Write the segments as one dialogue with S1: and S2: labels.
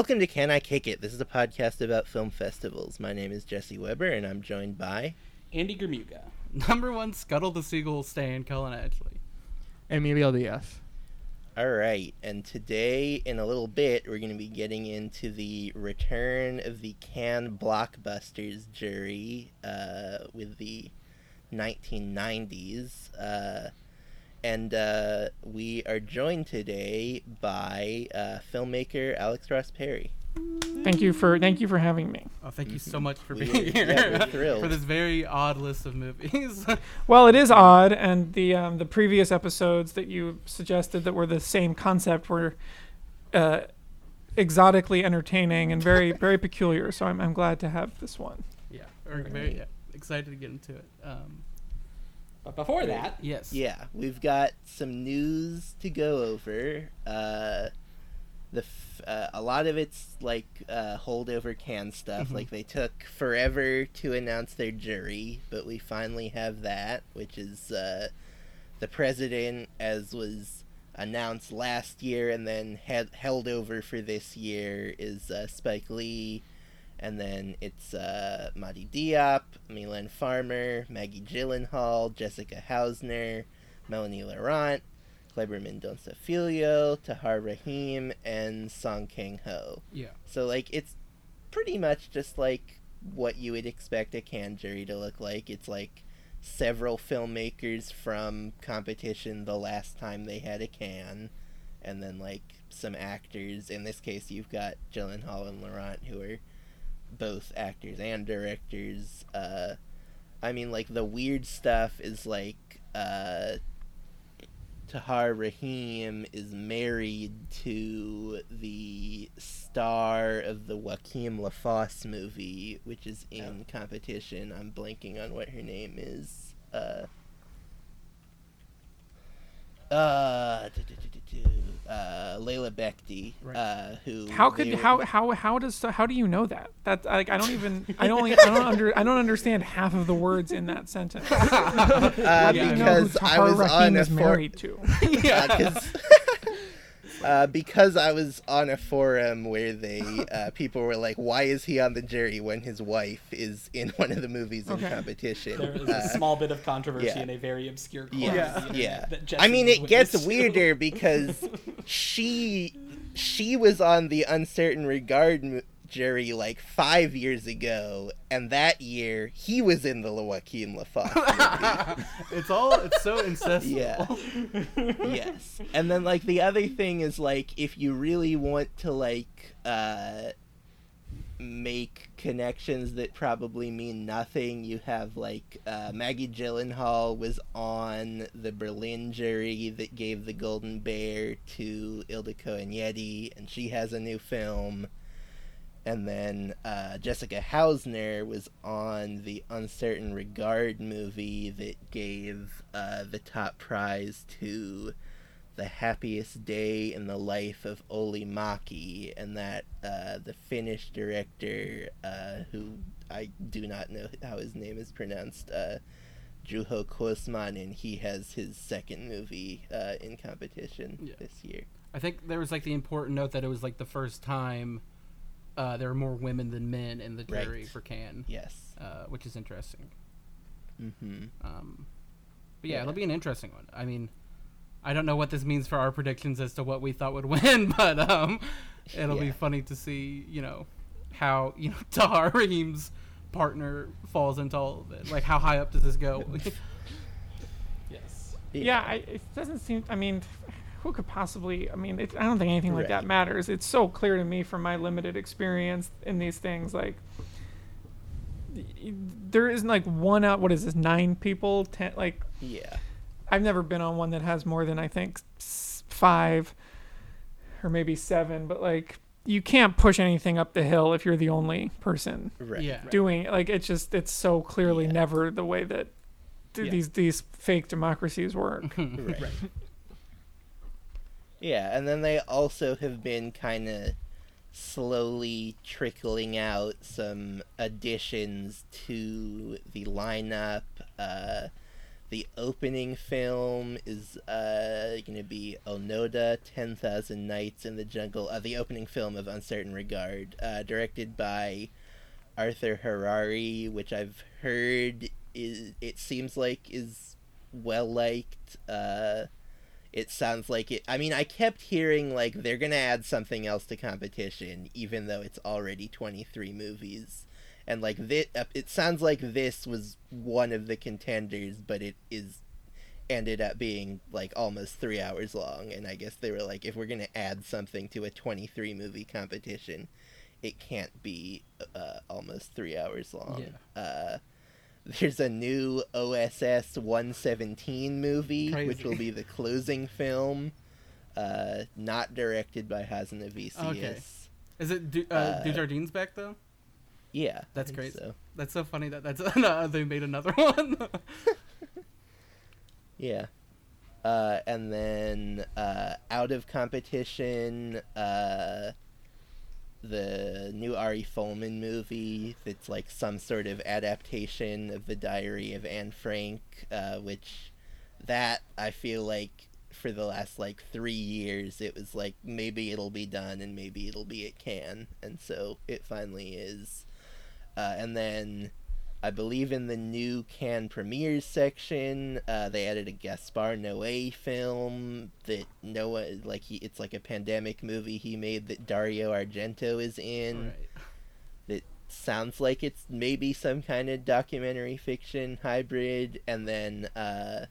S1: Welcome to Can I Kick It? This is a podcast about film festivals. My name is Jesse Weber, and I'm joined by.
S2: Andy Gramuga.
S3: Number one, Scuttle the Seagull, Stan Cullen Edgley.
S4: And Emilio Diaz.
S1: All right, and today, in a little bit, we're going to be getting into the return of the Cannes blockbusters jury uh, with the 1990s. Uh, and uh, we are joined today by uh, filmmaker Alex Ross Perry.
S5: Thank you for thank you for having me.
S3: Oh, thank you so much for
S1: We-
S3: being here.
S1: yeah, we're thrilled.
S3: for this very odd list of movies.
S5: Well, it is odd, and the um, the previous episodes that you suggested that were the same concept were uh, exotically entertaining and very very peculiar. So I'm I'm glad to have this one.
S3: yeah, we're very yeah, excited to get into it. Um,
S2: But before that,
S3: yes.
S1: Yeah, we've got some news to go over. Uh, the f- uh, a lot of it's like uh, holdover Cannes stuff. Like they took forever to announce their jury, but we finally have that, which is uh, the president, as was announced last year and then had held over for this year, is uh, Spike Lee. And then it's uh, Mati Diop, Mylène Farmer, Maggie Gyllenhaal, Jessica Hausner, Melanie Laurent, Kleber Mendonça Filho, Tahar Rahim, and Song Kang Ho.
S3: Yeah.
S1: So like it's pretty much just like what you would expect a Cannes jury to look like. It's like several filmmakers from competition the last time they had a Cannes, and then like some actors. In this case, you've got Gyllenhaal and Laurent, who are both actors and directors. Uh, I mean, like the weird stuff is like uh, Tahar Rahim is married to the star of the Joachim Lafosse movie, which is in competition. I'm blanking on what her name is. Uh, uh, uh, Leïla Bekhti,
S3: Right.
S1: uh, who
S5: How could
S1: they-
S5: how how how does how do you know that? That like I don't even I don't I don't under I don't understand half of the words in that sentence.
S1: uh,
S5: How do you know
S1: because I was
S5: Rahim
S1: on a
S5: is
S1: for-
S5: married to?
S1: uh, 'cause- uh, because I was on a forum where they uh, people were like, "Why is he on the jury when his wife is in one of the movies in
S5: Okay.
S1: competition?"
S2: there is
S1: Uh,
S2: a small bit of controversy
S1: yeah.
S2: in a very obscure corner
S1: yeah, yeah.
S2: internet that Jesse
S1: I mean, it gets
S2: to.
S1: weirder because she she was on the Un Certain Regard mo- jury like five years ago, and that year he was in the Joachim movie.
S3: It's all. It's so incestual.
S1: Yeah. yes. And then like the other thing is like if you really want to like uh make connections that probably mean nothing, you have like uh, Maggie Gyllenhaal was on the Berlin jury that gave the Golden Bear to Ildiko Enyedi, and she has a new film. And then uh, Jessica Hausner was on the Un Certain Regard movie that gave uh, the top prize to The Happiest Day in the Life of Olli Mäki, and that uh, the Finnish director, uh, who I do not know how his name is pronounced, uh, Juho Kosman, and he has his second movie uh, in competition
S3: Yeah.
S1: this year.
S3: I think there was like the important note that it was like the first time uh, there are more women than men in the jury
S1: Right.
S3: for Cannes,
S1: Yes.
S3: uh, which is interesting.
S1: Mm-hmm.
S3: Um, but yeah,
S1: Yeah.
S3: it'll be an interesting one. I mean, I don't know what this means for our predictions as to what we thought would win, but um, it'll be funny to see, you know, how you know Tahar Rahim's partner falls into all of it. Like, how high up does this go?
S2: yes.
S5: Yeah, I, it doesn't seem. I mean, who could possibly? I mean, it, I don't think anything like that matters. It's so clear to me from my limited experience in these things. Like, y- y- there isn't like one out. What is this? Nine people? Ten? Like,
S1: Yeah.
S5: I've never been on one that has more than I think five or maybe seven. But like, you can't push anything up the hill if you're the only person
S1: Right.
S3: yeah.
S5: doing it. Like, it's just it's so clearly
S1: Yeah.
S5: never the way that th-
S2: Yeah.
S5: these these fake democracies work.
S1: Right.
S2: Right.
S1: Yeah, and then they also have been kind of slowly trickling out some additions to the lineup. Uh, the opening film is uh, going to be Onoda, 10,000 Nights in the Jungle, uh, the opening film of Un Certain Regard, uh, directed by Arthur Harari, which I've heard is, it seems like is well liked. Uh, it sounds like it. I mean, I kept hearing like they're gonna add something else to competition, even though it's already twenty three movies, and like this, it sounds like this was one of the contenders, but it is ended up being like almost three hours long, and I guess they were like, if we're gonna add something to a twenty three movie competition, it can't be uh, almost three hours long.
S3: Yeah.
S1: Uh, there's a new OSS 117 movie, which will be the closing film, uh, not directed by Hazanavicius.
S3: Okay. Is it du- uh,
S1: Uh,
S3: Dujardin's back though?
S1: Yeah,
S3: That's great.
S1: So.
S3: That's so funny that that's no, they made another one.
S1: Yeah. Uh, and then uh, out of competition, uh, the new Ari Folman movie that's like some sort of adaptation of the Diary of Anne Frank, uh, which that I feel like for the last like three years it was like maybe it'll be done and maybe it'll be it can and so it finally is. Uh, and then I believe in the new Cannes premieres section, uh, they added a Gaspar Noé film that Noah like he it's like a pandemic movie he made that Dario Argento is in.
S3: right.
S1: That sounds like it's maybe some kind of documentary fiction hybrid, and then uh,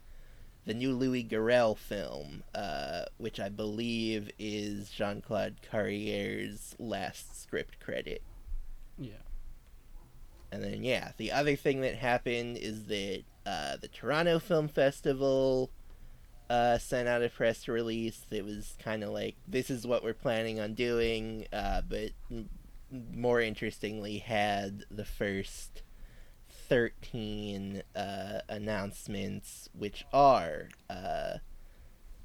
S1: the new Louis Garrel film, uh, which I believe is Jean Claude Carriere's last script credit.
S3: Yeah.
S1: And then, yeah, the other thing that happened is that uh, the Toronto Film Festival uh, sent out a press release that was kind of like, this is what we're planning on doing, uh, but m- more interestingly, had the first 13 uh, announcements, which are uh,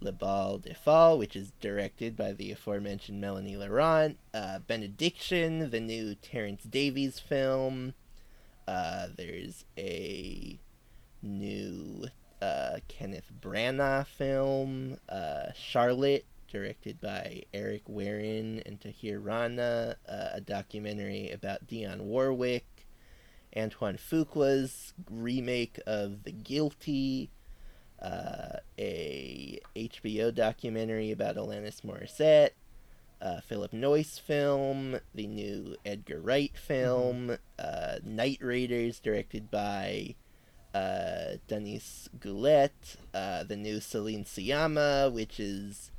S1: Le Bal des folles, which is directed by the aforementioned Melanie Laurent, uh, Benediction, the new Terrence Davies film. Uh, there's a new uh, Kenneth Branagh film, uh, Charlotte, directed by Eric Warin and Tahir Rana, uh, a documentary about Dionne Warwick, Antoine Fuqua's remake of The Guilty, uh, a HBO documentary about Alanis Morissette, uh, Philip Noyce film, the new Edgar Wright film, uh, Night Raiders, directed by uh, Danis Goulet, uh, the new Celine Sciamma, which is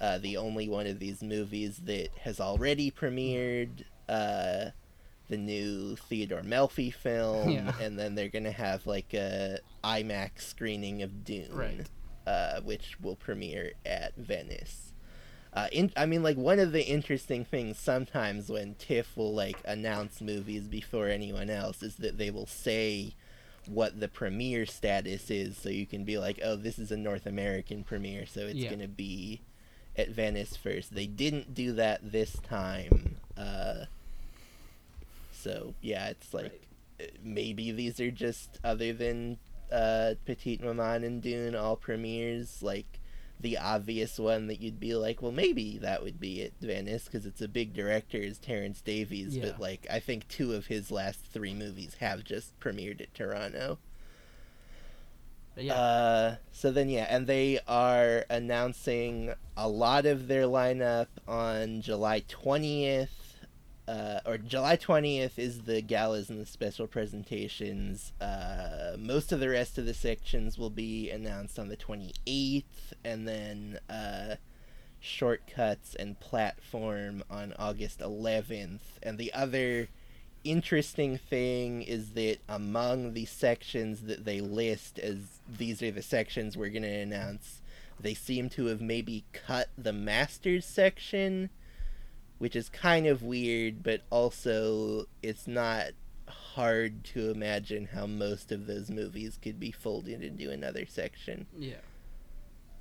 S1: uh, the only one of these movies that has already premiered, uh, the new Theodore Melfi film,
S3: Yeah.
S1: and then they're gonna have like a IMAX screening of Dune,
S3: Right.
S1: uh, which will premiere at Venice. Uh, in, I mean, like one of the interesting things sometimes when TIFF will like announce movies before anyone else is that they will say what the premiere status is, so you can be like, oh, this is a North American premiere, so it's
S3: Yeah.
S1: gonna be at Venice first. They didn't do that this time, uh, so yeah, it's like uh, maybe these are just other than uh, Petite Maman and Dune all premieres like the obvious one that you'd be like, well, maybe that would be at Venice because it's a big director is Terrence Davies,
S3: Yeah.
S1: but like I think two of his last three movies have just premiered at Toronto.
S3: Yeah.
S1: Uh, so then yeah, and they are announcing a lot of their lineup on July twentieth. Uh, or July twentieth is the galas and the special presentations. Uh, most of the rest of the sections will be announced on the twenty eighth, and then uh, shortcuts and platform on August eleventh. And the other interesting thing is that among the sections that they list as these are the sections we're going to announce, they seem to have maybe cut the masters section, which is kind of weird, but also it's not hard to imagine how most of those movies could be folded into another section.
S3: Yeah.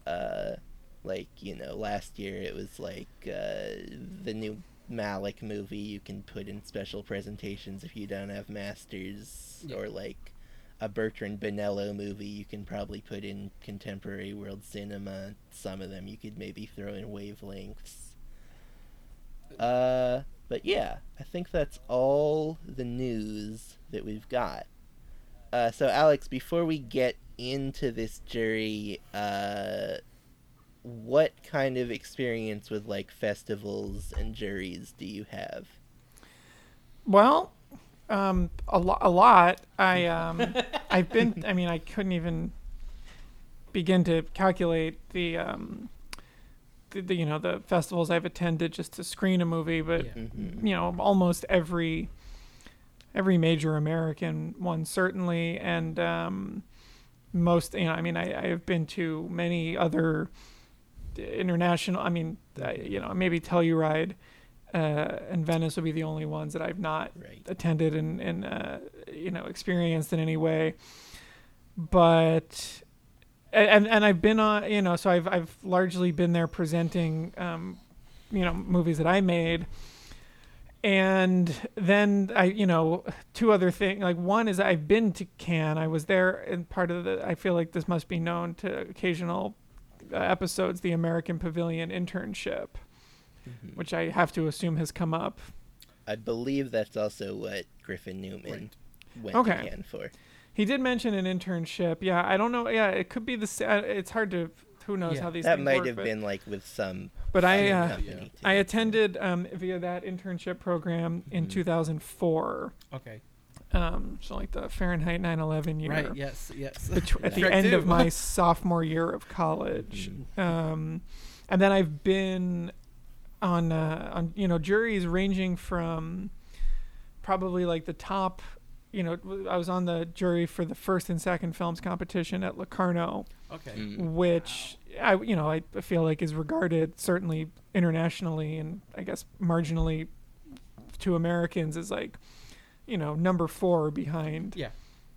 S1: Uh, like you know, last year it was like uh, the new Malik movie you can put in special presentations if you don't have masters,
S3: Yeah.
S1: or like a Bertrand Bonello movie you can probably put in contemporary world cinema. Some of them you could maybe throw in wavelengths. Uh, but yeah, I think that's all the news that we've got. Uh, so Alex, before we get into this jury, uh, what kind of experience with like festivals and juries do you have?
S5: Well, um, a, lo- a lot. I um, I've been. I mean, I couldn't even begin to calculate the um, the, the you know the festivals I've attended just to screen a movie, but
S3: Yeah.
S1: hmm
S5: you know almost every every major American one certainly, and um, most you know I mean I, I have been to many other international. I mean I, you know maybe Telluride uh, and Venice would be the only ones that I've not
S1: Right.
S5: attended and, and uh, you know experienced in any way but and and I've been on you know so I've I've largely been there presenting um, you know movies that I made and then I you know two other things like one is I've been to Cannes I was there and part of the I feel like this must be known to occasional uh, episodes the American Pavilion internship
S1: Mhm.
S5: which I have to assume has come up
S1: I believe that's also what Griffin Newman went
S5: Okay.
S1: to Cannes for.
S5: He did mention an internship. Yeah, I don't know. Yeah, it could be the. uh, It's hard to. Who knows
S3: Yeah.
S5: how these
S1: That
S5: things
S1: might
S5: work,
S1: have
S5: but,
S1: been like with some
S5: But I. Uh,
S1: company.
S5: I attended um, via that internship program in
S1: Mhm.
S5: 2004.
S3: Okay.
S5: Um, so like the Fahrenheit 9/11 year.
S3: Right. Yes. Yes.
S5: betw- at the
S3: Correct
S5: end
S3: too.
S5: of my sophomore year of college. Um, and then I've been on uh, on you know juries ranging from probably like the top. You know, I was on the jury for the first and second films competition at Locarno,
S3: Okay.
S1: Mm.
S5: which I you know I feel like is regarded certainly internationally and I guess marginally to Americans as like you know number four behind
S3: Yeah.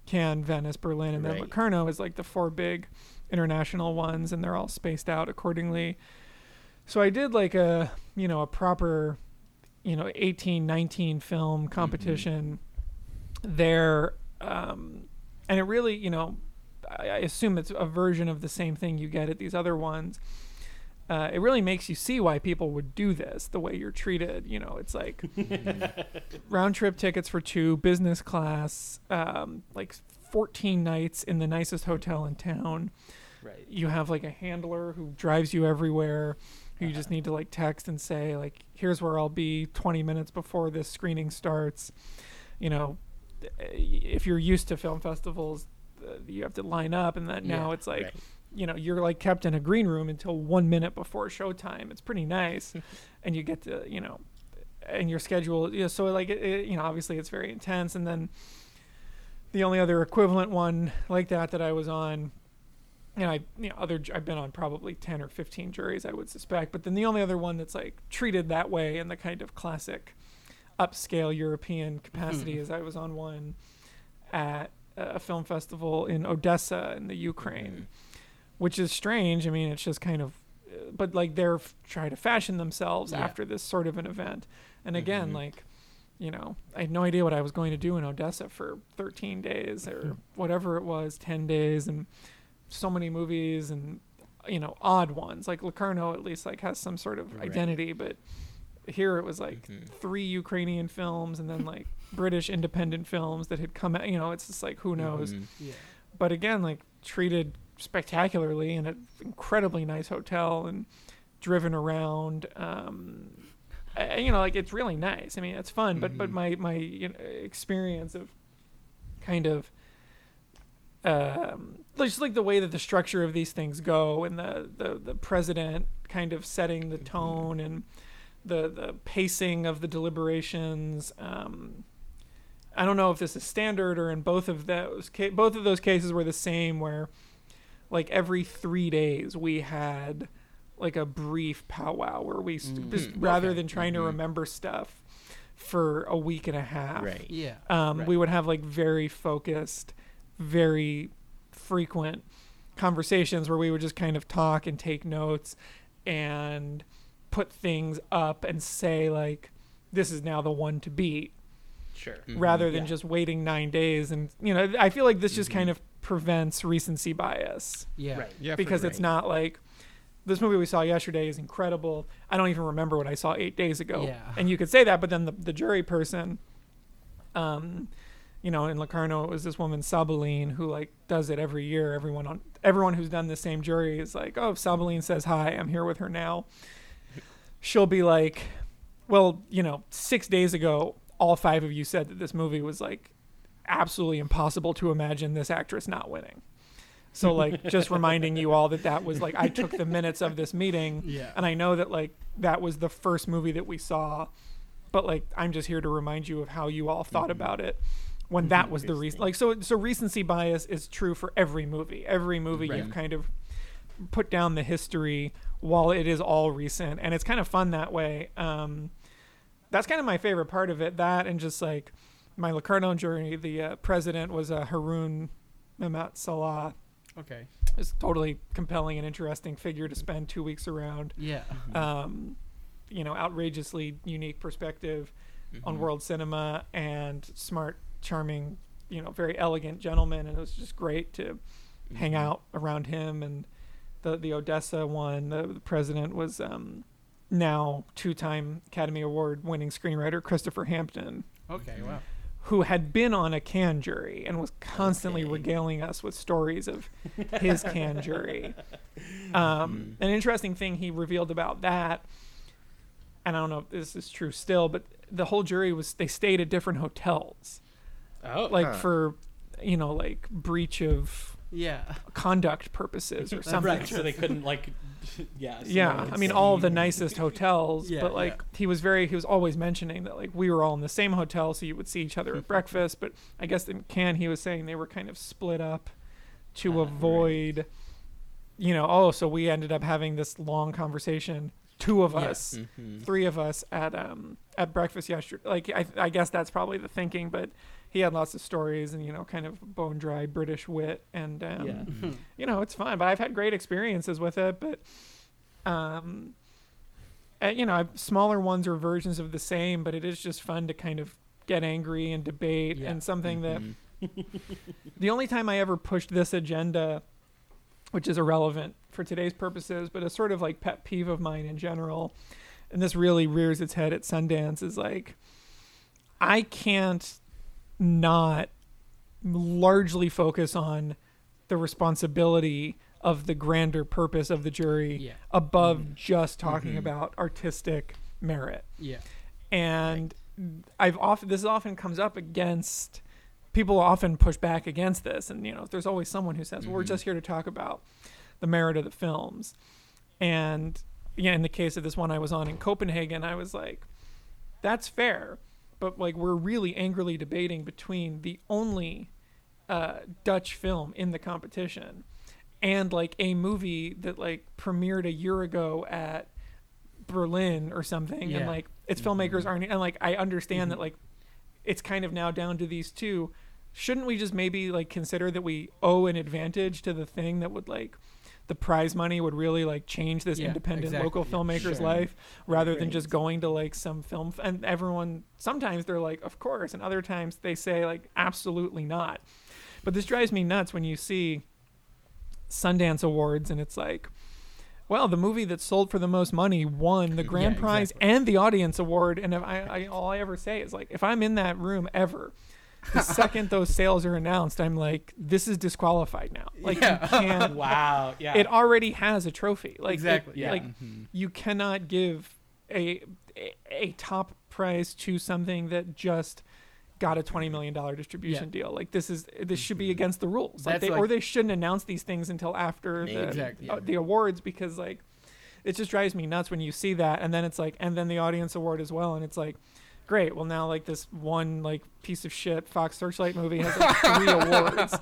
S5: Cannes, Venice, Berlin, and then Locarno is like the four big international ones, and they're all spaced out accordingly. So I did like a you know a proper you know 18, 19 film competition there, um, and it really you know I, I assume it's a version of the same thing you get at these other ones. Uh, it really makes you see why people would do this the way you're treated. You know, it's like round trip tickets for two, business class, um, like 14 nights in the nicest hotel in town.
S3: Right.
S5: You have like a handler who drives you everywhere. Who you just need to like text and say like, "Here's where I'll be 20 minutes before this screening starts." You know, if you're used to film festivals, uh, you have to line up, and that now
S3: Yeah,
S5: it's like
S1: right.
S5: you know you're like kept in a green room until one minute before showtime it's pretty nice and you get to you know and your schedule yeah so like it, it, you know obviously it's very intense and then the only other equivalent one like that that i was on you know, I, you know, other I've been on probably ten or fifteen juries, I would suspect. But then the only other one that's like treated that way in the kind of classic upscale European mm-hmm. capacity as I was on one at a film festival in Odessa in the Ukraine, mm-hmm. which is strange. I mean, it's just kind of, but like they're f- trying to fashion themselves
S3: Yeah.
S5: after this sort of an event. And again,
S1: Mhm.
S5: like, you know, I had no idea what I was going to do in Odessa for 13 days or mm-hmm. whatever it was, 10 days, and so many movies and you know odd ones. Like Locarno at least like has some sort of
S1: Right.
S5: identity, but here it was like
S1: Mhm.
S5: three Ukrainian films and then like British independent films that had come out. You know, it's just like who knows.
S1: Mhm.
S3: Yeah.
S5: But again, like treated spectacularly in an incredibly nice hotel and driven around. Um, I- you know, like it's really nice. I mean, it's fun. But but
S3: Mhm.
S5: my my you know, experience of kind of um, just like the way that the structure of these things go and the, the, the president kind of setting the tone and the, the pacing of the deliberations. Um, I don't know if this is standard or in both of those ca- both of those cases were the same where like every three days we had like a brief powwow where we s-
S3: Mm.
S5: just
S1: Mhm.
S5: rather
S3: Okay.
S5: than trying to
S1: Mhm.
S5: remember stuff for a week and a half.
S1: Right.
S3: Yeah.
S5: Um,
S1: Right.
S5: We would have like very focused, very frequent conversations where we would just kind of talk and take notes and put things up and say like, "This is now the one to beat."
S2: Sure.
S5: rather than
S2: Yeah.
S5: just waiting nine days. And you know, I feel like this just
S1: Mm-hmm.
S5: kind of prevents recency bias
S3: Yeah.
S2: Right.
S4: Yeah,
S5: because
S4: sure.
S5: it's not like this movie we saw yesterday is incredible. I don't even remember what I saw eight days ago.
S3: Yeah.
S5: And you could say that, but then the, the jury person, um, you know, in Locarno it was this woman Sabaline who like does it every year. Everyone on everyone who's done the same jury is like, oh, if Sabaline says hi, I'm here with her now. She'll be like, well, you know, six days ago, all five of you said that this movie was like absolutely impossible to imagine this actress not winning. So like just reminding you all that that was like I took the minutes of this meeting
S3: Yeah.
S5: and I know that like that was the first movie that we saw but like I'm just here to remind you of how you all thought mm-hmm. about it when mm-hmm. that was the reason. Like so so recency bias is true for every movie. Every movie you've kind of put down the history while it is all recent and it's kind of fun that way um that's kind of my favorite part of it that and just like my Locarno journey, the uh, president was uh, Haroon Mehmet Salah
S3: Okay.
S5: it's totally compelling and interesting figure to spend two weeks around
S3: Yeah.
S5: um, you know, outrageously unique perspective on world cinema and smart, charming, you know, very elegant gentleman. And it was just great to hang out around him. And the the Odessa one, the, the president was um, now two-time Academy Award winning screenwriter Christopher Hampton,
S3: Okay. Wow.
S5: who had been on a Cannes jury and was constantly
S1: Okay.
S5: regaling us with stories of his Cannes jury. Um, An interesting thing he revealed about that, and I don't know if this is true still, but the whole jury was they stayed at different hotels,
S2: Oh.
S5: like
S1: Huh.
S5: for you know like breach of
S3: Yeah.
S5: conduct purposes or something.
S2: right. So they couldn't like. Yeah. so
S5: Yeah, I mean
S2: see.
S5: all the nicest hotels,
S3: Yeah,
S5: but like he was very he was always mentioning that like we were all in the same hotel, so you would see each other at breakfast. But I guess in Cannes he was saying they were kind of split up to
S2: right.
S5: avoid, you know, oh, so we ended up having this long conversation, two of
S3: Yeah.
S5: us,
S1: Mm-hmm.
S5: three of us at um at breakfast yesterday. Like I I guess that's probably the thinking, but he had lots of stories and you know kind of bone dry British wit and um,
S2: Yeah.
S5: you know it's fun but i've had great experiences with it but um uh, you know I've, smaller ones are versions of the same but it is just fun to kind of get angry and debate
S3: Yeah.
S5: and something that
S1: Mm-hmm.
S5: the only time i ever pushed this agenda which is irrelevant for today's purposes but a sort of like pet peeve of mine in general and this really rears its head at sundance is like i can't not largely focus on the responsibility of the grander purpose of the jury
S3: Yeah.
S5: above just talking
S1: Mhm.
S5: about artistic merit.
S3: Yeah.
S5: And I've often this often comes up against people often push back against this and you know there's always someone who says well, we're
S1: Mhm.
S5: just here to talk about the merit of the films. And yeah, in the case of this one I was on in Copenhagen, I was like that's fair, but like we're really angrily debating between the only uh, Dutch film in the competition and like a movie that like premiered a year ago at Berlin or something,
S3: Yeah.
S5: and like its filmmakers aren't. And like I understand that like it's kind of now down to these two. Shouldn't we just maybe like consider that we owe an advantage to the thing that would like the prize money would really like change this
S3: Yeah,
S5: independent
S3: exactly,
S5: local
S3: yeah,
S5: filmmaker's
S1: sure.
S5: life rather than just going to like some film f- and everyone sometimes they're like of course and other times they say like absolutely not but this drives me nuts when you see Sundance Awards and it's like, well, the movie that sold for the most money won the grand
S3: Yeah,
S5: prize
S3: exactly.
S5: and the audience award. And if I, I, all I ever say is like, if I'm in that room ever, the second those sales are announced, I'm like, this is disqualified now. Like
S3: Yeah.
S5: you can't.
S2: Wow. Yeah.
S5: It already has a trophy. Like it-
S3: Exactly,
S2: yeah.
S5: Like
S1: Mm-hmm.
S5: you cannot give a, a a top prize to something that just got a twenty million dollar distribution deal. Like this is this should be against the rules. Like
S3: That's
S5: they, or they shouldn't announce these things until after the
S3: Exactly,
S5: uh, the awards because like it just drives me nuts when you see that and then it's like and then the audience award as well and it's like great well now like this one like piece of shit Fox Searchlight movie has like three awards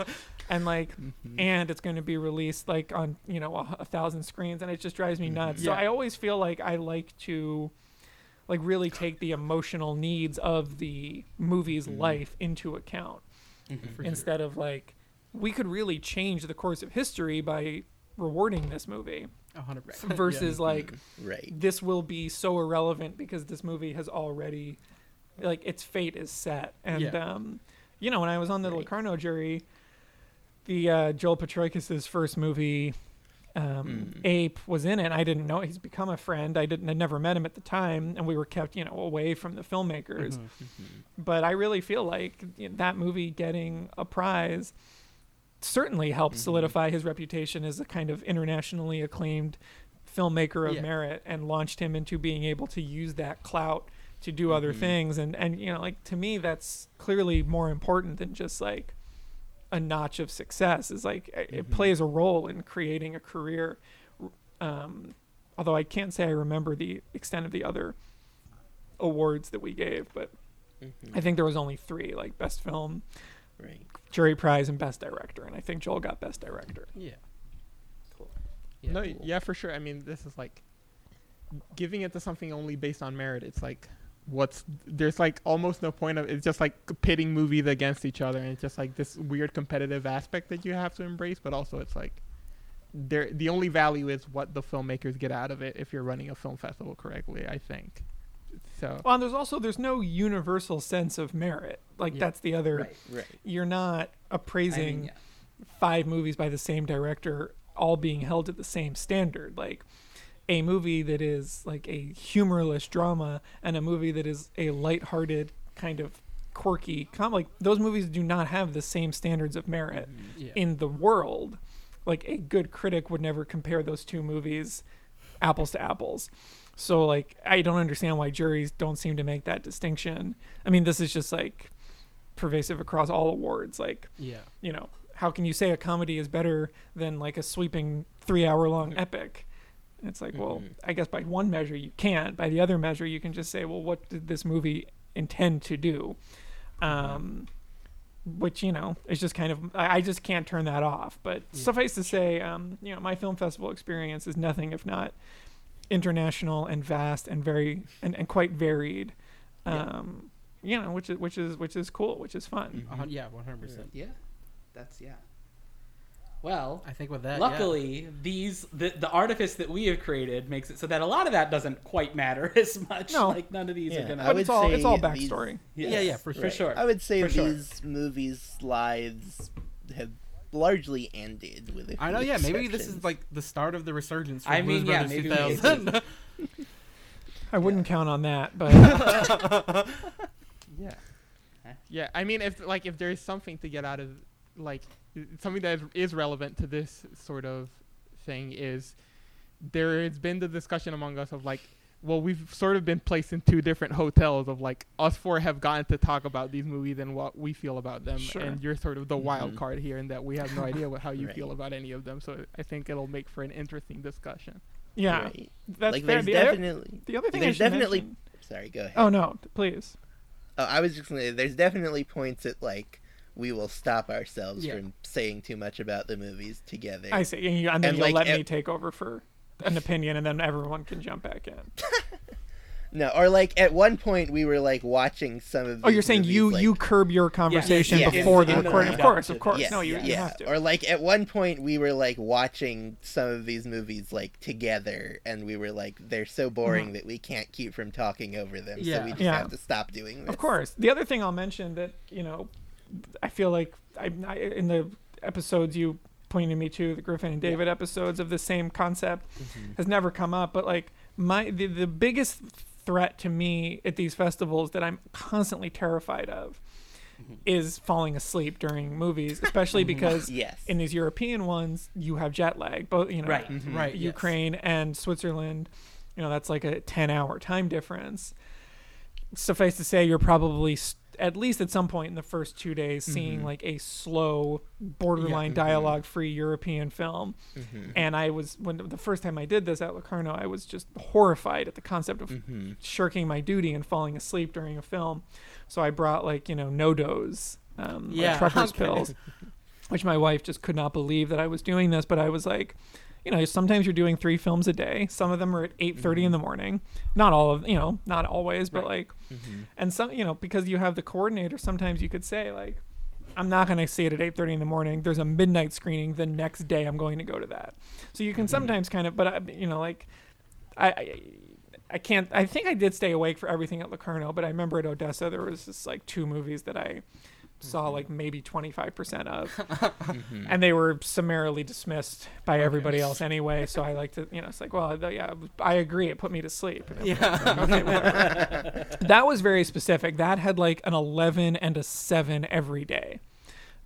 S5: and like
S1: Mm-hmm.
S5: and it's going to be released like on you know a, a thousand screens and it just drives me nuts so i always feel like i like to like really take the emotional needs of the movie's
S1: Mhm.
S5: life into account
S2: Mhm.
S3: For
S5: instead of like we could really change the course of history by rewarding this movie
S3: hundred percent.
S5: versus like
S1: Right.
S5: this will be so irrelevant because this movie has already like its fate is set and
S3: Yeah.
S5: um you know when i was on the
S1: Right.
S5: locarno jury the uh joel Potrykus' first movie um
S1: Mm.
S5: ape was in it i didn't know he's become a friend i didn't i never met him at the time and we were kept you know away from the filmmakers
S3: Mhm.
S5: but i really feel like you know, that movie getting a prize certainly helped
S1: Mhm.
S5: solidify his reputation as a kind of internationally acclaimed filmmaker of
S3: Yeah.
S5: merit and launched him into being able to use that clout to do other
S1: Mhm.
S5: things and and you know like to me that's clearly more important than just like a notch of success is like it- it plays a role in creating a career um although I can't say I remember the extent of the other awards that we gave but
S1: Mhm.
S5: I think there was only 3 like best film
S1: Right.
S5: jury prize and best director and I think Joel got best director
S3: Yeah.
S2: Cool.
S3: Yeah.
S4: no,
S1: cool.
S4: yeah, for sure. I mean, this is like giving it to something only based on merit. It's like what's there's like almost no point of it's just like pitting movies against each other, and it's just like this weird competitive aspect that you have to embrace. But also, it's like there the only value is what the filmmakers get out of it if you're running a film festival correctly. I think. So
S5: well and there's also there's no universal sense of merit like
S3: Yeah.
S5: that's the other
S2: Right.
S1: Right.
S5: you're not
S2: I
S5: appraising
S2: mean, yeah.
S5: five movies by the same director all being held to the same standard like a movie that is like a humorless drama and a movie that is a lighthearted kind of quirky com like those movies do not have the same standards of merit mm,
S3: Yeah.
S5: in the world like a good critic would never compare those two movies apples to apples so like i don't understand why juries don't seem to make that distinction i mean this is just like pervasive across all awards like
S3: yeah.
S5: you know, how can you say a comedy is better than like a sweeping three hour long epic? And It's like, well,
S1: Mhm.
S5: I guess by one measure you can't. By the other measure, you can just say, well, what did this movie intend to do? Um, which, you know, is just kind of, I I just can't turn that off. But
S3: Yeah.
S5: suffice to say, um, you know, my film festival experience is nothing if not international and vast and very, and, and quite varied.
S1: Yeah.
S5: Um, you know, which is, which is, which is cool, which is fun.
S3: A hun- yeah. One hundred percent.
S2: Yeah. That's yeah. Well,
S3: I think with that. yeah.
S2: luckily, these the the artifice that we have created makes it so that a lot of that doesn't quite matter as much.
S5: No.
S2: Like none of these
S1: Yeah,
S2: are gonna.
S1: I
S5: But
S1: would
S5: it's all, it's
S1: say
S5: all
S1: these-
S5: backstory.
S3: Yeah, yeah, for
S2: for sure.
S1: I would say
S2: For sure.
S1: these movies' lives have largely ended with. it.
S3: I know. Yeah. Maybe this is like the start of the resurgence. For
S2: I mean,
S3: Blues
S2: yeah,
S3: Brothers
S2: maybe
S3: 2000.
S5: I wouldn't count on that, but
S4: Yeah. Yeah, I mean, if like if there is something to get out of like something that is, is relevant to this sort of thing is there has been the discussion among us of like, well, we've sort of been placed in two different hotels of like us four have gotten to talk about these movies and what we feel about them,
S5: Sure.
S4: and you're sort of the wild
S1: Mhm.
S4: card here in that we have no idea what, how you
S1: Right.
S4: feel about any of them. So I think it'll make for an interesting discussion.
S5: yeah,
S1: Right.
S5: that's
S1: like
S5: fair.
S1: there's
S5: The other,
S1: definitely.
S5: the other thing I
S1: there's
S5: should
S1: definitely-
S5: mention-
S1: Sorry, go ahead.
S5: Oh no, please.
S1: Oh, I was just gonna say, there's definitely points at like we will stop ourselves
S3: Yeah.
S1: from saying too much about the movies together.
S5: I see, and, you, and then
S1: And,
S5: you'll
S1: like,
S5: let
S1: e-
S5: me take over for an opinion, and then everyone can jump back in.
S1: No, or like at one point we were like watching some of.
S5: Oh, you're saying
S1: movies,
S5: you
S1: like,
S5: you curb your conversation
S1: yeah,
S5: before
S1: in-
S5: the
S1: in the
S5: recording? Of course, of course.
S1: Yes,
S5: no, you,
S1: yeah,
S5: you have to.
S1: Or like at one point we were like watching some of these movies like together, and we were like, they're so boring that we can't keep from talking over them, so we just
S5: Mm-hmm. Yeah.
S1: have to stop doing this.
S5: Of course. The other thing I'll mention that you know, I feel like I, I in the episodes you pointed me to the Griffin and David episodes of the same concept
S1: Mhm.
S5: has never come up. But like my the, the biggest threat to me at these festivals that I'm constantly terrified of
S1: Mm-hmm.
S5: is falling asleep during movies, especially because
S1: Yes.
S5: in these European ones you have jet lag. Both you know,
S2: Right.
S1: Mhm.
S3: Right. yes.
S5: Ukraine and Switzerland, you know, that's like a 10 hour time difference. Suffice to say, you're probably s at least at some point in the first two days seeing
S1: Mhm.
S5: like a slow, borderline
S1: Mhm.
S5: dialogue free European film.
S1: Mhm.
S5: And I was, when the first time I did this at Locarno, I was just horrified at the concept of
S1: Mhm.
S5: shirking my duty and falling asleep during a film. So I brought like, you know, no dose, um, like trucker's
S3: okay.
S5: pills, which my wife just could not believe that I was doing this. But I was like, you know, sometimes you're doing three films a day. Some of them are at 8:30 in mm-hmm. the morning. Not all of, you know, not always, but like mm-hmm. and some, you know, because you have the coordinator, sometimes you could say like I'm not going to see it at 8:30 in the morning. There's a midnight screening the next day. I'm going to go to that. So you can mm-hmm. sometimes kind of, but I, you know, like I, I, I can't. I think I did stay awake for everything at Locarno, but I remember at Odessa there was just like two movies that I saw mm-hmm. like maybe 25% of, mm-hmm. and they were summarily dismissed by everybody else anyway. So I like to, you know, it's like, well, th- yeah, I agree. It put me to sleep. And it was
S3: Yeah.
S5: okay, that was very specific. That had like an 11 and a 7 every day.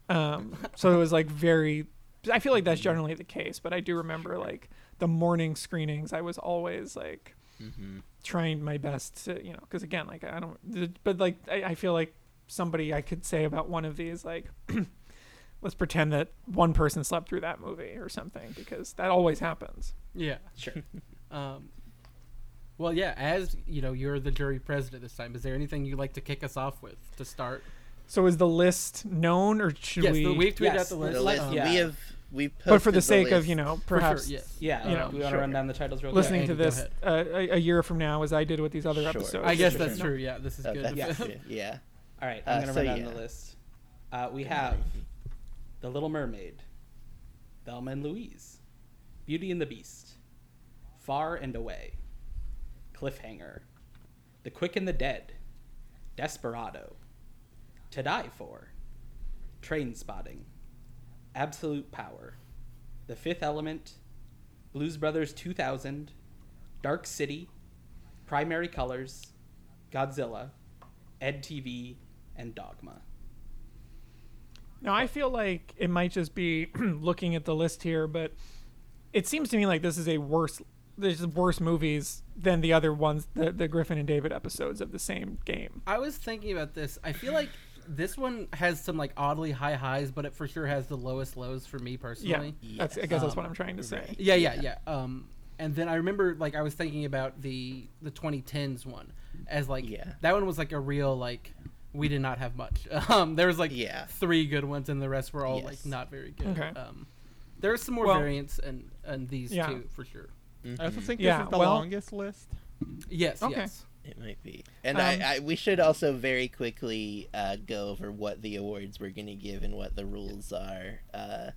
S5: Um, so it was like very, I feel like that's mm-hmm. generally the case, but I do remember like the morning screenings, I was always like trying my best to, you know, because again, like I don't, but like I, I feel like somebody I could say about one of these, like, let's pretend that one person slept through that movie or something, because that always happens.
S3: Yeah.
S2: Sure.
S3: Um, well, yeah. As you know, you're the jury president this time. Is there anything you'd like to kick us off with to start?
S5: So is the list known, or should
S3: yes,
S5: we?
S3: the, we've tweeted
S2: Yes,
S3: out the
S2: the
S3: list.
S1: The list,
S3: um,
S2: yeah.
S1: we have we put,
S5: but for the
S1: posted
S5: sake of you know, perhaps
S3: sure, yes.
S2: Yeah.
S5: You know,
S2: we you want
S5: sure.
S2: to run down the titles real
S5: listening
S3: Andy,
S5: to this uh, a, a year from now, as I did with these other
S1: Sure.
S5: episodes.
S3: I guess
S1: Sure.
S3: that's true. Yeah, this is
S1: Oh,
S3: good.
S2: Yeah.
S1: yeah.
S2: All right,
S1: Uh,
S2: I'm gonna
S1: so
S2: run down
S1: yeah.
S2: the list. Uh, we have The Little Mermaid, Thelma and Louise, Beauty and the Beast, Far and Away, Cliffhanger, The Quick and the Dead, Desperado, To Die For, Train Spotting, Absolute Power, The Fifth Element, Blues Brothers 2000, Dark City, Primary Colors, Godzilla, Ed TV, and Dogma.
S5: Now I feel like it might just be looking at the list here, but it seems to me like this is a worse. There's worse movies than the other ones, the the Griffin and David episodes of the same game.
S3: I was thinking about this. I feel like this one has some like oddly high highs, but it for sure has the lowest lows for me
S5: Yeah,
S3: personally.
S5: that's I guess that's
S3: Um,
S5: what I'm trying to say.
S3: Yeah, yeah, yeah. Um, and then I remember like I was thinking about the the 2010s one as like
S1: Yeah.
S3: that one was like a real like we did not have much. Um, there was like
S1: Yeah.
S3: three good ones, and the rest were all
S1: Yes.
S3: like not very good.
S5: Okay.
S3: Um, there's some more
S5: Well-
S3: variants and and these
S5: Yeah.
S3: two for sure.
S4: I also think
S5: Yeah,
S4: this is the
S5: well-
S4: longest list.
S3: Yes,
S5: Okay.
S3: yes.
S1: It might be. And
S5: Um,
S1: I, I, we should also very quickly uh, go over what the awards we're going to give and what the rules are. Uh,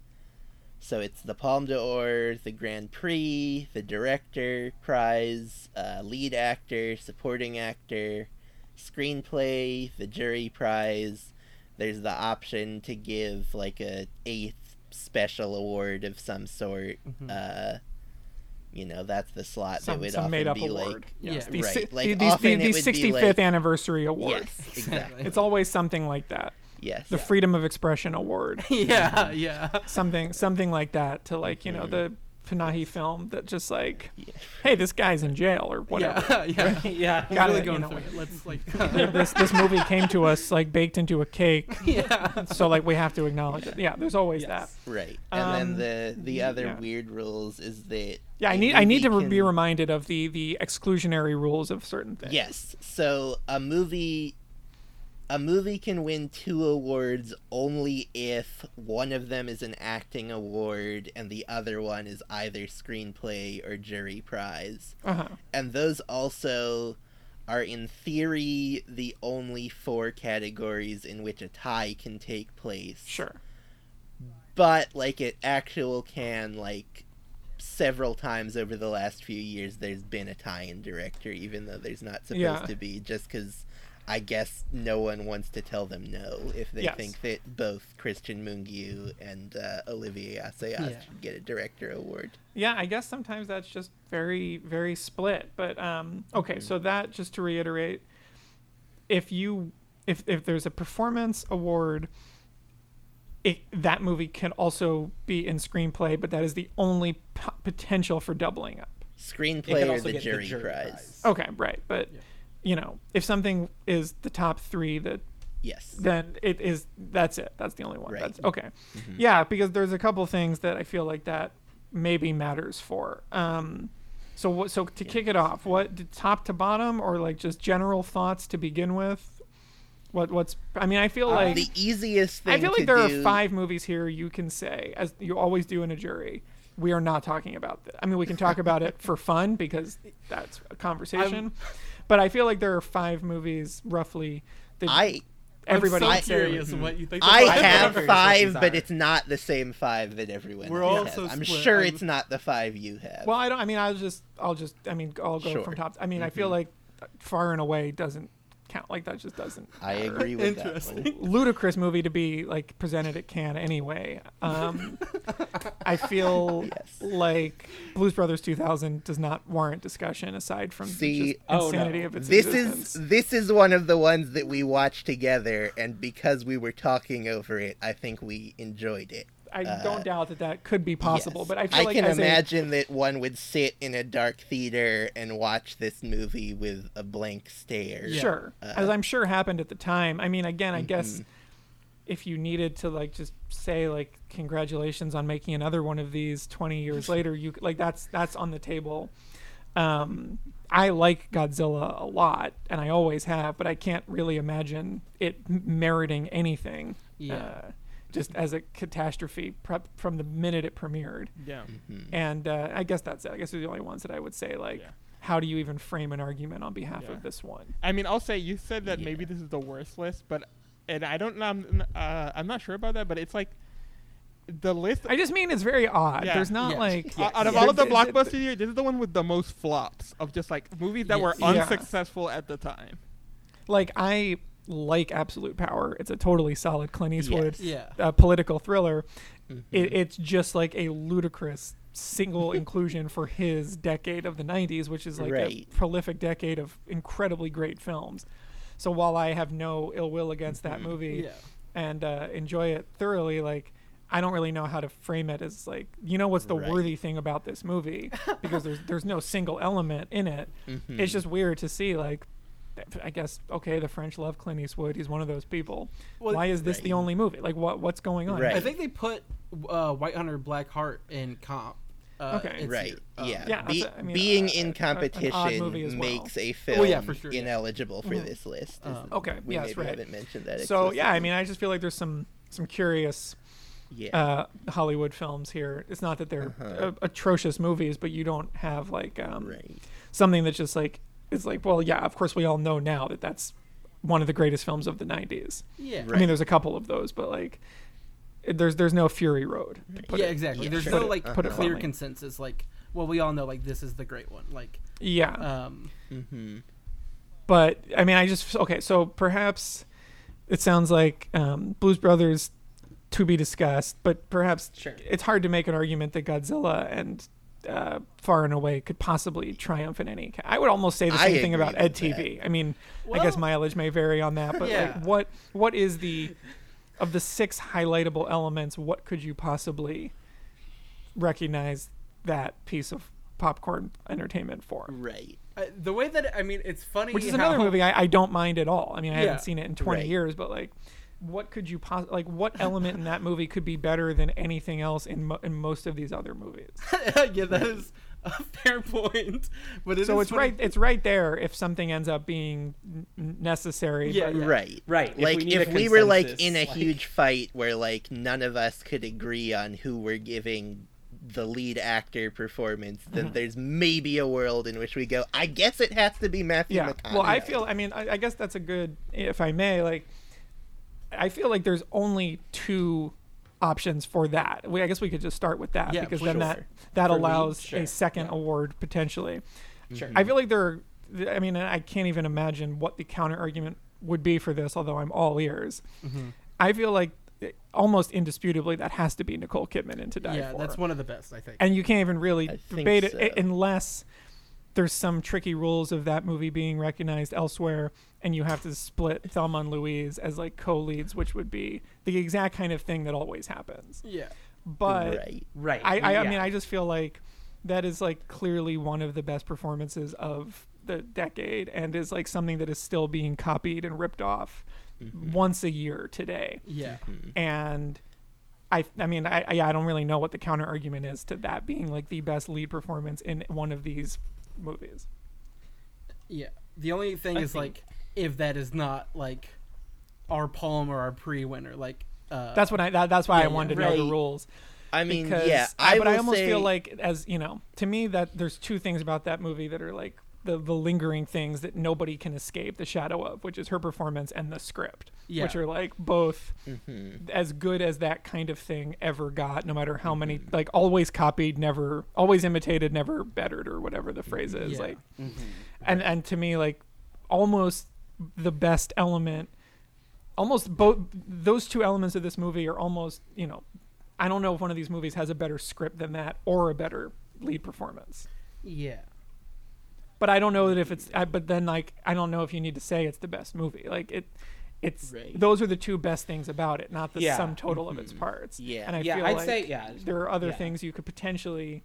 S1: so it's the Palme d'Or, the Grand Prix, the Director Prize, uh, Lead Actor, Supporting Actor, Screenplay, the Jury Prize. There's the option to give like a eighth special award of some sort.
S3: Mhm.
S1: Uh, you know, that's the slot
S5: Some,
S1: that would often
S5: made up
S1: be
S5: award.
S1: like
S5: Yes,
S3: Yeah.
S5: the,
S1: Right, like,
S5: the, the,
S1: often
S5: the,
S1: it
S5: the
S1: would be
S5: 65th
S1: like-
S5: anniversary award.
S1: Yes, exactly.
S5: It's always something like that.
S1: yes.
S5: The Freedom of Expression Award.
S3: yeah, yeah.
S5: something something like that to like, you know, the Panahi film that just like,
S1: Yeah.
S5: hey, this guy's in jail or whatever.
S3: Yeah, yeah.
S2: yeah.
S5: Got
S3: really
S5: it,
S3: going
S5: you know.
S3: through it. Let's like
S5: this this movie came to us like baked into a cake,
S3: yeah.
S5: so like we have to acknowledge it. Yeah, there's always
S2: Yes.
S1: Right. And
S5: Um,
S1: then the the other
S5: yeah.
S1: weird rules is that
S5: that. Yeah, I
S1: a
S5: need I need to
S1: movie
S5: re- be reminded of the the exclusionary rules of certain things.
S1: Yes. So a movie a movie can win two awards only if one of them is an acting award and the other one is either screenplay or jury prize.
S5: Uh huh.
S1: And those also are in theory the only four categories in which a tie can take place.
S5: Sure.
S1: but like it actual can like several times over the last few years there's been a tie-in director even though there's not supposed
S5: Yeah.
S1: to be just because i guess no one wants to tell them no if they
S5: Yes.
S1: think that both cristian mungiu and uh, olivier assayas
S3: Yeah.
S1: should get a director award
S5: Yeah, I guess sometimes that's just very, very split. But um, okay, so that just to reiterate, if you if if there's a performance award, it, that movie can also be in screenplay, but that is the only p- potential for doubling up.
S1: Screenplay or
S2: also
S1: the jury,
S2: the jury
S1: prize.
S2: prize.
S5: Okay, right, but
S3: Yeah.
S5: You know, if something is the top three, that
S1: yes
S5: then it is that's it. That's the only one.
S1: Right.
S5: That's okay. Yeah, because there's a couple things that I feel like that maybe matters for. Um, so what? So to kick it off, what top to bottom or like just general thoughts to begin with? What what's? I mean, I feel like
S1: the easiest thing
S5: I feel like there
S1: do,
S5: are five movies here you can say, as you always do in a jury. we are not talking about that. I mean, we can talk about it for fun because that's a conversation. But I feel like there are five movies roughly that
S1: I
S5: everybody
S3: I'm
S5: would
S3: so
S5: say-
S3: curious what you think. the
S1: I
S3: five
S1: have five, but it's not the same five that everyone
S3: We're
S1: else
S3: all
S1: has.
S3: so
S1: I'm
S3: split.
S1: sure
S3: I'm-
S1: it's not the five you have.
S5: Well, I don't. I mean, I'll just, I'll just, I mean, I'll go
S1: Sure.
S5: from top. I mean, I feel mm-hmm. like far and away doesn't count. Like that just doesn't.
S1: I
S5: matter.
S1: agree with that.
S3: Interesting.
S1: one.
S5: Ludicrous movie to be like presented at Cannes anyway. Um, I feel
S1: Yes.
S5: like Blues Brothers 2000 does not warrant discussion aside from the
S1: See,
S5: just
S2: Oh, no.
S5: insanity of its
S1: This
S5: existence.
S1: is this is one of the ones that we watched together, and because we were talking over it, I think we enjoyed it.
S5: I
S1: uh,
S5: don't doubt that that could be possible,
S1: Yes.
S5: but I feel like
S1: can
S5: as a-
S1: imagine that one would sit in a dark theater and watch this movie with a blank stare.
S5: Sure,
S1: Uh,
S5: as I'm sure happened at the time. I mean, again, I guess
S1: Mhm.
S5: if you needed to like just say like congratulations on making another one of these 20 years later, you like that's that's on the table. Um, I like Godzilla a lot, and I always have, but I can't really imagine it meriting anything.
S3: Yeah.
S5: Uh, just as a catastrophe prep from the minute it premiered.
S4: Yeah.
S5: And uh, I guess that's it. I guess they're the only ones that I would say like,
S4: Yeah.
S5: how do you even frame an argument on behalf
S4: Yeah.
S5: of this one?
S4: I mean, I'll say you said that maybe this is the worst list, but and I don't know. I'm, uh, I'm not sure about that, but it's like the list.
S5: I just mean it's very odd.
S4: Yeah.
S5: There's not
S3: Yes.
S5: like
S4: uh, out of
S5: Yeah.
S4: all of the
S5: Th- th- th-
S4: blockbusters here, this is the one with the most flops of just like movies that were
S3: Yes.
S5: Yeah.
S4: unsuccessful at the time.
S5: like I like Absolute Power. It's a totally solid Clint Eastwood
S3: Yeah.
S5: uh, political thriller.
S1: Mhm.
S5: It, it's just like a ludicrous single inclusion for his decade of the 90s, which is like
S1: Right.
S5: a prolific decade of incredibly great films. So while I have no ill will against that
S1: Mhm.
S5: movie
S3: Yeah.
S5: and uh, enjoy it thoroughly, like I don't really know how to frame it as like you know what's the
S1: Right.
S5: worthy thing about this movie because there's there's no single element in it.
S1: Mhm.
S5: It's just weird to see like I guess okay, the French love Clint Eastwood. He's one of those people.
S3: Well,
S5: Why is this the only movie? Like what what's going on?
S1: Right.
S3: I think they put uh, White Hunter Black Heart in comp. Uh,
S5: Okay.
S3: it's
S1: right.
S3: here. Um,
S1: yeah.
S5: Yeah,
S1: Be-
S5: that's a- I mean,
S1: being
S5: uh,
S1: in
S5: a- an odd
S1: competition
S5: movie well.
S1: makes a film
S3: Oh, yeah, for sure, yeah.
S1: ineligible for
S5: Mhm.
S1: this list.
S3: Um,
S1: isn't?
S5: Okay,
S1: we
S5: yes,
S1: maybe
S5: right.
S1: haven't mentioned that.
S5: So yeah, I mean, I just feel like there's some some curious
S1: yeah.
S5: uh, Hollywood films here. It's not that they're
S1: Uh-huh.
S5: uh, atrocious movies, but you don't have like um,
S1: right.
S5: something that's just like it's like well, yeah, of course we all know now that that's one of the greatest films of the 90s.
S3: Yeah.
S5: I mean, there's a couple of those, but like there's there's no Fury Road. to put
S3: yeah,
S5: it-
S3: exactly.
S1: yeah,
S3: There's
S1: sure.
S3: no
S1: Put it-
S3: like
S1: put it
S3: clear
S5: bluntly.
S3: consensus. Like, well, we all know like this is the great one. Like,
S5: Yeah.
S3: um,
S1: hmm
S5: but I mean, I just okay. So perhaps it sounds like um, Blues Brothers to be discussed, but perhaps
S2: Sure.
S5: it's hard to make an argument that Godzilla and uh, Far and Away could possibly triumph in any. I would almost say the
S1: I
S5: same thing about
S1: agree
S5: Ed
S1: with that.
S5: TV. I mean, I guess mileage may vary on that, but
S3: Yeah.
S5: like, what what is the of the six highlightable elements? What could you possibly recognize that piece of popcorn entertainment for?
S1: Right.
S3: uh, the way that I mean, it's funny.
S5: which is
S3: how-
S5: another movie I, I don't mind at all. I mean, I
S3: Yeah.
S5: haven't seen it in 20
S1: Right.
S5: years, but like, what could you pos- like? What element in that movie could be better than anything else in mo- in most of these other movies?
S3: yeah, that is a fair point. But it
S5: so it's
S3: funny-
S5: right. It's right there. If something ends up being necessary,
S3: Yeah,
S5: but-
S3: yeah.
S1: Right.
S2: Right. If
S1: Like
S2: we
S1: if we were like in a
S2: like-
S1: huge fight where like none of us could agree on who we're giving the lead actor performance, then
S5: Mm-hmm.
S1: there's maybe a world in which we go, I guess it has to be Matthew
S5: yeah.
S1: McConaughey.
S5: Well, I feel. I mean, I, I guess that's a good. If I may, like, I feel like there's only two options for that. We, I guess we could just start with that
S3: Yeah,
S5: because then
S3: sure.
S5: that that
S2: For lead,
S5: allows
S2: sure.
S5: a second award potentially.
S2: Sure.
S5: I feel like there. Are, I mean, I can't even imagine what the counter argument would be for this. Although I'm all ears,
S3: Mm-hmm.
S5: I feel like eh, almost indisputably that has to be Nicole Kidman in To Die
S3: Yeah,
S5: For.
S3: that's one of the best, I think.
S5: and you can't even really
S1: I
S5: debate it
S1: so.
S5: i- unless there's some tricky rules of that movie being recognized elsewhere, and you have to split Thelma and Louise as like co-leads, which would be the exact kind of thing that always happens.
S3: yeah.
S5: But
S1: right.
S2: Right.
S5: I, I, I mean, I just feel like that is like clearly one of the best performances of the decade, and is like something that is still being copied and ripped off
S1: Mm-hmm.
S5: once a year today.
S3: Yeah.
S5: And I, I mean, I, I, I don't really know what the counter argument is to that being like the best lead performance in one of these movies.
S3: Yeah. The only thing
S2: I
S3: is
S2: think-
S3: like if that is not like our palm or our pre-winner, like uh,
S5: That's what I. That, that's why
S3: yeah,
S5: I wanted
S3: yeah,
S5: to know the rules.
S1: I mean,
S5: because
S1: yeah,
S5: I,
S1: I
S5: but I
S1: will
S5: almost feel like as you know to me that there's two things about that movie that are like the, the lingering things that nobody can escape the shadow of which is her performance and the script
S3: Yeah.
S5: which are like both
S1: Mhm.
S5: as good as that kind of thing ever got no matter how many
S1: Mm-hmm.
S5: like always copied never always imitated never bettered or whatever the phrase is
S3: Yeah.
S5: like
S2: Mm-hmm.
S5: and and to me like almost the best element almost both those two elements of this movie are almost you know i don't know if one of these movies has a better script than that or a better lead performance
S3: Yeah.
S5: But i don't know that if it's I, but then like i don't know if you need to say it's the best movie like it it's
S1: Right.
S5: those are the two best things about it not the
S2: Yeah.
S5: sum total of its mm-hmm. parts
S1: Yeah.
S5: and i
S2: yeah,
S5: feel
S2: I'd
S5: like
S2: say yeah.
S5: there are other
S2: yeah.
S5: things you could potentially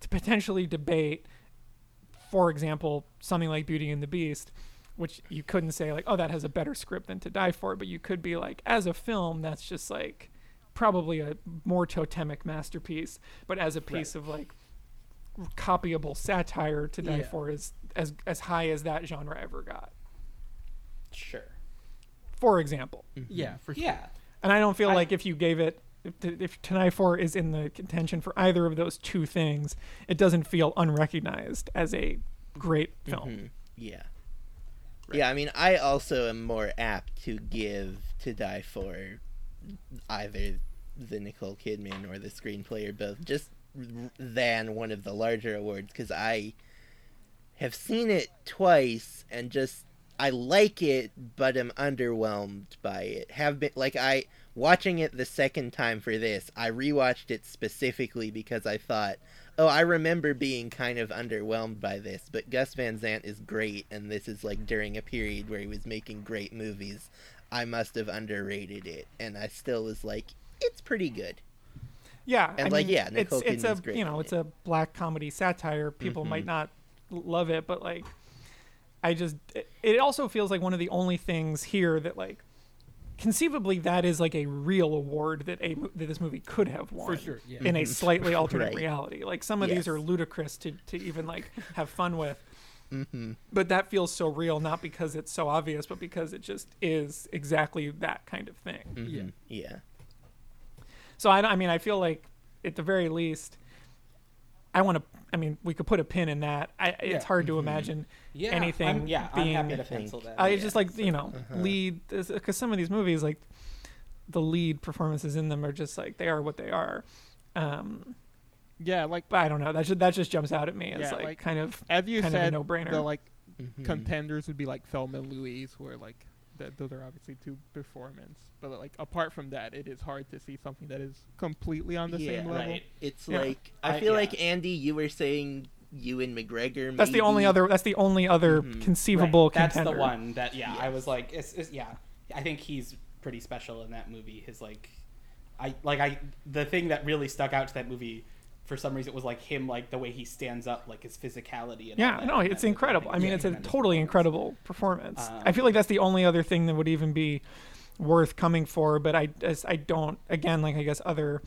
S5: to potentially debate for example something like beauty and the beast which you couldn't say like oh that has a better script than to die for but you could be like as a film that's just like probably a more totemic masterpiece but as a piece of like copyable satire to die
S3: Yeah.
S5: for is as as high as that genre ever got
S2: Sure.
S5: for example
S3: Yeah, for sure.
S2: Yeah.
S5: and I don't feel
S2: I-
S5: like if you gave it, if, t- if To Die For is in the contention for either of those two things, it doesn't feel unrecognized as a great film.
S1: Mhm. Yeah. Yeah, I mean, I also am more apt to give To Die For either the Nicole Kidman or the screenplay or both, just r- than one of the larger awards, because I have seen it twice and just I like it, but am underwhelmed by it. Have been like I watching it the second time for this. I rewatched it specifically because I thought, oh, I remember being kind of underwhelmed by this, but Gus Van Sant is great, and this is like during a period where he was making great movies. I must have underrated it, and I still was like, it's pretty good.
S5: Yeah,
S1: And,
S5: I
S1: like,
S5: mean,
S1: yeah, Nicole
S5: it's it's a
S1: great
S5: you know it's
S1: it.
S5: a black comedy satire. People might
S1: Mhm.
S5: not love it, but like, I just it, it also feels like one of the only things here that like. Conceivably, that is like a real award that a that this movie could have won
S3: For sure, yeah.
S5: in a slightly alternate
S1: Right.
S5: reality. Like some of these are ludicrous to, to even like have fun with.
S1: hmm
S5: but that feels so real not because it's so obvious but because it just is exactly that kind of thing
S3: Yeah.
S1: hmm Yeah.
S5: So I, I mean i feel like at the very least i want to i mean we could put a pin in that I, it's
S3: Yeah.
S5: hard to imagine
S2: Yeah.
S5: anything
S2: I'm, yeah, I'm
S5: being
S2: happy to pencil that.
S5: i
S2: in.
S5: just like you know
S1: Uh-huh.
S5: lead because some of these movies like the lead performances in them are just like they are what they are um
S4: Yeah, like
S5: but i don't know that just that just jumps out at me as
S4: Yeah,
S5: like,
S4: like,
S5: kind of
S4: as you
S5: kind
S4: said,
S5: no-brainer.
S4: the like
S1: Mhm.
S4: contenders would be like Thelma and Louise, where like that those are obviously two performance. But like apart from that, it is hard to see something that is completely on the
S1: yeah,
S4: same level.
S2: right.
S1: It's
S5: Yeah.
S1: like I
S2: I-
S1: feel
S2: yeah.
S1: like Andy, you were saying Ewan McGregor.
S5: that's the only other that's the only other
S1: Mhm.
S5: conceivable
S2: Right, That's
S5: contender
S2: the one that yeah, I was like, it's, it's yeah. I think he's pretty special in that movie. His like, I like I the thing that really stuck out to that movie. For some reason, it was like him, like the way he stands up, like his physicality. And
S5: Yeah,
S2: that
S5: no, it's
S2: that movie.
S5: incredible. I mean,
S2: Yeah,
S5: it's a totally incredible performance. I
S2: Um,
S5: feel like that's the only other thing that would even be worth coming for, but I, as I don't. Again, like I guess other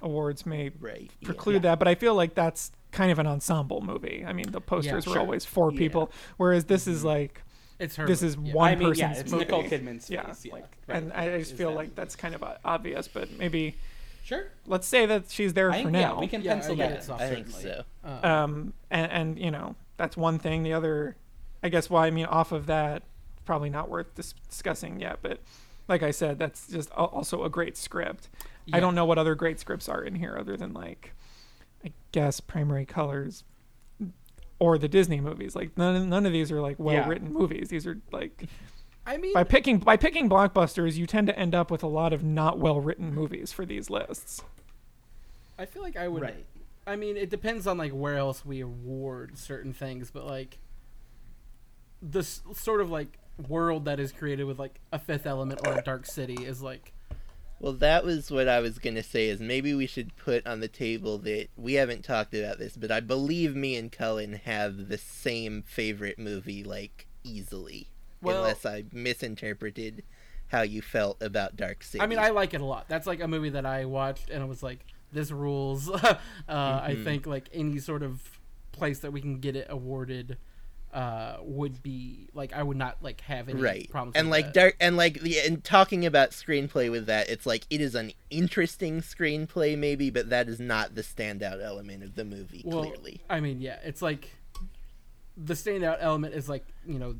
S5: awards may
S1: Right. yeah.
S5: preclude that, but I feel like that's kind of an ensemble movie. I mean, the posters were
S2: sure.
S5: always four
S1: Yeah.
S5: people, whereas this is like
S3: It's her.
S5: this is
S2: Yeah,
S5: one
S2: I mean,
S5: person's
S2: yeah, it's
S5: movie.
S2: Nicole Kidman's
S5: yeah,
S2: face. Yeah,
S5: like,
S2: right,
S5: and I just
S2: is
S5: feel
S2: that
S5: like that's kind of uh, obvious, but maybe
S2: sure.
S5: let's say that she's there
S2: I,
S5: for
S2: yeah,
S5: now.
S2: we can
S3: Yeah,
S2: pencil
S3: I
S2: that.
S3: get
S2: in.
S3: it, so-
S1: I think
S3: certainly.
S1: so.
S3: uh,
S5: um and, and you know that's one thing the other i guess well i mean off of that probably not worth dis- discussing yet but like i said that's just al- also a great script
S3: Yeah.
S5: i don't know what other great scripts are in here other than like i guess primary colors or the disney movies like none, none of these are like well written movies these are like
S3: I mean,
S5: by picking by picking blockbusters you tend to end up with a lot of not well written movies for these lists
S3: I feel like I would.
S2: Right.
S3: I mean, it depends on like where else we award certain things, but like this sort of like world that is created with like a Fifth Element or a Dark City is like
S1: Well, that was what I was gonna say. Is maybe we should put on the table that we haven't talked about this, but I believe me and Cullen have the same favorite movie, like easily,
S3: Well-
S1: unless I misinterpreted how you felt about Dark City.
S3: I mean, I like it a lot. That's like a movie that I watched and it was like, this rules. uh, I
S1: Mhm.
S3: think like any sort of place that we can get it awarded, uh, would be like I would not like have any
S1: right
S3: problems.
S1: and
S3: with
S1: like
S3: that.
S1: dark and like the and talking about screenplay with that it's like it is an interesting screenplay maybe but that is not the standout element of the movie
S3: well,
S1: clearly
S3: I mean, yeah, it's like the standout element is like you know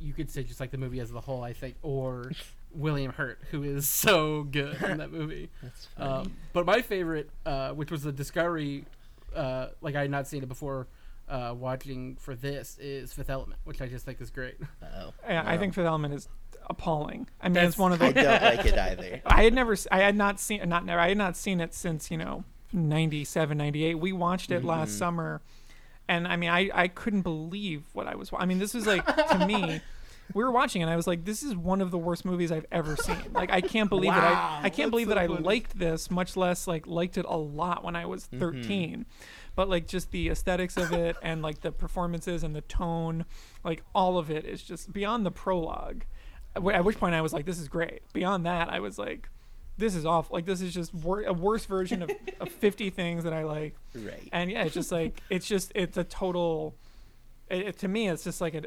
S3: you could say just like the movie as a whole, I think, or William Hurt, who is so good in that movie.
S1: that's
S3: Um, but my favorite, uh, which was the Discovery, uh, like I had not seen it before, uh, watching for this is Fifth Element, which I just think is great.
S1: oh
S5: Yeah, I think Fifth Element is appalling. I mean,
S3: That's-
S5: it's one of the.
S1: i don't like it either
S5: I had never, s- I had not seen, not never, I had not seen it since you know, 97, 98. We watched it last
S1: Mhm.
S5: summer, and I mean, I, I couldn't believe what I was. wa- I mean, this was like to me. We were watching and I was like, this is one of the worst movies I've ever seen. Like I can't believe that
S3: Wow,
S5: I I can't believe
S3: so
S5: that I
S3: funny.
S5: liked this, much less like liked it a lot when I was mm-hmm. 13. But like just the aesthetics of it and like the performances and the tone, like all of it is just beyond the prologue. At which point I was like, this is great. Beyond that, I was like, this is awful. Like this is just wor- a worse version of, of 50 things that I like.
S1: right
S5: And yeah, it's just like it's just it's a total. It, it- to me, it's just like an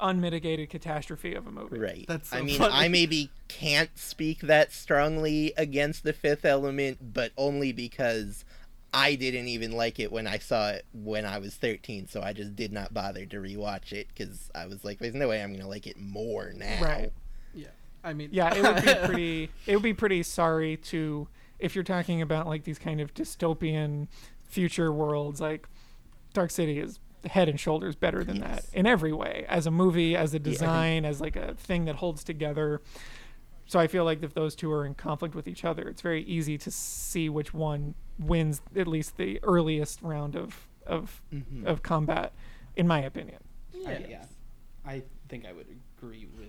S5: unmitigated catastrophe of a movie.
S1: Right.
S3: That's so
S1: I mean,
S3: funny.
S1: I maybe can't speak that strongly against the fifth element, but only because I didn't even like it when I saw it when I was 13, so I just did not bother to rewatch it because I was like, there's no way I'm going to like it more now.
S5: Right.
S3: Yeah, I mean,
S5: Yeah, it would be pretty. It would be pretty sorry to if you're talking about like these kind of dystopian future worlds. Like Dark City is head and shoulders better than that in every way, as a movie, as a design, as like a thing that holds together. So I feel like if those two are in conflict with each other, it's very easy to see which one wins at least the earliest round of of
S1: Mhm.
S5: of combat, in my opinion.
S2: I-
S3: yeah.
S2: yeah. I think I would agree with that.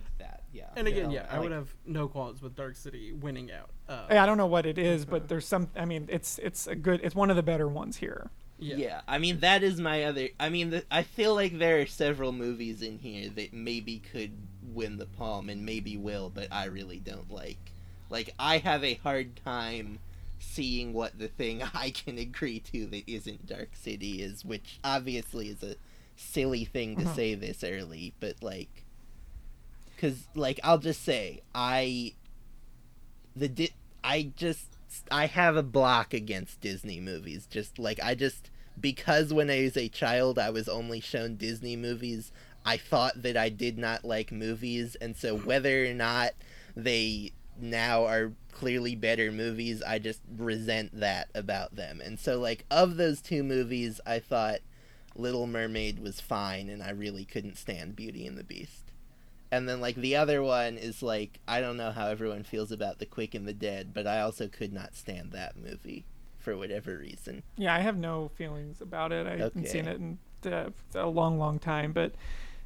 S2: Yeah.
S3: And again,
S2: No,
S3: yeah, I
S2: like-
S3: would have no qualms with Dark City winning out. Uh,
S5: I don't know what it is, but there's some. I mean, it's it's a good. It's one of the better ones here.
S3: yeah.
S1: Yeah. I mean that is my other. I mean, the, I feel like there are several movies in here that maybe could win the palm and maybe will, but I really don't like. Like I have a hard time seeing what the thing I can agree to that isn't Dark City is, which obviously is a silly thing to
S5: Mhm.
S1: say this early, but like, cause like I'll just say I the di- I just I have a block against Disney movies. Just like I just because when I was a child I was only shown Disney movies, I thought that I did not like movies and so whether or not they now are clearly better movies, I just resent that about them. And so like of those two movies, I thought Little Mermaid was fine and I really couldn't stand Beauty and the Beast. And then like the other one is like I don't know how everyone feels about The Quick and the Dead, but I also could not stand that movie for whatever reason.
S5: Yeah, I have no feelings about it. I haven't seen it in uh, a long, long time, but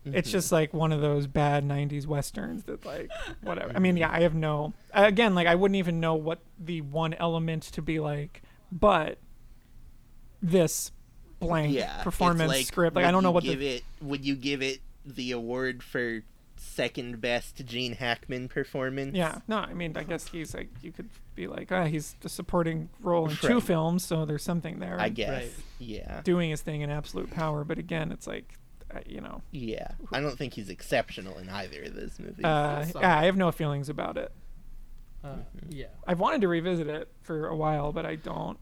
S5: it's
S1: Mhm.
S5: just like one of those bad '90s westerns that, like, whatever. I mean, yeah, I have no. Again, like, I wouldn't even know what the one element to be like, but this blank
S1: yeah
S5: performance
S1: like,
S5: script, like, I don't know what
S1: give
S5: the.
S1: it. Would you give it the award for second best Gene Hackman performance?
S5: Yeah, no, I mean, I guess he's like, you could be like, ah, he's the supporting role in two films, so there's something there.
S1: I guess.
S2: Right.
S1: Yeah.
S5: Doing his thing in absolute power, but again, it's like, uh, you know,
S1: Yeah. I don't think he's exceptional in either of those movies.
S5: uh, yeah, I have no feelings about it.
S3: Uh, yeah.
S5: I've wanted to revisit it for a while, but I don't.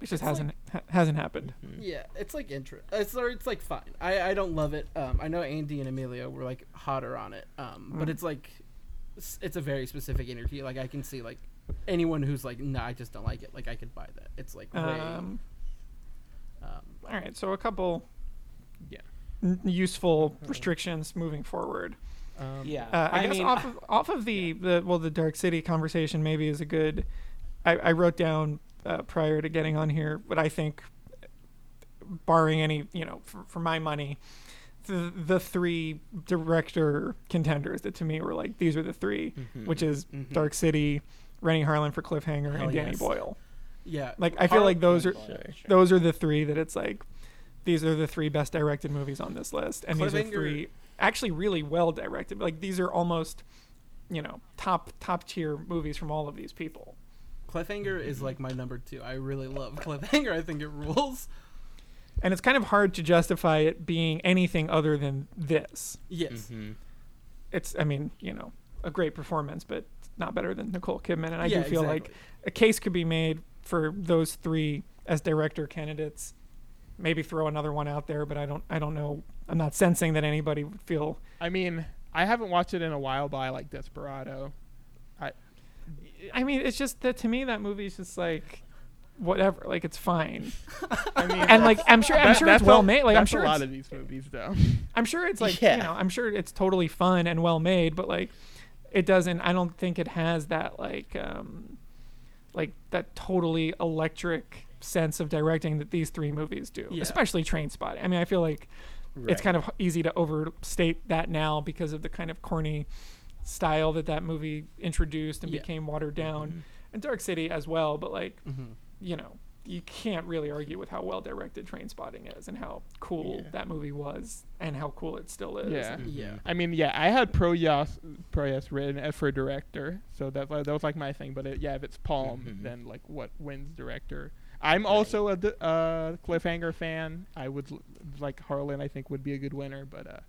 S5: It just
S3: It's
S5: hasn't ha- hasn't happened.
S1: Mhm.
S3: Yeah, it's like intro. It's or it's like fine. I I don't love it. Um, I know Andy and Amelia were like hotter on it. Um, but
S5: Mm.
S3: it's like, it's, it's a very specific energy. Like I can see like anyone who's like, no, I just don't like it. Like I could buy that. It's like way.
S5: Um,
S3: Um,
S5: all right, so a couple
S3: Yeah.
S5: n- useful restrictions moving forward.
S3: um,
S2: Yeah.
S5: Uh, I,
S2: I
S5: guess
S2: mean,
S5: off of off of the, the well the Dark City conversation maybe is a good. I, I wrote down uh, prior to getting on here but I think, barring any you know for, for my money, the the three director contenders that to me were like these are the 3
S1: Mhm.
S5: which is
S2: Mhm.
S5: Dark City, Renny Harlin for Cliffhanger,
S3: Hell
S5: and Danny
S3: yes.
S5: Boyle.
S3: Yeah.
S5: Like I feel
S3: Har-
S5: like those are
S1: Sure.
S5: those are the three that it's like these are the three best directed movies on this list and these are three actually really well directed like these are almost you know top top tier movies from all of these people
S3: Cliffhanger is like my number two. I really love Cliffhanger. I think it rules.
S5: and it's kind of hard to justify it being anything other than this.
S3: Yes.
S1: Mhm.
S5: It's, I mean, you know, a great performance, but not better than Nicole Kidman. And I
S3: Yeah,
S5: do feel like a case could be made for those three as director candidates. Maybe throw another one out there, but I don't, I don't know. I'm not sensing that anybody would feel.
S4: I mean, I haven't watched it in a while, but I like Desperado.
S5: I mean, it's just that to me that movie's just like, whatever. Like it's fine.
S4: I mean,
S5: and like I'm sure I'm
S4: that-
S5: sure it's well
S4: a-
S5: made. Like I'm sure
S4: a lot
S5: it's,
S4: of these movies, though.
S5: I'm sure it's like
S1: Yeah.
S5: you know I'm sure it's totally fun and well made, but like it doesn't. I don't think it has that like um like that totally electric sense of directing that these three movies do,
S3: Yeah.
S5: especially Train Spot. I mean, I feel like it's kind of easy to overstate that now because of the kind of corny style that that movie introduced and
S3: Yeah.
S5: became watered down,
S1: Mm-hmm.
S5: and Dark City as well. But like
S3: Mhm.
S5: you know, you can't really argue with how well directed Trainspotting is and how cool
S1: Yeah.
S5: that movie was and how cool it still is.
S4: Yeah.
S3: Yeah.
S4: I mean, yeah, I had Proyas Proyas written as for director, so that that was like my thing. But it, yeah, if it's Palm,
S1: Mhm.
S4: then like what wins director? I'm also a uh, cliffhanger fan. I would like Harlin. I think would be a good winner, but uh,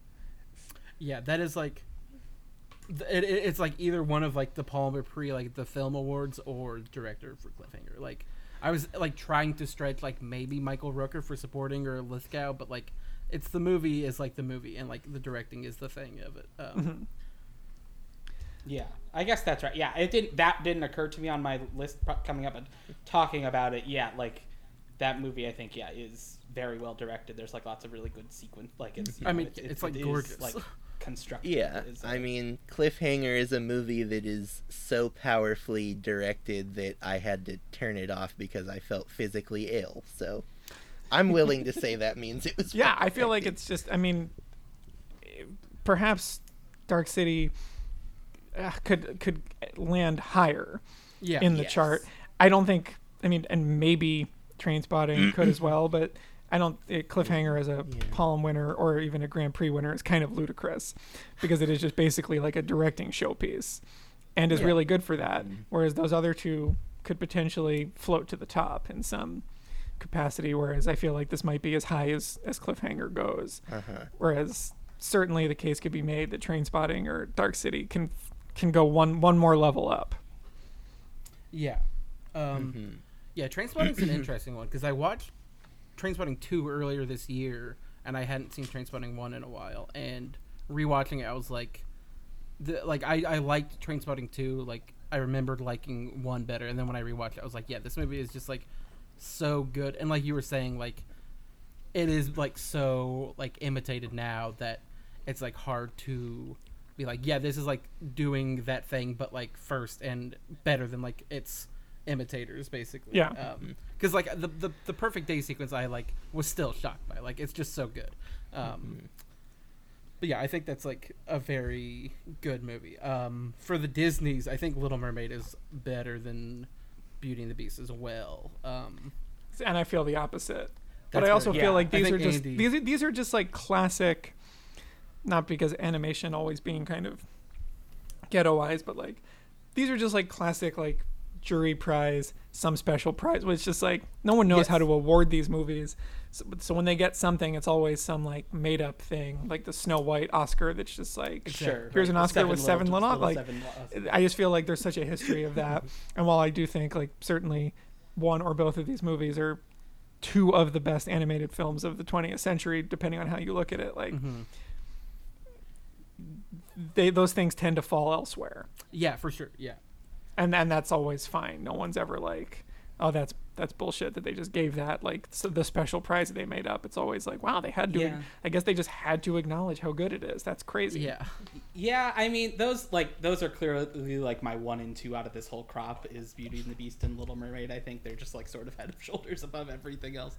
S3: Yeah, that is like, th- it, it, it's like either one of like the Palmer Pre like the film awards or director for Cliffhanger. Like, I was like trying to stretch like maybe Michael Rooker for supporting or Lithgow, but like it's the movie is like the movie and like the directing is the thing of it. Um,
S5: Mhm.
S2: Yeah, I guess that's right. Yeah, it didn't. That didn't occur to me on my list coming up and talking about it. Yeah, like that movie. I think yeah is very well directed. There's like lots of really good sequence. Like it's. you
S3: I mean,
S2: it's,
S3: it's, like,
S2: it is,
S3: gorgeous.
S2: like constructed.
S1: Yeah,
S2: is,
S1: I mean, Cliffhanger is a movie that is so powerfully directed that I had to turn it off because I felt physically ill. So, I'm willing to say that means it was.
S5: Yeah, I feel like it's just. I mean, perhaps Dark City uh, could could land higher
S3: yeah,
S5: in the
S1: yes.
S5: chart. I don't think. I mean, and maybe Trainspotting could as well, but I don't. It, Cliffhanger as a
S1: Yeah.
S5: Palm winner or even a Grand Prix winner is kind of ludicrous because it is just basically like a directing showpiece, and is
S1: Yeah.
S5: really good for that.
S1: Mhm.
S5: Whereas those other two could potentially float to the top in some capacity. Whereas I feel like this might be as high as as Cliffhanger goes.
S1: Uh-huh.
S5: Whereas certainly the case could be made that Train Spotting or Dark City can can go one one more level up.
S3: yeah. Um,
S1: Mhm.
S3: Yeah, Trainspotting's an interesting one because I watched Trainspotting two earlier this year, and I hadn't seen Trainspotting one in a while. And rewatching it, I was like, the, like I, I liked Trainspotting two. Like I remembered liking one better, and then when I rewatched it, I was like, yeah, this movie is just like so good. And like you were saying, like it is like so like imitated now that it's like hard to be like, yeah, this is like doing that thing, but like first and better than like its imitators, basically.
S5: Yeah.
S3: Because like the, the the perfect day sequence, I like was still shocked by. Like it's just so good. Um, But yeah, I think that's like a very good movie. Um, for the Disney's, I think Little Mermaid is better than Beauty and the Beast as well. Um,
S5: and I feel the opposite. but
S3: That's
S5: I also
S3: very-
S5: feel
S3: yeah,
S5: like
S3: I
S5: these are just
S3: Andy-
S5: these are these are just like classic, not because animation always being kind of ghettoized, but like these are just like classic like jury prize, some special prize. Which just like no one knows how to award these movies. So, so when they get something, it's always some like made up thing, like the Snow White Oscar. That's just like
S2: Sure.
S5: Here's an
S2: the
S5: Oscar with seven
S2: little,
S5: little- like,
S2: seven
S5: I just feel like there's such a history of that. and while I do think like certainly one or both of these movies are two of the best animated films of the 20th century, depending on how you look at it, like
S3: mhm.
S5: they those things tend to fall elsewhere,
S3: Yeah, for sure. Yeah.
S5: And and that's always fine. No one's ever like, oh, that's that's bullshit that they just gave that like so the special prize that they made up. It's always like, wow, they had to.
S2: Yeah.
S5: I guess they just had to acknowledge how good it is. That's crazy.
S3: Yeah.
S2: Yeah, I mean those like those are clearly like my one and two out of this whole crop is Beauty and the Beast and Little Mermaid. I think they're just like sort of head of shoulders above everything else.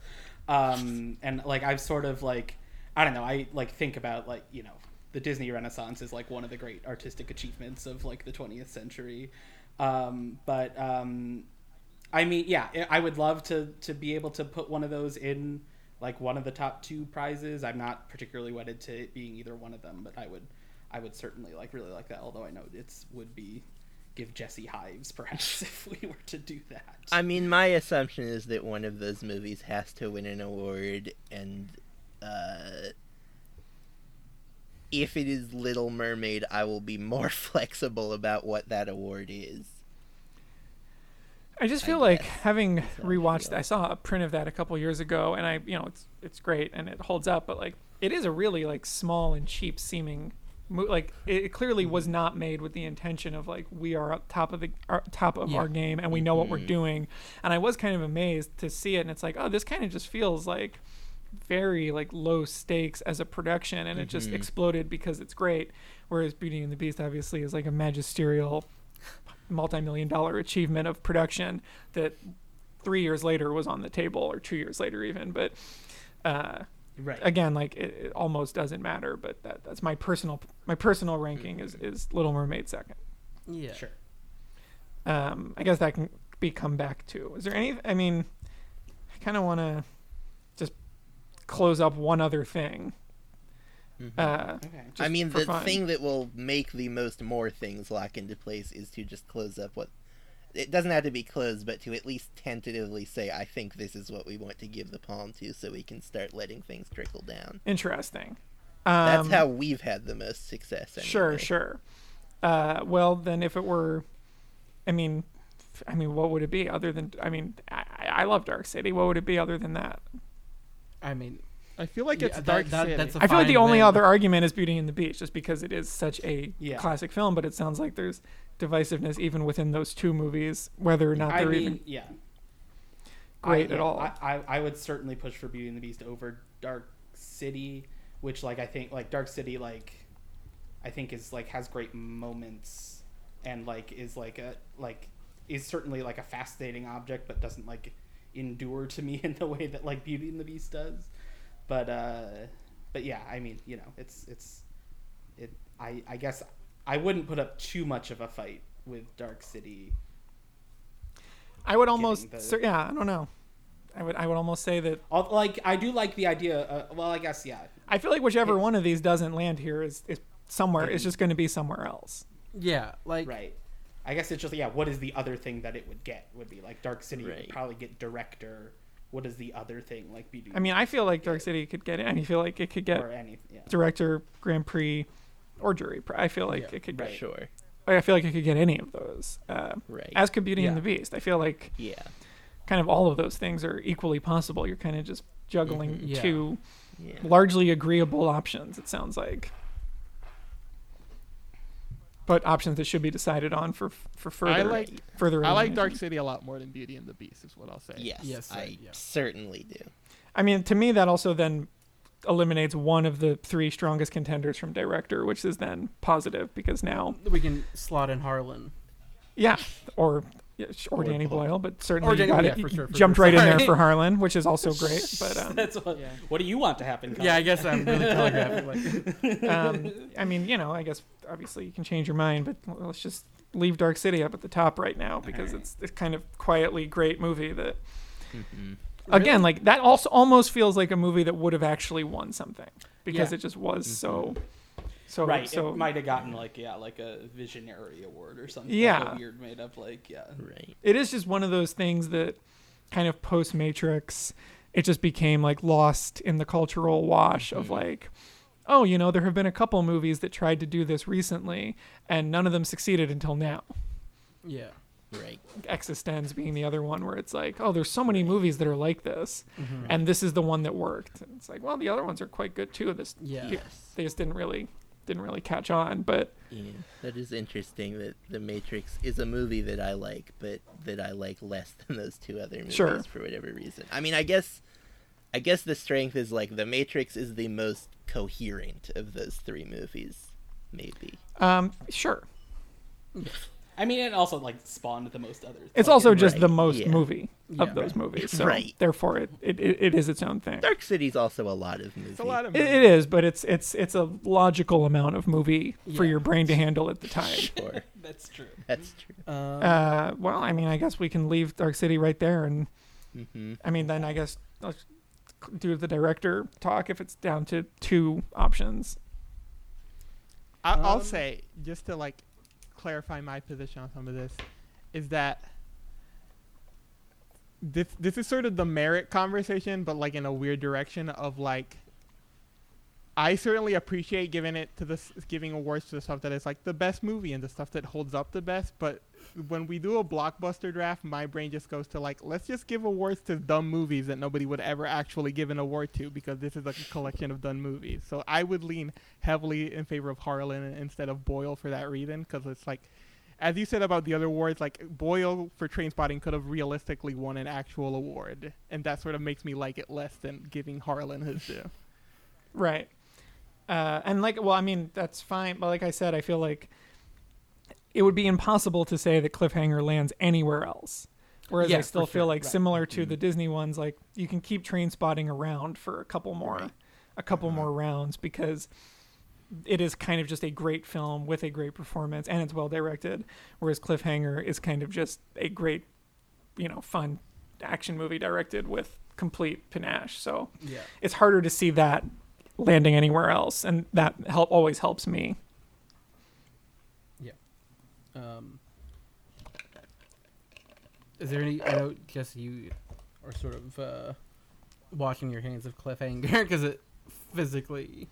S2: Um, and like I've sort of like I don't know. I like think about like you know the Disney Renaissance is like one of the great artistic achievements of like the 20th century. Um, but um, I mean, yeah, I would love to to be able to put one of those in like one of the top two prizes. I'm not particularly wedded to it being either one of them, but I would I would certainly like really like that. Although I know it's would be give Jesse hives, perhaps, if we were to do that.
S1: I mean, my assumption is that one of those movies has to win an award, and uh, if it is Little Mermaid, I will be more flexible about what that award is.
S5: I just
S1: I
S5: feel like
S1: guess.
S5: having
S1: That's
S5: rewatched. I saw a print of that a couple years ago, and I, you know, it's it's great and it holds up, but like it is a really like small and cheap seeming. mo- Like it it clearly was
S1: Mm-hmm.
S5: not made with the intention of like we are up top of the our, top of
S3: Yeah.
S5: our game and we know what we're
S1: Mhm.
S5: doing, and I was kind of amazed to see it, and it's like oh this kind of just feels like very like low stakes as a production, and it just
S1: Mhm.
S5: exploded because it's great. Whereas Beauty and the Beast obviously is like a magisterial multi-million dollar achievement of production that three years later was on the table or two years later even but uh,
S2: right.
S5: again like it, it almost doesn't matter but that, that's my personal my personal ranking is, is little mermaid second
S3: Yeah.
S2: Sure.
S5: um, i guess that can be come back to is there any i mean i kind of want to just close up one other thing
S1: Mhm.
S5: uh,
S2: Okay.
S1: I mean, the
S5: fun.
S1: thing that will make the most more things lock into place is to just close up what. It doesn't have to be closed, but to at least tentatively say, I think this is what we want to give the palm to, so we can start letting things trickle down.
S5: interesting
S1: That's
S5: Um,
S1: how we've had the most success.
S5: Sure,
S1: anyway.
S5: sure. Uh, well, then if it were, I mean, I mean, what would it be other than? I mean, I, I love Dark City. What would it be other than that?
S3: I mean,
S4: I feel like it's
S3: that-
S4: Dark
S3: that-
S4: City.
S3: that's a
S5: I feel like the only
S3: win.
S5: other argument is Beauty and the Beast, just because it is such a
S2: Yeah.
S5: classic film. But it sounds like there's divisiveness even within those two movies, whether or not
S2: I
S5: they're
S2: mean,
S5: even
S2: yeah.
S5: great
S2: I,
S5: at
S2: yeah,
S5: all.
S2: I, I, I would certainly push for Beauty and the Beast over Dark City, which like I think like Dark City like I think is like has great moments and like is like a like is certainly like a fascinating object but doesn't like endure to me in the way that like Beauty and the Beast does. But uh but yeah, I mean, you know, it's it's it I I guess I wouldn't put up too much of a fight with Dark City.
S5: I would almost,
S2: the-
S5: so, yeah, I don't know. I would, I would almost say that
S2: Like I do like the idea. Uh, well, I guess yeah.
S5: I feel like whichever
S2: It-
S5: one of these doesn't land here is, is somewhere. It's
S2: Mhm.
S5: just going to be somewhere else.
S3: yeah, like
S2: Right. I guess it's just yeah. What is the other thing that it would get? Would be like Dark City would probably get director. What is the other thing like Beauty?
S5: I mean, I feel like Dark City could get it. I feel like it could get
S2: or any yeah.
S5: director, Grand Prix, or jury. I feel like
S3: Yeah,
S5: it could
S2: right.
S5: get.
S1: Sure.
S5: I feel like it could get any of those. Uh,
S1: Right.
S5: as could Beauty and the Beast. I feel like
S1: yeah.
S5: kind of all of those things are equally possible. You're kind of just juggling
S1: Mhm.
S3: Yeah.
S5: two
S1: Yeah.
S5: largely agreeable options. It sounds like. But options that should be decided on for for further
S4: I like
S5: further.
S4: I like. Dark City a lot more than Beauty and the Beast. Is what I'll say.
S1: Yes.
S3: Yes,
S1: I
S3: yeah.
S1: certainly do.
S5: I mean, to me, that also then eliminates one of the three strongest contenders from director, which is then positive because now,
S3: we can slot in Harlin.
S5: yeah, or yeah, or,
S1: Or
S5: Danny
S1: Paul.
S5: Boyle, but certainly
S3: Or Danny-
S5: got
S3: yeah,
S5: it,
S3: for sure, for
S5: jumped
S3: sure.
S5: right in there for Harlin, which is also great. But um,
S2: That's what.
S4: Yeah.
S2: What do you want to happen? Colin?
S3: Yeah, I guess I'm really telegraphing. Like,
S5: um, I mean, you know, I guess obviously you can change your mind, but let's just leave Dark City up at the top right now because
S2: Alright.
S5: it's it's kind of quietly great movie that
S1: hmm
S5: again like that also almost feels like a movie that would have actually won something because
S3: Yeah.
S5: it just was so so
S2: right.
S5: so
S2: it might have gotten like yeah, like a visionary award or something. like
S5: Yeah.
S2: a weird made up like yeah.
S1: Right.
S5: it is just one of those things that kind of post Matrix, it just became like lost in the cultural wash of
S1: Mhm.
S5: like, oh, you know, there have been a couple movies that tried to do this recently, and none of them succeeded until now.
S3: yeah.
S1: Right.
S5: Existenz being the other one where it's like, oh, there's so many movies that are like this,
S3: Mhm.
S5: and this is the one that worked. And it's like, well, the other ones are quite good too. This
S3: Yeah.
S1: Yes.
S5: they just didn't really didn't really catch on, but
S1: Yeah. That is interesting that The Matrix is a movie that I like, but that I like less than those two other movies
S5: Sure.
S1: for whatever reason. I mean, I guess I guess the strength is like The Matrix is the most coherent of those three movies, maybe.
S5: um, sure.
S2: I mean, it also like spawned the most others.
S5: It's
S2: Like,
S5: also
S2: in-
S5: just the most
S1: yeah.
S5: movie
S3: Yeah.
S5: of those movies, so
S1: Right.
S5: therefore it, it, it, it is its own thing.
S1: Dark City's also a lot of movies.
S4: It's a lot of.
S5: It, it is, but it's it's it's a logical amount of movie for your brain to handle at the time.
S1: Sure.
S2: That's true.
S1: That's true.
S3: Um,
S5: Uh, well, I mean, I guess we can leave Dark City right there, and
S1: hmm
S5: I mean, then I guess let's do the director talk if it's down to two options.
S4: I, I'll
S3: Um,
S4: say just to like clarify my position on some of this is that this this is sort of the merit conversation, but like in a weird direction of like. I certainly appreciate giving it to the giving awards to the stuff that is like the best movie and the stuff that holds up the best. But when we do a blockbuster draft, my brain just goes to like, let's just give awards to dumb movies that nobody would ever actually give an award to because this is like a collection of dumb movies. So I would lean heavily in favor of Harlin instead of Boyle for that reason because it's like, as you said about the other awards, like Boyle for Trainspotting could have realistically won an actual award, and that sort of makes me like it less than giving Harlin his due.
S5: Right. Uh, and like, well, I mean, that's fine. But like I said, I feel like it would be impossible to say that Cliffhanger lands anywhere else. Whereas
S3: Yeah,
S5: I still feel
S3: sure,
S5: like
S3: right.
S5: similar to the Disney ones, like you can keep Trainspotting around for a couple more,
S1: Right.
S5: a couple more rounds because it is kind of just a great film with a great performance and it's well directed. Whereas Cliffhanger is kind of just a great, you know, fun action movie directed with complete panache. So
S3: Yeah.
S5: it's harder to see that landing anywhere else, and that help always helps me. Yeah.
S3: Um, is there any? I know, Jesse, you are sort of uh, washing your hands of cliffhanger because it physically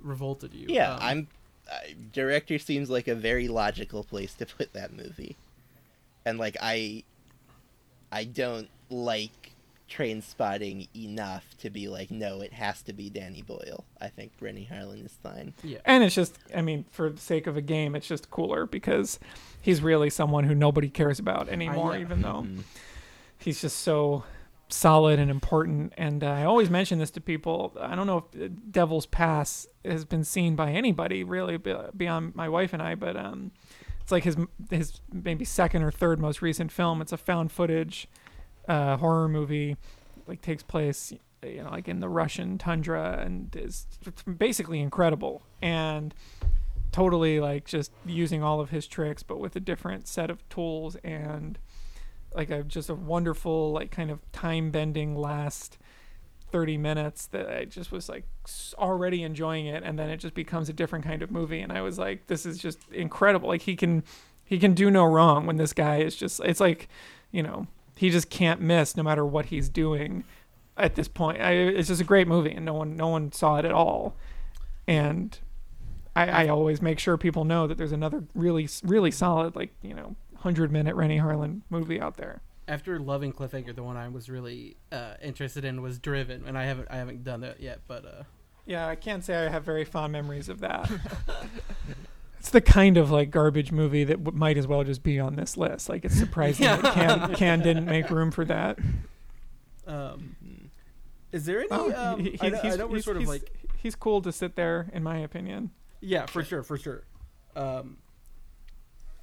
S3: revolted you.
S1: Yeah,
S3: Um,
S1: I'm. Uh, director seems like a very logical place to put that movie, and like I, I don't like Trainspotting enough to be like, no, it has to be Danny Boyle. I think Renny Harlin is fine.
S3: Yeah.
S5: And it's just, I mean, for the sake of a game, it's just cooler because he's really someone who nobody cares about anymore, even though
S1: Mm.
S5: he's just so solid and important. And uh, I always mention this to people. I don't know if Devil's Pass has been seen by anybody really beyond my wife and I, but um, it's like his his maybe second or third most recent film. It's a found footage uh, horror movie, like takes place you know like in the Russian tundra and is basically incredible and totally like just using all of his tricks but with a different set of tools and like a just a wonderful like kind of time bending last 30 minutes that I just was like already enjoying it. And then it just becomes a different kind of movie. And I was like this is just incredible. Like he can he can do no wrong when this guy is just it's like you know he just can't miss no matter what he's doing at this point. I, it's just a great movie and no one no one saw it at all. And I, I always make sure people know that there's another really really solid like you know 100 minute Renny Harlin movie out there.
S3: After loving cliffhanger, the one I was really uh, interested in was Driven, and I haven't I haven't done that yet, but uh,
S5: Yeah, I can't say I have very fond memories of that. it's the kind of like garbage movie that w- might as well just be on this list. Like it's surprising that Cannes Cannes didn't make room for that.
S3: um, is there any?
S5: Oh,
S3: um,
S5: he-
S3: I, know, I
S5: he's,
S3: know we're
S5: he's-
S3: sort of
S5: he's-
S3: like
S5: he's cool to sit there, in my opinion.
S3: Yeah, for sure, for sure. Um,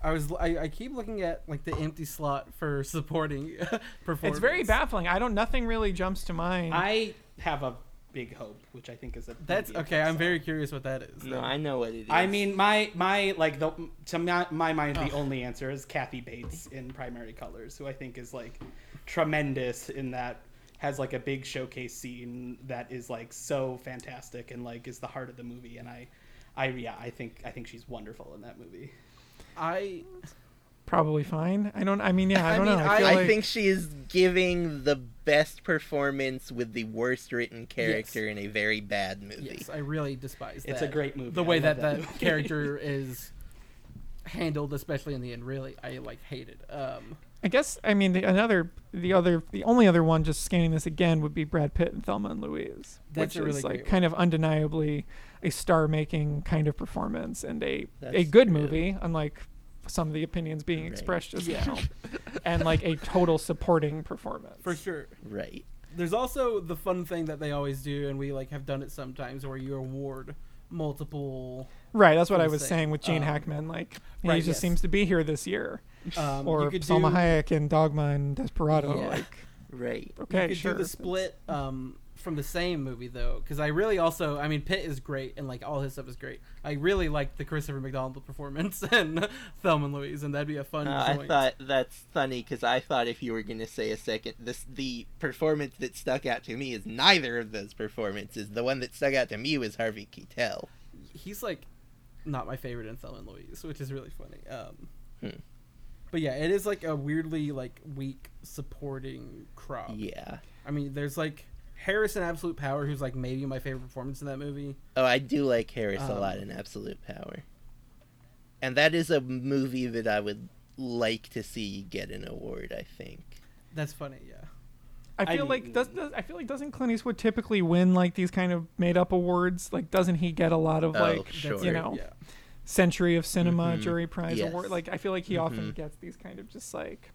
S3: I was I, I keep looking at like the empty slot for supporting performance.
S5: It's very baffling. I don't. Nothing really jumps to mind.
S2: I have a big hope, which I think is a
S3: That's okay. I'm
S2: plus.
S3: very curious what that is.
S1: No, I know what it is.
S2: I mean, my my like the to my, my mind, the only answer is Kathy Bates in Primary Colors, who I think is like tremendous in that has like a big showcase scene that is like so fantastic and like is the heart of the movie. And I, I yeah, I think I think she's wonderful in that movie.
S3: I
S5: Probably fine. I don't. I mean, yeah. I,
S3: I
S5: don't
S3: mean,
S5: know.
S3: I-
S5: I, feel
S1: I
S5: like,
S1: think she is giving the best performance with the worst written character in a very bad movie.
S3: yes, I really despise that.
S2: It's a great movie.
S3: The way
S2: love
S3: that that, character is handled, especially in the end, really, I like hate it. Um,
S5: I guess. I mean, the, another, the other, the only other one. Just scanning this again would be Brad Pitt and Thelma and Louise,
S3: That's
S5: which
S3: a really
S5: is like
S3: great
S5: kind of undeniably a star-making kind of performance and a a good
S1: true.
S5: movie, unlike some of the opinions being
S1: Right.
S5: expressed just
S3: Yeah.
S5: now, and like a total supporting performance.
S3: for sure.
S1: Right.
S3: There's also the fun thing that they always do, and we like have done it sometimes, where you award multiple.
S5: Right. That's what I was
S3: sake.
S5: saying with Gene
S3: Um,
S5: Hackman. Like he
S3: right,
S5: just
S3: yes.
S5: seems to be here this year,
S3: Um,
S5: or
S3: could
S5: Salma
S3: do-
S5: Hayek and Dogma and Desperado.
S3: Yeah.
S5: Like
S1: Right.
S5: okay,
S3: you could
S5: sure.
S3: do the split um, from the same movie though, because I really also, I mean, Pitt is great and like all his stuff is great. I really like the Christopher McDonald performance and Thelma and Louise, and that'd be a fun.
S1: Uh, I thought that's funny because I thought if you were going to say a second, this the performance that stuck out to me is neither of those performances. The one that stuck out to me was Harvey Keitel.
S3: he's like not my favorite in Thelma and Louise, which is really funny. Um,
S1: Hmm.
S3: But yeah, it is like a weirdly like weak supporting crop.
S1: Yeah.
S3: I mean, there's like Harris in Absolute Power, who's like maybe my favorite performance in that movie.
S1: Oh, I do like Harris a
S3: Um,
S1: lot in Absolute Power. And that is a movie that I would like to see get an award, I think.
S3: That's funny, yeah.
S5: I
S2: I
S5: feel like does, does I feel like doesn't Clint Eastwood typically win like these kind of made up awards? Like doesn't he get a lot of
S1: Oh,
S5: like
S1: sure.
S5: you know
S3: Yeah.
S5: Century of Cinema
S1: Mhm.
S5: Jury Prize
S1: Yes.
S5: award? Like I feel like he often
S1: Mhm.
S5: gets these kind of just like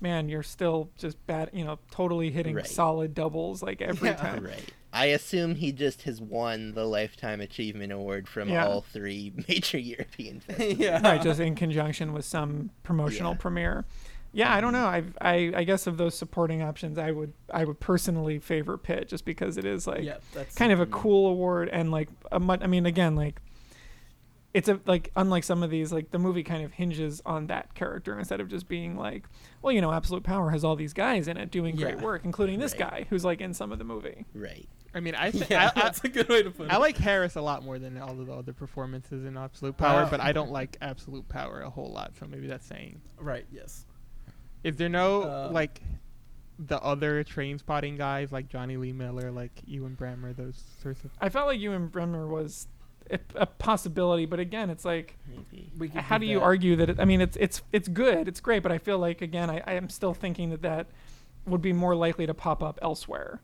S5: man, you're still just bad, you know, totally hitting
S1: Right.
S5: solid doubles like every
S3: Yeah.
S5: time.
S1: Right. I assume he just has won the Lifetime Achievement Award from
S5: Yeah.
S1: all three major European festivals.
S3: yeah.
S5: right, just in conjunction with some promotional
S1: Yeah.
S5: premiere. Yeah, I don't know. I, I I guess of those supporting options, I would I would personally favor Pitt just because it is like
S3: yeah,
S5: kind of a
S1: Mhm.
S5: cool award and like a mu- I mean again like it's a like unlike some of these like the movie kind of hinges on that character instead of just being like well you know absolute power has all these guys in it doing great
S3: Yeah.
S5: work including this
S1: Right.
S5: guy who's like in some of the movie
S1: Right.
S4: I mean, I think
S3: yeah,
S4: I, I,
S3: that's a good way to put it.
S4: I like Harris a lot more than all of the other performances in Absolute Power,
S3: Wow.
S4: but I don't like Absolute Power a whole lot. So maybe that's saying.
S3: right. Yes.
S4: Is there no
S3: Uh,
S4: like the other Trainspotting guys like Jonny Lee Miller, like Ewan Bremner, those sorts of?
S5: I felt like Ewan Bremner was a, a possibility but again it's like
S1: Maybe.
S3: We
S5: how do you
S3: that.
S5: argue that it, I mean it's it's it's good it's great but I feel like again I, I am still thinking that that would be more likely to pop up elsewhere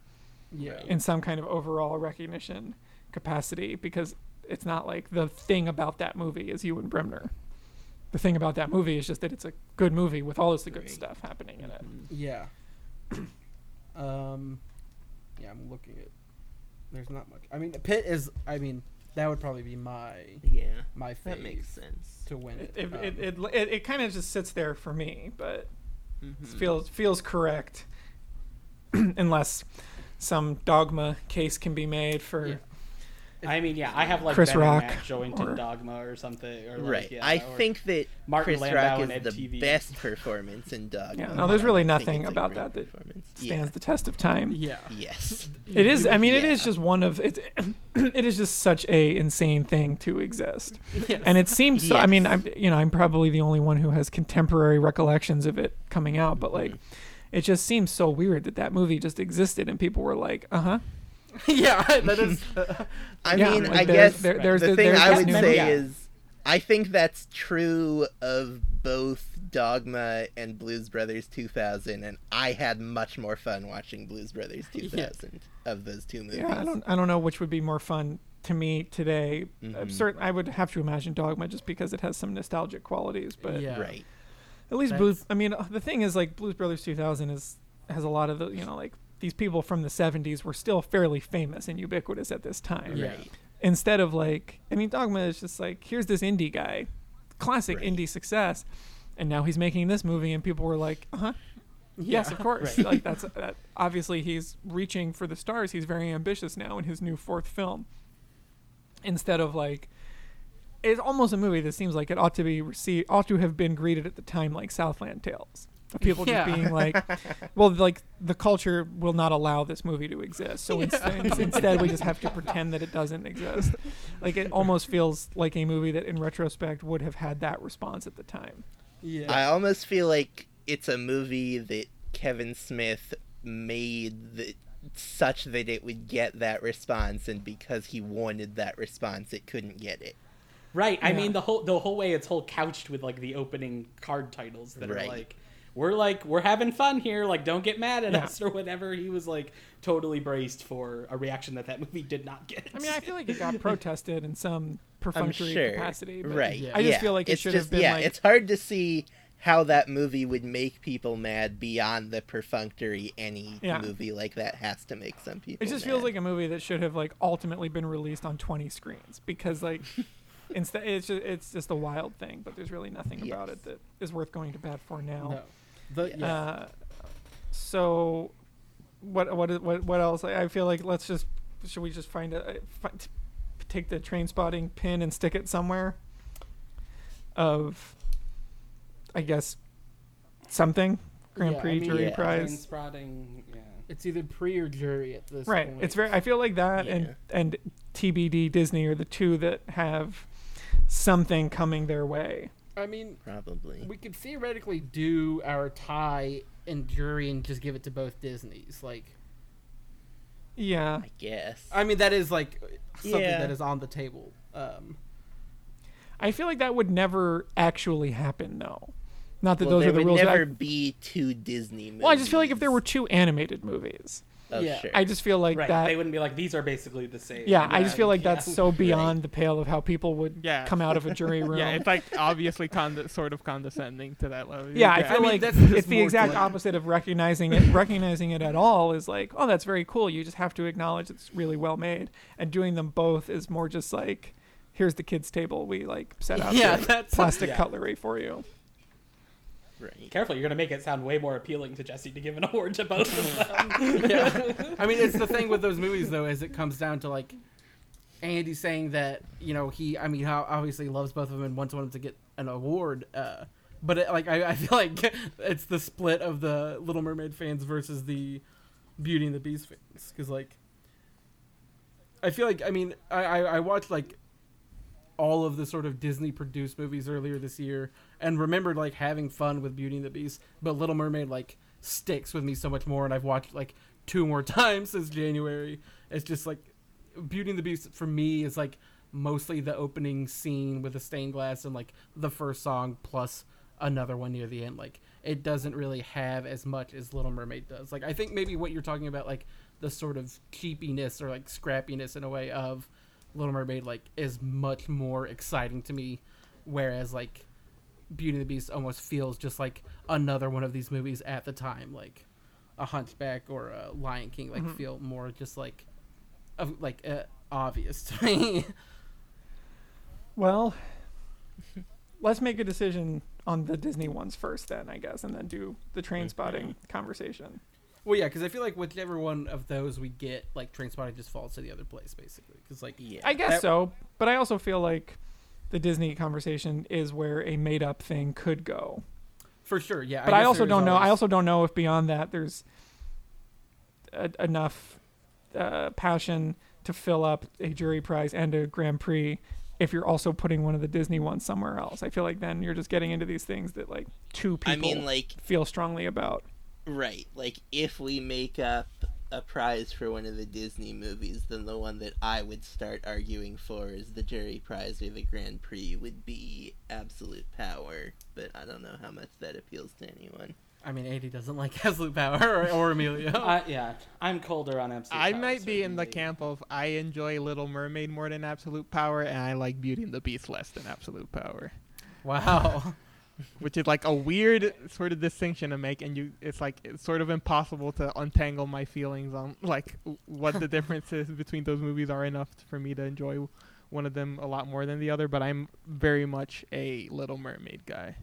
S3: Yeah.
S5: in some kind of overall recognition capacity because it's not like the thing about that movie is Ewan Bremner. The thing about that movie is just that it's a good movie with all this good stuff happening in it.
S3: Yeah. um, yeah, I'm looking at. There's not much. I mean, Pitt is. I mean, that would probably be my
S1: Yeah.
S3: my
S1: That makes sense.
S3: to win
S5: It
S3: it.
S5: it,
S3: Um,
S5: it, it, it, it kind of just sits there for me, but
S1: Mhm.
S5: it feels feels correct unless some dogma case can be made for
S3: Yeah.
S2: I mean, yeah, I have like
S5: Chris
S2: Ben and
S5: Rock
S2: Matt Joington
S5: or-
S2: Dogma or something, or like,
S1: Right.
S2: yeah,
S1: I
S2: or-
S1: think that
S2: Martin
S1: Chris
S2: Landau
S1: Rock is the
S2: TV.
S1: best performance in Dogma.
S5: Yeah, no, there's really nothing about that that
S1: performance.
S5: stands the test of time.
S3: yeah.
S1: Yeah. Yes.
S5: It is. I mean, it is just one of it. It is just such a insane thing to exist,
S3: Yes.
S5: and it seems. So, I mean, I'm you know I'm probably the only one who has contemporary recollections of it coming out, but like, it just seems so weird that that movie just existed and people were like, uh huh.
S3: yeah, that is.
S1: I
S5: Yeah,
S1: mean,
S5: like
S1: I guess
S5: there- there's
S1: the
S5: the-
S1: thing
S5: there's
S1: I would say
S2: movie.
S1: is, I think that's true of both Dogma and Blues Brothers 2000, and I had much more fun watching Blues Brothers 2000 of those two movies.
S5: Yeah, I don't. I don't know which would be more fun to me today. I'm
S1: Mhm.
S5: certain I would have to imagine Dogma just because it has some nostalgic qualities, but
S3: Yeah.
S1: Right.
S5: at least
S3: That's-
S5: Blues. I mean, uh, the thing is, like Blues Brothers 2000 is has a lot of the you know like these people from the 70s were still fairly famous and ubiquitous at this time.
S3: Yeah.
S1: Right.
S5: Instead of like, I mean, Dogma is just like here's this indie guy, classic
S1: Right.
S5: indie success, and now he's making this movie, and people were like, uh huh. Yes, of course.
S2: Right.
S5: Like that's that. Obviously, he's reaching for the stars. He's very ambitious now in his new fourth film. Instead of like, it's almost a movie that seems like it ought to be received, ought to have been greeted at the time like Southland Tales. Of people
S3: Yeah.
S5: just being like, well, like the culture will not allow this movie to exist. So instead, instead, we just have to pretend that it doesn't exist. Like it almost feels like a movie that, in retrospect, would have had that response at the time.
S3: Yeah.
S1: I almost feel like it's a movie that Kevin Smith made that such that it would get that response, and because he wanted that response, it couldn't get it.
S2: Right. I
S5: Yeah.
S2: mean the whole the whole way it's whole couched with like the opening card titles that
S1: Right.
S2: are like we're like we're having fun here like don't get mad at
S5: Yeah.
S2: us or whatever. He was like totally braced for a reaction that that movie did not get.
S5: I mean, I feel like it got protested in some perfunctory
S1: sure.
S5: capacity. But
S1: right.
S3: Yeah.
S5: I just
S1: yeah.
S5: feel like it
S1: it's
S5: should
S1: just,
S5: have been
S1: yeah,
S5: like
S1: it's hard to see how that movie would make people mad beyond the perfunctory any
S5: Yeah.
S1: movie like that has to make some people
S5: it just
S1: mad.
S5: feels like a movie that should have like ultimately been released on 20 screens because like instead it's just it's just a wild thing, but there's really nothing about it that is worth going to bat for now.
S3: no. The, yeah.
S5: Uh, so what what what what else? I I feel like let's just should we just find a fi- t- take the Trainspotting pin and stick it somewhere of I guess something Grand
S3: Yeah, I
S5: Prix
S3: mean,
S5: jury
S1: yeah.
S5: prize.
S2: spotting. Yeah.
S3: it's either pre or jury at this
S5: Right.
S3: point.
S5: It's very. I feel like that
S1: Yeah.
S5: and and TBD Disney are the two that have something coming their way.
S3: I mean,
S1: Probably.
S3: we could theoretically do our tie and jury and just give it to both Disney's. Like,
S5: Yeah.
S1: I guess.
S3: I mean, that is like something
S1: Yeah.
S3: that is on the table. Um,
S5: I feel like that would never actually happen though. Not that
S1: well,
S5: those
S1: there
S5: are the
S1: would
S5: rules. but I-
S1: never be two Disney movies.
S5: well, I just feel like if there were two animated movies,
S1: Oh,
S3: Yeah.
S1: sure.
S5: I just feel like
S2: right.
S5: that
S2: They wouldn't be like these are basically the same.
S5: Yeah, I just feel like
S2: yeah.
S5: that's so beyond the pale of how people would
S4: Yeah.
S5: come out of a jury room.
S4: Yeah, it's like obviously conde- sort of condescending to that level.
S5: Yeah, I
S4: Yeah.
S5: feel
S3: mean,
S5: like
S3: that's just
S5: it's the exact
S3: like-
S5: opposite of recognizing it. recognizing it at all is like, oh, that's very cool. You just have to acknowledge it's really well made. And doing them both is more just like, here's the kids' table. We like set out
S3: Yeah,
S5: the
S3: that's-
S5: plastic
S2: yeah.
S5: cutlery for you.
S1: Right.
S2: Careful, you're gonna make it sound way more appealing to Jesse to give an award to both of them.
S3: yeah. I mean, it's the thing with those movies though, is it comes down to like Andy saying that you know he, I mean, how obviously loves both of them and wants one of them to get an award. Uh, but it, like, I, I feel like it's the split of the Little Mermaid fans versus the Beauty and the Beast fans, because like, I feel like, I mean, I, I, I watched like all of the sort of Disney produced movies earlier this year and remembered like having fun with Beauty and the Beast, but Little Mermaid like sticks with me so much more and I've watched like two more times since January. It's just like Beauty and the Beast for me is like mostly the opening scene with the stained glass and like the first song plus another one near the end. Like it doesn't really have as much as Little Mermaid does. Like I think maybe what you're talking about like the sort of cheapiness or like scrappiness in a way of Little Mermaid like is much more exciting to me whereas like Beauty and the Beast almost feels just like another one of these movies at the time like a Hunchback or a Lion King like
S5: Mhm.
S3: feel more just like of like uh, obvious to me.
S5: Well, let's make a decision on the Disney ones first, then I guess, and then do the Trainspotting conversation.
S3: Well, yeah, because I feel like whichever one of those we get, like Trainspotting just falls to the other place basically. Because like
S1: Yeah.
S5: I guess
S3: That-
S5: so, but I also feel like the Disney conversation is where a made-up thing could go.
S3: for sure, yeah.
S5: But I,
S3: guess
S5: also don't know. I also don't know if beyond that there's a, enough uh, passion to fill up a jury prize and a Grand Prix. If you're also putting one of the Disney ones somewhere else, I feel like then you're just getting into these things that like two people
S1: I mean, like,
S5: feel strongly about.
S1: Right. Like, if we make up a prize for one of the Disney movies, then the one that I would start arguing for is the jury prize or the Grand Prix would be Absolute Power. But I don't know how much that appeals to anyone.
S3: I mean, Andy doesn't like Absolute Power or, or Emilio.
S2: Uh, yeah, I'm colder on absolute.
S4: I
S2: Power,
S4: might be in the camp of I enjoy Little Mermaid more than Absolute Power, and I like Beauty and the Beast less than Absolute Power,
S3: wow.
S4: which is like a weird sort of distinction to make, and you it's like it's sort of impossible to untangle my feelings on like what the differences between those movies are enough for me to enjoy one of them a lot more than the other. But I'm very much a Little Mermaid guy.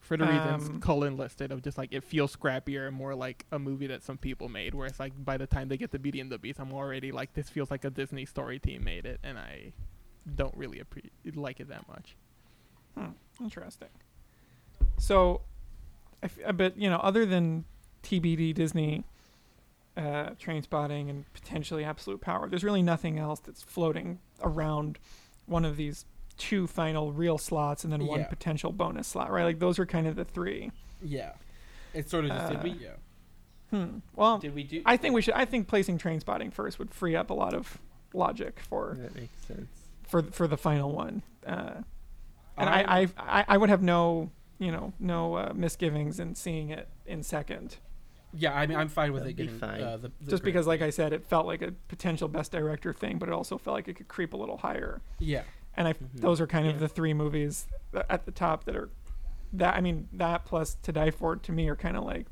S4: For the reasons
S5: Um,
S4: Cullen listed, of just like it feels scrappier and more like a movie that some people made. Where it's like by the time they get to Beauty and the Beast, I'm already like this feels like a Disney story team made it, and I don't really appre- like it that much.
S5: Hmm, interesting. So, I f- uh, but you know, other than TBD Disney, uh, Trainspotting, and potentially Absolute Power, there's really nothing else that's floating around one of these two final real slots and then one
S3: Yeah.
S5: potential bonus slot, right? Like those are kind of the three.
S3: Yeah. It's sort of just did we?
S5: Uh,
S3: Yeah.
S5: Hmm. Well,
S2: Did we do?
S5: I think we should. I think placing Trainspotting first would free up a lot of logic for
S1: That makes sense.
S5: for for the final one. Uh, and
S3: I'm-
S5: I, I I I would have no you know no uh, misgivings in seeing it in second,
S3: Yeah, I mean, I'm fine with
S1: That'd
S3: it
S1: be
S3: getting
S1: fine.
S3: Uh, the, the
S5: just
S3: Grand
S5: because like I said, it felt like a potential best director thing, but it also felt like it could creep a little higher.
S3: yeah,
S5: And I
S1: Mhm.
S5: those are kind of the three movies at the top that are that I mean that plus To Die For to me are kind of like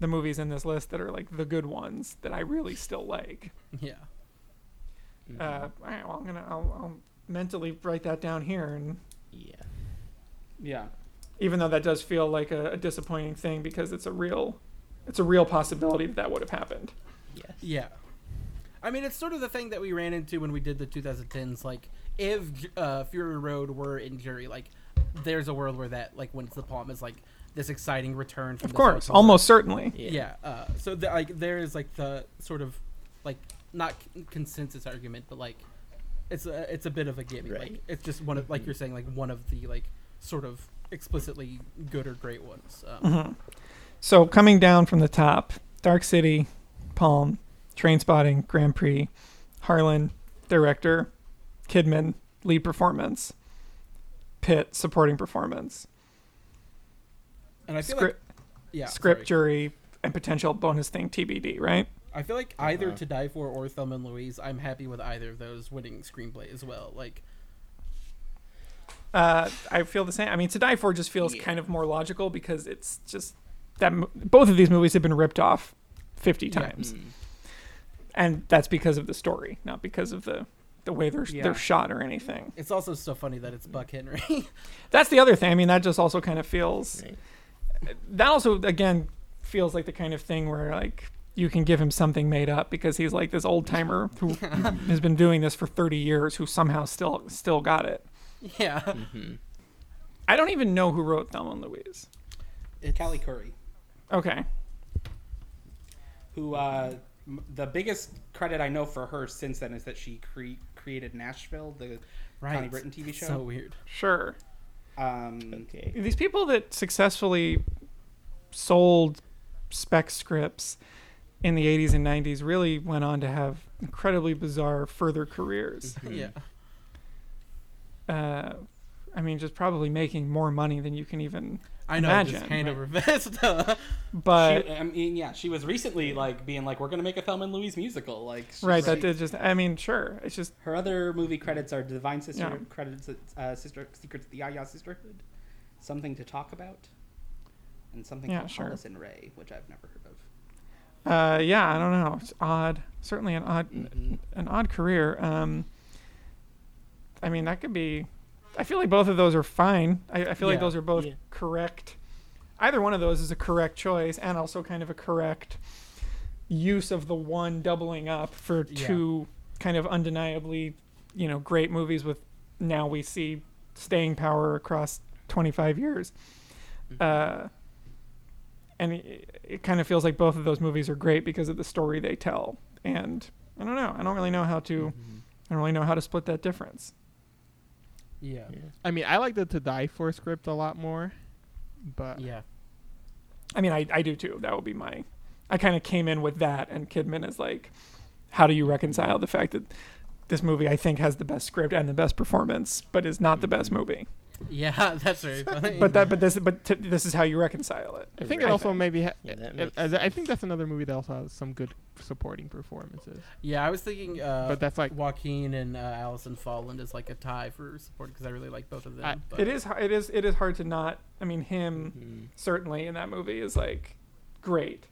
S5: the movies in this list that are like the good ones that I really still like.
S3: yeah.
S5: Uh, all right, well I'm gonna I'll, I'll mentally write that down here and
S1: yeah.
S2: Yeah.
S5: even though that does feel like a, a disappointing thing because it's a real it's a real possibility that that would have happened
S1: Yes.
S3: Yeah. I mean, it's sort of the thing that we ran into when we did the 2010s. Like, if uh, Fury Road were in jury, like, there's a world where that, like, wins the palm is like this exciting return. From
S5: of
S3: this
S5: course
S3: whole-
S5: almost certainly
S1: Yeah.
S3: Yeah. uh, so the, like, there is like the sort of like not c- consensus argument, but like it's a it's a bit of a gimme. Like it's just one of like you're saying like one of the like sort of explicitly good or great ones. Um,
S5: Mhm. So coming down from the top, Dark City, Palm, Trainspotting, Grand Prix, Harlin, director, Kidman, lead performance, Pitt, supporting performance,
S3: And I feel
S5: script,
S3: like yeah,
S5: script,
S3: sorry.
S5: jury, and potential bonus thing TBD, right?
S3: I feel like either
S1: Uh-huh.
S3: To Die For or Thelma and Louise, I'm happy with either of those winning screenplay as well. Like
S5: Uh, I feel the same. I mean, To Die For just feels
S1: Yeah.
S5: kind of more logical because it's just that mo- both of these movies have been ripped off 50
S3: Yeah.
S5: times.
S1: Mm.
S5: and that's because of the story, not because of the the way they're
S2: Yeah.
S5: they're shot or anything.
S3: it's also so funny that it's Buck Henry.
S5: That's the other thing. I mean, that just also kind of feels
S1: Right.
S5: that also again feels like the kind of thing where like you can give him something made up because he's like this old timer who has been doing this for 30 years who somehow still still got it.
S3: yeah,
S1: hmm
S5: I don't even know who wrote Thelma and Louise.
S3: it's
S2: Callie Khouri,
S5: Okay.
S2: who uh, m- the biggest credit I know for her since then is that she cre- created Nashville, the
S3: right.
S2: Connie Britton TV show.
S3: So weird.
S5: Sure.
S2: um,
S1: Okay.
S5: These people that successfully sold spec scripts in the 80s and 90s really went on to have incredibly bizarre further careers.
S1: Mhm.
S3: Yeah,
S5: Uh, I mean, just probably making more money than you can even
S3: I know.
S5: Imagine,
S3: just hand
S2: right.
S3: over fist.
S5: But
S2: she, I mean, yeah, she was recently like being like, "We're gonna make a Thelma and Louise musical." Like, she's
S5: right, that did just. I mean, sure. It's just
S2: Her other movie credits are Divine Sister
S5: Yeah.
S2: credits, uh, Sister Secrets of the Yaya Sisterhood, Something to Talk About, and something
S5: Yeah,
S2: called
S5: sure.
S2: Hollis and Ray, which I've never heard of.
S5: Uh, yeah. I don't know. It's odd. Certainly an odd,
S1: Mhm.
S5: an odd career. Um, I mean, that could be. I feel like both of those are fine. I, I feel like those are both
S1: Yeah.
S5: correct. Either one of those is a correct choice, and also kind of a correct use of the one doubling up for
S3: Yeah.
S5: two kind of undeniably, you know, great movies with now we see staying power across 25 years. Uh, and it, it kind of feels like both of those movies are great because of the story they tell. And I don't know. I don't really know how to.
S1: Mhm.
S5: I don't really know how to split that difference.
S3: yeah,
S1: Yeah.
S4: I mean, I like the To Die For script a lot more, but
S3: yeah.
S5: I mean, I, I do too. That would be my. I kind of came in with that, and Kidman is like, how do you reconcile the fact that this movie I think has the best script and the best performance, but is not the best movie?
S3: Yeah, that's very funny.
S5: But that, but this, but t- this is how you reconcile it.
S4: I think it also maybe. Ha-
S1: Yeah, that
S4: it- I think that's another movie that also has some good supporting performances.
S3: yeah, I was thinking. Uh,
S4: but that's like
S3: Joaquin and uh, Alison Folland is like a tie for support because I really like both of them.
S4: I-
S3: but
S5: it is. It is. It is hard to not. I mean, him
S1: Mhm.
S5: certainly in that movie is like great,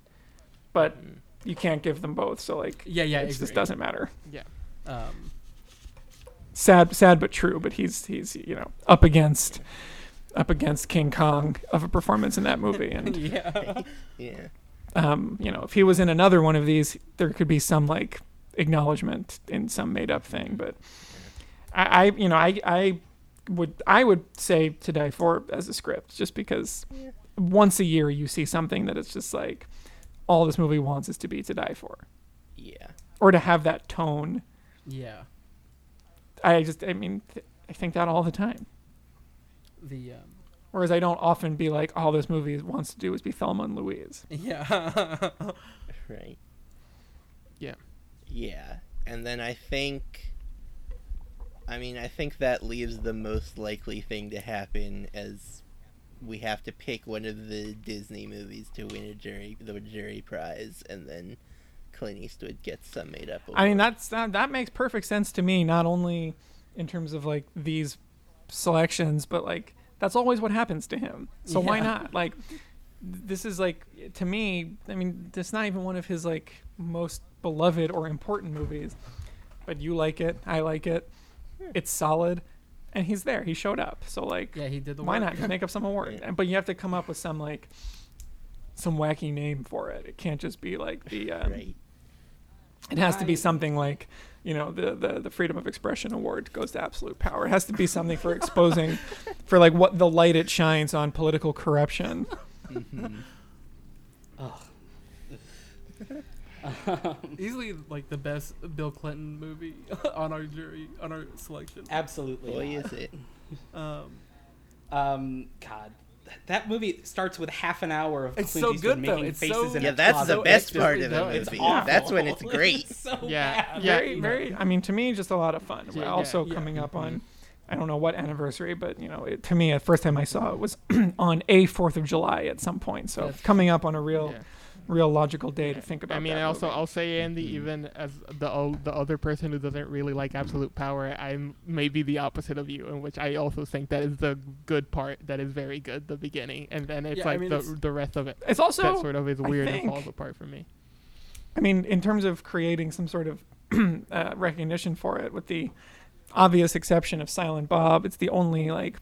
S5: but
S1: Mhm.
S5: you can't give them both. So like,
S3: Yeah, yeah,
S5: it just doesn't matter.
S4: yeah.
S3: Um,
S5: sad sad but true but he's he's you know up against up against king kong of a performance in that movie and
S3: yeah,
S1: Yeah.
S5: um you know if he was in another one of these there could be some like acknowledgement in some made up thing but i, I you know i i would i would say to die for as a script just because
S1: Yeah.
S5: once a year you see something that it's just like all this movie wants is to be to die for
S1: Yeah.
S5: or to have that tone
S3: yeah.
S5: I just i mean th- i think that all the time
S3: The um,
S5: Whereas I don't often be like, all this movie wants to do is be Thelma and Louise.
S3: yeah.
S1: Right.
S4: Yeah.
S1: Yeah. And then I think I mean, I think that leaves the most likely thing to happen as we have to pick one of the Disney movies to win a jury the jury prize and then Clint Eastwood gets some made up
S5: I mean, that's that, that makes perfect sense to me. Not only in terms of like these selections, but like that's always what happens to him. So why not? Like, this is like to me. I mean, it's not even one of his like most beloved or important movies, but you like it. I like it. It's solid, and he's there. He showed up. So like,
S3: yeah, he did the
S5: why
S3: work.
S5: not make up some award?
S1: Yeah.
S5: But you have to come up with some like some wacky name for it. It can't just be like the. Um,
S1: right.
S5: It has to be something like, you know, the, the the Freedom of Expression Award goes to Absolute Power. It has to be something for exposing, for like what the light it shines on political corruption.
S1: Mhm.
S2: Ugh.
S3: Easily like the best Bill Clinton movie on our jury on our selection.
S2: Absolutely.
S1: Boy,
S2: not.
S1: is it.
S3: Um,
S2: Um, God, that movie starts with half an hour of
S3: It's
S2: Clint
S3: so
S2: Eastwood
S3: good, though.
S2: making
S3: It's
S2: faces
S3: so-
S2: in
S1: Yeah,
S2: a
S1: that's
S2: closet.
S1: the best
S3: it's
S1: part of the
S3: it's
S1: movie.
S2: awful.
S1: That's when it's great.
S2: It's so
S4: Yeah,
S2: bad.
S4: yeah.
S5: very, very. I mean, to me, just a lot of fun.
S4: Yeah,
S5: also
S3: yeah.
S5: coming up on, mm-hmm. I don't know what anniversary, but you know, it, to me, the first time I saw it was on a Fourth of July at some point. So
S3: That's-
S5: coming up on a real,
S4: Yeah.
S5: Real logical day to think about.
S4: I mean,
S5: that
S4: I also
S5: movie.
S4: I'll say Andy, even as the o- the other person who doesn't really like absolute power, I'm maybe the opposite of you, in which I also think that is the good part that is very good, the beginning, and then it's
S3: Yeah, I
S4: like
S3: mean,
S4: the
S3: it's-
S4: the rest of it
S5: it's also
S4: that sort of is
S5: I
S4: weird and falls apart for me.
S5: I mean, in terms of creating some sort of uh, recognition for it, with the obvious exception of Silent Bob, it's the only like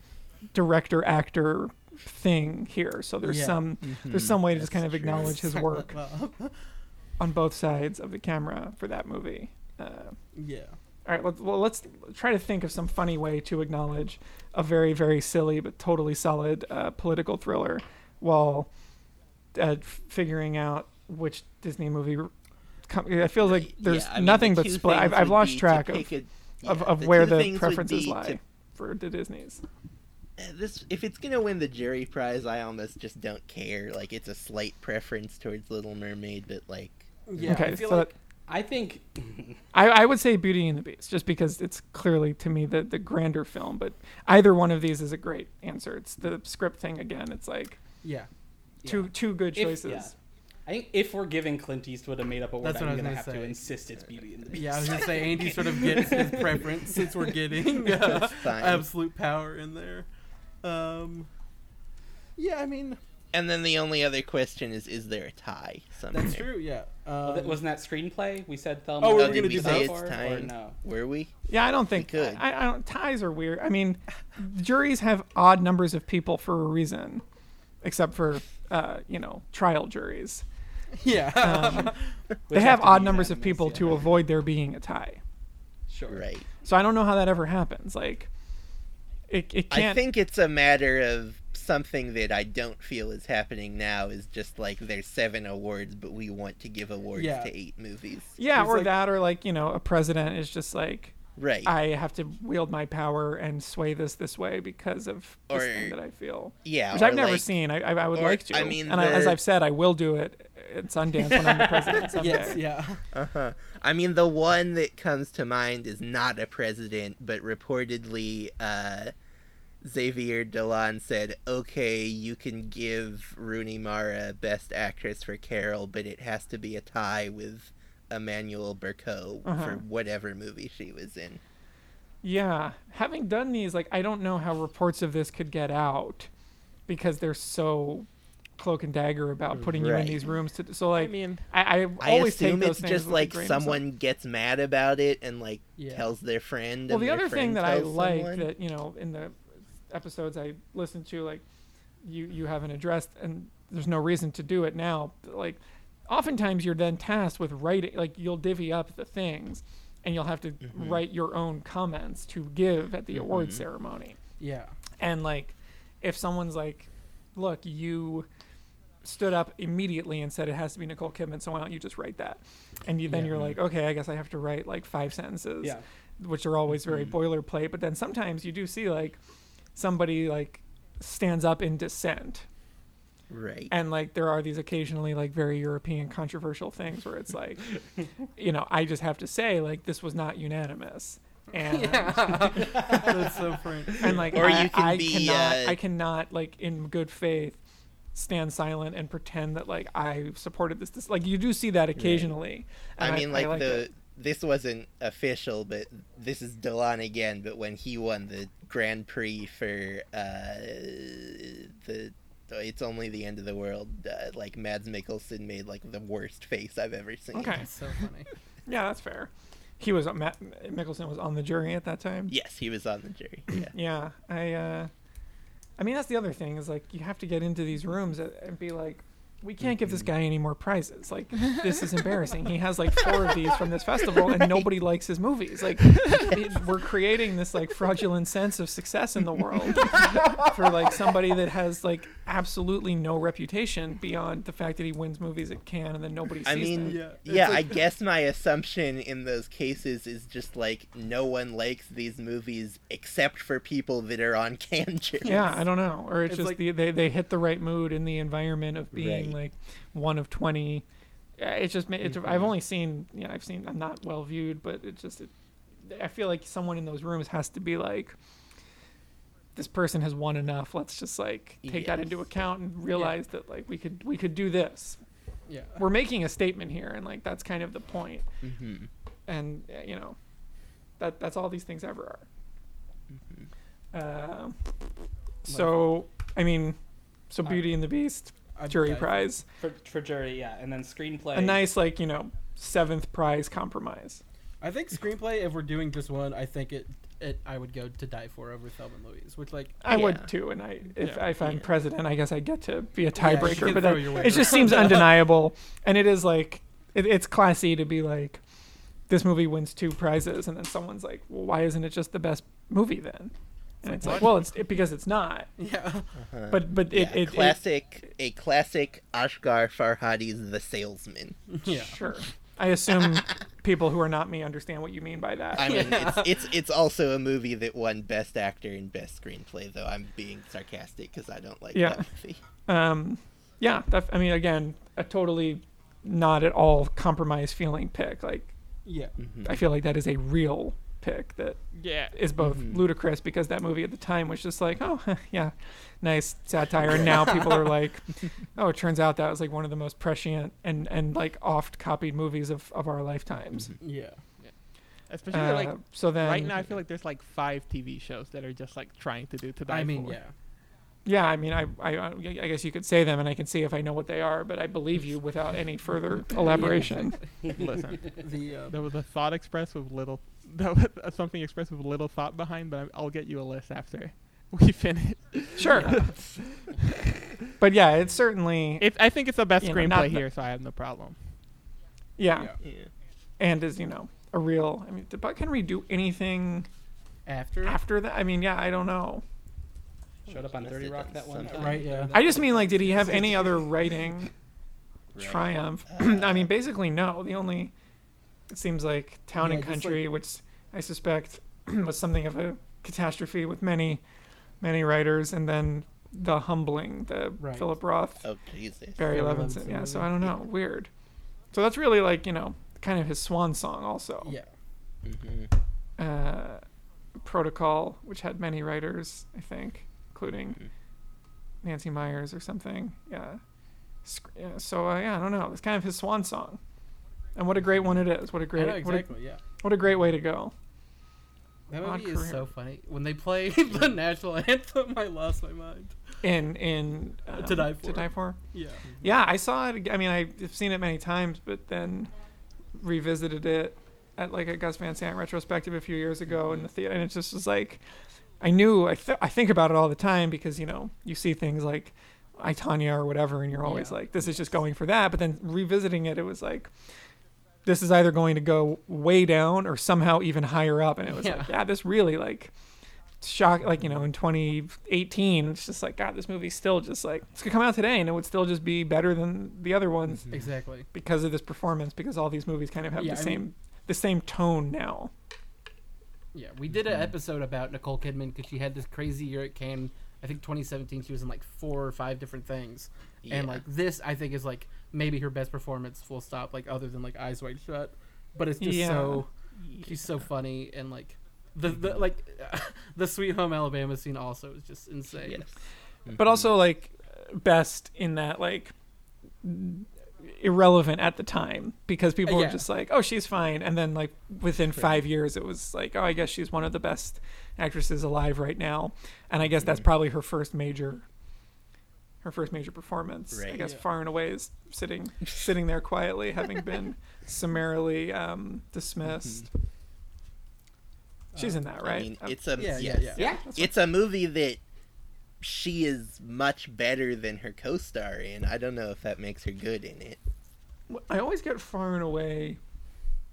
S5: director actor thing here. So there's
S3: Yeah.
S5: some
S1: Mm-hmm.
S5: there's some way to just kind of
S1: true.
S5: acknowledge his work on both sides of the camera for that movie. Uh,
S3: yeah.
S5: all right, let's, well, let's try to think of some funny way to acknowledge a very, very silly but totally solid uh, political thriller while uh, figuring out which Disney movie. Com- it feels like there's
S1: Yeah, I mean,
S5: nothing
S1: the
S5: but split. I've, I've lost track of,
S1: a-
S5: of,
S1: yeah,
S5: of where the
S1: things would
S5: preferences lie
S1: to-
S5: for the Disney's.
S1: Uh, this if it's gonna win the jury prize, I almost just don't care. Like it's a slight preference towards Little Mermaid, but like
S3: Yeah.
S5: okay,
S3: I feel
S5: so
S3: like
S2: I think
S5: I, I would say Beauty and the Beast, just because it's clearly to me the the grander film. But either one of these is a great answer. It's the script thing again. It's like
S3: yeah.
S5: two two good
S2: if,
S5: choices.
S2: yeah. I think if we're giving Clint Eastwood a made-up award,
S3: That's what
S2: I'm gonna
S3: gonna
S2: have to insist it's Beauty and the Beast.
S3: Yeah, I was gonna say Andy sort of gets his preference since we're getting uh, absolute power in there. Um, yeah, I mean
S1: And then the only other question is, is there a tie somewhere?
S3: that's true. Yeah. Um,
S2: that- wasn't that screenplay? We said Thelma.
S3: Oh, we
S1: Oh,
S3: were gonna
S1: we
S3: do
S1: say it's
S2: far, or no?
S1: Were we?
S5: Yeah, I don't think
S1: could.
S5: I, I don't. Ties are weird. I mean, juries have odd numbers of people for a reason, except for uh, you know trial juries.
S3: yeah.
S5: Um, they have
S2: to
S5: odd numbers of people
S2: yeah.
S5: to avoid there being a tie.
S2: Sure.
S1: Right.
S5: So I don't know how that ever happens. Like, it it
S1: I
S5: can't.
S1: think it's a matter of something that I don't feel is happening now. Is just like there's seven awards, but we want to give awards
S3: Yeah.
S1: to eight movies.
S5: yeah,
S3: it's
S5: or
S3: like-
S5: that, or like you know, a president is just like.
S1: Right.
S5: I have to wield my power and sway this this way because of this thing that I feel,
S1: yeah.
S5: which I've never
S1: like-
S5: seen. I, I, I would
S1: or-
S5: like to.
S1: I mean,
S5: and I, as I've said, I will do it at Sundance when I'm the president someday.
S3: yes. Yeah.
S1: Uh-huh. I mean, the one that comes to mind is not a president, but reportedly, uh, Xavier Dolan said, "Okay, you can give Rooney Mara Best Actress for Carol, but it has to be a tie with Emmanuelle Bercot
S5: Uh-huh.
S1: for whatever movie she was in."
S5: Yeah, having done these, like I don't know how reports of this could get out because they're so cloak and dagger about putting you in these rooms. To so like
S4: I mean,
S5: I, I
S1: I
S5: always
S1: assume
S5: take those
S1: it's
S5: things
S1: just like
S5: grain of salt.
S1: someone gets mad about it and like
S3: Yeah.
S1: tells their friend.
S5: Well, the other thing that I
S1: tells
S5: like
S1: someone.
S5: that you know in the episodes I listened to, like you you haven't addressed, and there's no reason to do it now. but, Like, oftentimes you're then tasked with writing, like you'll divvy up the things, and you'll have to
S1: Mm-hmm.
S5: write your own comments to give at the award
S1: Mhm.
S5: ceremony.
S3: Yeah.
S5: And like, if someone's like, "Look, you stood up immediately and said it has to be Nicole Kidman, so why don't you just write that?" And you, then
S3: Yeah.
S5: you're like, "Okay, I guess I have to write like five sentences."
S2: Yeah.
S5: which are always very
S1: Mm-hmm.
S5: boilerplate. But then sometimes you do see like somebody like stands up in dissent,
S1: right.
S5: and like there are these occasionally like very European controversial things where it's like, you know, I just have to say like this was not unanimous, and
S3: That's so funny.
S5: and like
S1: Or
S5: I,
S1: you can
S5: I
S1: be,
S5: cannot
S1: uh,
S5: I cannot like in good faith stand silent and pretend that like I supported this. This like you do see that occasionally.
S1: I
S5: and
S1: mean, like,
S5: like
S1: the
S5: it.
S1: this wasn't official, but this is Dolan again. But when he won the Grand Prix for uh, the it's only the end of the world, uh, like Mads Mikkelsen made like the worst face I've ever seen.
S5: Okay.
S3: That's so funny.
S5: Yeah, that's fair. He was Mads Mikkelsen was on the jury at that time.
S1: Yes, he was on the jury. Yeah.
S5: Yeah, I. uh I mean, that's the other thing is like you have to get into these rooms and be like, we can't give this
S1: Mm-hmm.
S5: guy any more prizes. Like, this is embarrassing. He has like four of these from this festival, and nobody likes his movies. Like, it- we're creating this like fraudulent sense of success in the world for like somebody that has like absolutely no reputation beyond the fact that he wins movies at Cannes and then nobody sees
S1: I mean,
S5: them.
S3: Yeah,
S1: yeah,
S3: it's
S1: I guess my assumption in those cases is just like no one likes these movies except for people that are on Cannes. juries.
S5: Yeah, I don't know, or it's,
S3: It's
S5: just
S3: like-
S5: the, they they hit the right mood in the environment of being
S1: Right.
S5: like one of twenty. It's just it's,
S3: Mm-hmm.
S5: I've only seen yeah I've seen I'm not well viewed, but it just it, I feel like someone in those rooms has to be like. This person has won enough. Let's just like take that into account and realize that like we could we could do this.
S3: Yeah.
S5: We're making a statement here, and like that's kind of the point.
S1: Mhm.
S5: And uh, you know, that that's all these things ever are.
S1: Mm-hmm.
S5: Uh, so I mean, so Beauty and the Beast
S3: I-
S5: jury
S3: I-
S5: prize,
S2: For, for jury, yeah, and then screenplay.
S5: a nice like you know seventh prize compromise.
S3: I think screenplay. If we're doing just one, I think it. It. I would go to die for over Thelma and Louise, which like
S5: I
S1: Yeah.
S5: would too, and I if
S4: Yeah.
S5: if I'm
S1: Yeah.
S5: president, I guess I get to be a tiebreaker.
S3: can
S5: but
S3: throw
S5: that,
S3: your weight
S5: it just seems undeniable, and it is like it, it's classy to be like this movie wins two prizes, and then someone's like, well, why isn't it just the best movie then? And
S3: like,
S5: it's like, well, it's it, because it's not.
S3: yeah.
S1: Uh-huh.
S5: But but
S1: yeah,
S5: it, it, it
S1: classic, a classic Asghar Farhadi's The Salesman.
S3: Yeah.
S5: Sure. I assume people who are not me understand what you mean by that.
S1: I mean,
S3: Yeah.
S1: it's, it's it's also a movie that won Best Actor and Best Screenplay. Though I'm being sarcastic because I don't like
S5: Yeah.
S1: that movie.
S5: um, yeah. That, I mean, again, a totally not at all compromise feeling pick. Like,
S3: Yeah.
S1: Mhm.
S5: I feel like that is a real pick that
S4: Yeah.
S5: is both
S1: Mhm.
S5: ludicrous because that movie at the time was just like, oh, yeah, nice satire. And now people are like, oh, it turns out that was like one of the most prescient and, and like oft copied movies of, of our lifetimes.
S3: Yeah.
S4: Especially
S5: Uh,
S4: like
S5: so then,
S4: right now, I feel like there's like five TV shows that are just like trying to do to die
S3: I mean,
S4: for.
S3: yeah.
S5: Yeah, I mean, I, I, I guess you could say them, and I can see if I know what they are, but I believe you without any further elaboration.
S4: Listen,
S3: The uh,
S4: there was a thought express with little, that was uh, something expressed with little thought behind, but I- I'll get you a list after we finish.
S5: Sure. but yeah, it's certainly
S4: It, I think it's the best
S5: You know, not
S4: screenplay here, so I have no problem.
S5: yeah,
S3: yeah.
S1: Yeah.
S5: and is you know a real. I mean, did Buck Henry do anything
S3: after.
S5: after that? I mean, yeah, I don't know.
S2: Showed up on
S1: Must
S2: Dirty
S1: have
S2: Rock that one time.
S3: Right. Yeah.
S5: I just mean like, did he have any other writing
S1: Right.
S5: triumph?
S1: Uh,
S5: I mean, basically no. The only it seems like Town
S3: Yeah,
S5: and
S3: just
S5: Country, which I suspect was something of a catastrophe with many, many writers, and then The Humbling, the
S3: Right.
S5: Philip Roth,
S1: Oh Jesus.
S5: Barry
S3: Barry
S5: Levinson.
S3: Levinson
S5: Yeah, so. I don't know. Weird. So that's really like you know kind of his swan song also.
S3: Yeah.
S1: hmm
S5: Uh, Protocol, which had many writers, I think, including
S1: Mhm.
S5: Nancy Meyers or something. Yeah. Yeah so uh, yeah, I don't know. It's kind of his swan song. And what a great one it is. What a
S3: I
S5: great
S3: know,
S5: what, a,
S3: exactly. yeah.
S5: what a great way to go.
S3: That movie is
S5: career.
S3: so funny. When they play the national anthem, I lost my mind.
S5: In in um,
S3: To Die
S5: To
S3: For.
S5: die for.
S3: Yeah.
S5: Yeah, I saw it. I mean, I've seen it many times, but then revisited it at like a Gus Van Sant retrospective a few years ago in the theater, and it just was like, I knew I th- I think about it all the time because you know you see things like I Tonya or whatever, and you're always
S3: Yeah.
S5: like, this is just going for that. But then revisiting it, it was like. This is either going to go way down or somehow even higher up, and it was like,
S3: Yeah.
S5: yeah, this really like shock like you know in 2018 it's just like god this movie's still just like it's gonna come out today and it would still just be better than the other ones mm-hmm.
S3: Exactly.
S5: because of this performance because all these movies kind of have
S3: Yeah,
S5: the
S3: I
S5: same
S3: mean-
S5: the same tone now
S3: Yeah, we did an mm-hmm. episode about Nicole Kidman because she had this crazy year at Cannes. I think 2017 she was in like four or five different things, and like this I think is like maybe her best performance. Full stop. Like other than like Eyes Wide Shut, but it's just
S5: Yeah.
S3: so she's so funny and like the the like the Sweet Home Alabama scene also is just insane.
S1: Yes.
S5: but also like best in that like irrelevant at the time because people
S3: Uh,
S5: were just like oh she's fine and then like within five years it was like oh i guess she's one of the best actresses alive right now and i guess that's
S3: Mm-hmm.
S5: probably her first major her first major performance i guess
S3: Yeah.
S5: far and away is sitting sitting there quietly having been summarily um, dismissed she's in that right
S1: I mean,
S5: Um,
S1: it's a
S3: Yeah,
S1: yes.
S3: yeah, yeah.
S2: Yeah.
S1: It's a movie that she is much better than her co-star in. I don't know if that makes her good in it.
S5: I always get far and away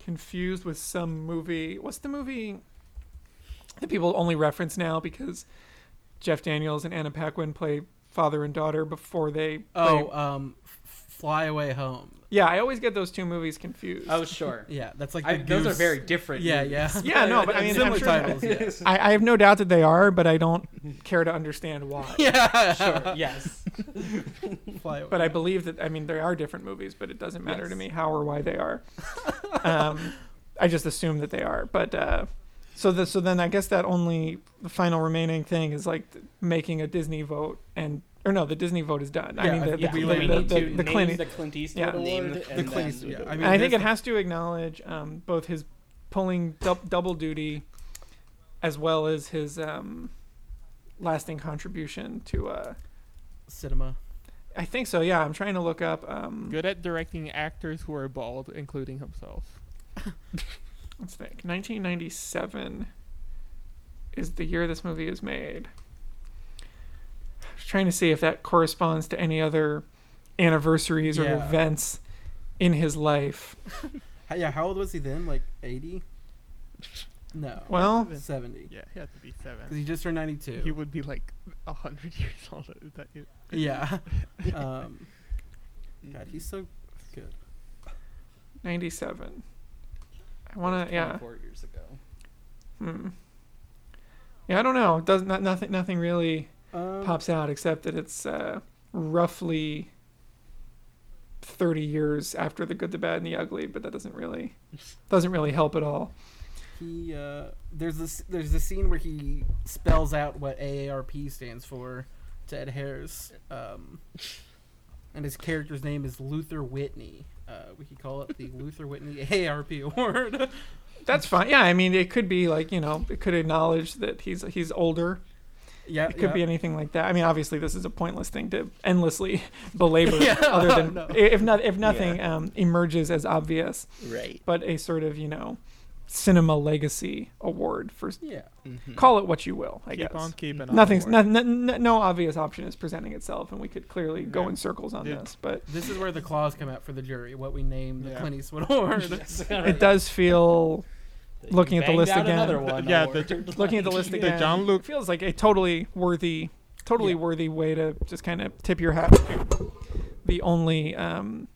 S5: confused with some movie. What's the movie that people only reference now because Jeff Daniels and Anna Paquin play father and daughter before they.
S3: Oh,
S5: they-
S3: um, F- Fly Away Home.
S5: yeah, I always get those two movies confused.
S2: Oh, sure.
S3: Yeah, that's like
S2: I, those are very different.
S3: Yeah,
S2: movies.
S3: yeah.
S5: Yeah, no, but I mean,
S3: similar
S5: sure-
S3: titles. Yeah.
S5: I, I have no doubt that they are, but I don't care to understand why.
S3: yeah.
S2: Sure. Yes.
S3: Fly Away.
S5: But I believe that I mean there are different movies, but it doesn't matter to me how or why they are. um, I just assume that they are. But uh, so the, so then I guess that only the final remaining thing is like making a Disney vote and or no, the Disney vote is done. I
S3: Yeah,
S5: mean
S3: I
S5: the
S3: think
S5: the,
S3: we
S5: the, the,
S2: need
S5: the,
S2: to
S5: the
S2: name
S5: Clint-
S2: the Clint Eastwood
S5: Yeah.
S2: Award.
S1: Name the- the
S3: the
S2: then-
S3: Clint Eastwood, yeah, I mean,
S5: I think it has to acknowledge um, both his pulling dou- double duty as well as his um, lasting contribution to uh,
S3: cinema.
S5: I think so. Yeah, I'm trying to look up. Um,
S4: Good at directing actors who are bald, including himself.
S5: Let's think. 1997 is the year this movie is made. I was trying to see if that corresponds to any other anniversaries or
S3: Yeah.
S5: events in his life.
S3: How- Yeah, how old was he then? Like 80? No.
S5: Well,
S3: 70.
S4: Yeah, he had to be
S3: Because
S4: seven.
S3: he just turned 92.
S4: He would be like a hundred years older. Is that it?
S3: Yeah. um, God, he's so good.
S5: 97. I want to, yeah.
S2: 24 years ago.
S5: Hmm. Yeah, I don't know. It does not nothing nothing really
S3: Um,
S5: pops out except that it's uh, roughly 30 years after the good, the bad, and the ugly, but that doesn't really doesn't really help at all.
S3: He uh, there's this there's this scene where he spells out what AARP stands for to Ed Harris, um, and his character's name is Luther Whitney. Uh, we could call it the Luther Whitney ARP Award.
S5: That's fine. Yeah, I mean, it could be like you know, it could acknowledge that he's he's older.
S3: yeah,
S5: It could
S3: yeah.
S5: be anything like that. I mean, obviously, this is a pointless thing to endlessly belabor.
S3: Yeah,
S5: other than
S3: no.
S5: if not if nothing um, emerges as obvious,
S1: Right.
S5: but a sort of you know, cinema legacy award for
S3: Yeah,
S1: Mhm.
S5: call it what you will. I
S4: Keep
S5: guess.
S4: on keeping on.
S5: Nothing's
S4: Award.
S5: no, no, no obvious option is presenting itself, and we could clearly go
S4: Yeah.
S5: in circles on
S4: Yeah.
S5: this. But
S3: this is where the claws come out for the jury. What we name the
S4: Yeah.
S3: Clint Eastwood Award.
S2: Yes.
S5: it does feel looking at the
S2: Banged
S5: list
S2: out
S5: again.
S2: Another one
S4: Yeah,
S2: award.
S4: the-
S5: looking at the list
S4: The
S5: again,
S4: John Luke-
S5: feels like a totally worthy, totally
S3: Yeah.
S5: worthy way to just kind of tip your hat the only um,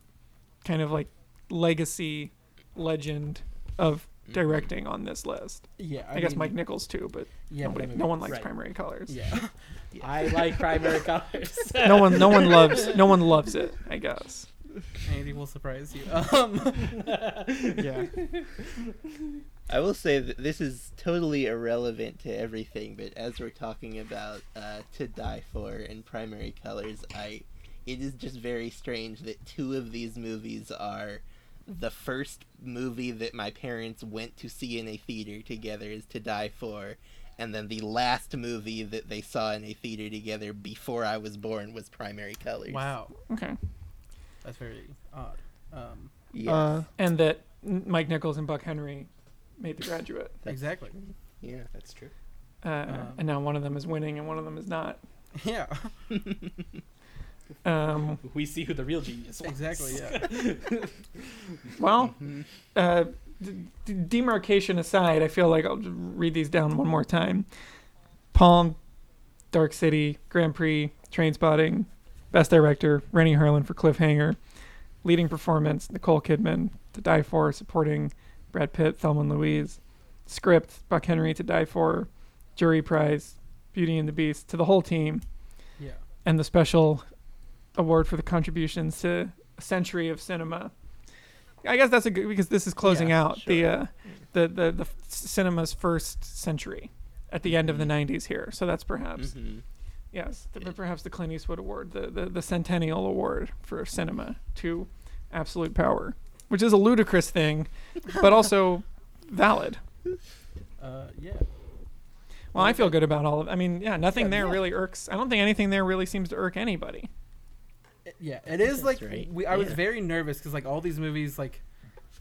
S5: kind of like legacy legend of directing on this list.
S3: Yeah,
S5: I, guess
S3: mean,
S5: Mike Nichols too, but
S3: Yeah,
S5: nobody,
S3: I mean,
S5: no one likes
S2: right.
S5: primary colors.
S3: Yeah,
S2: I like primary colors.
S5: no one, no one loves, no one loves it. I guess.
S3: Andy will surprise you. Um,
S4: Yeah.
S1: I will say that this is totally irrelevant to everything, but as we're talking about uh, To Die For and Primary Colors, I it is just very strange that two of these movies are the first movie that my parents went to see in a theater together is To Die For, and then the last movie that they saw in a theater together before I was born was Primary Colors.
S3: wow,
S5: Okay.
S3: that's very odd. Um,
S1: Yeah.
S4: Uh,
S5: And that Mike Nichols and Buck Henry made The Graduate.
S3: exactly.
S1: yeah.
S2: That's true.
S5: Uh,
S3: Um,
S5: and now one of them is winning and one of them is not.
S3: Yeah,
S5: Um,
S2: We see who the real genius was.
S3: exactly. Yeah.
S5: well, uh, d- d- demarcation aside, I feel like I'll just read these down one more time. Palm, Dark City, Grand Prix, Trainspotting, Best Director, Renny Harlin for Cliffhanger, Leading Performance, Nicole Kidman, To Die For, supporting Brad Pitt, Thelma and Louise, Script, Buck Henry, To Die For, Jury Prize, Beauty and the Beast, to the whole team,
S3: Yeah.
S5: and the special award for the contributions to a century of cinema. I guess that's a good because this is closing
S3: Yeah,
S5: out the, uh, the the the cinema's first century at the end of the '90s here. So that's perhaps
S1: Mhm.
S5: yes, the, perhaps the Clint Eastwood Award, the, the the Centennial Award for cinema to absolute power, which is a ludicrous thing, but also valid.
S3: Uh, yeah.
S5: Well, I feel good about all of. I mean, yeah, nothing
S3: Yeah,
S5: there
S3: yeah.
S5: really irks. I don't think anything there really seems to irk anybody.
S3: Yeah, it is like
S1: right.
S3: we, I was very nervous because like all these movies, like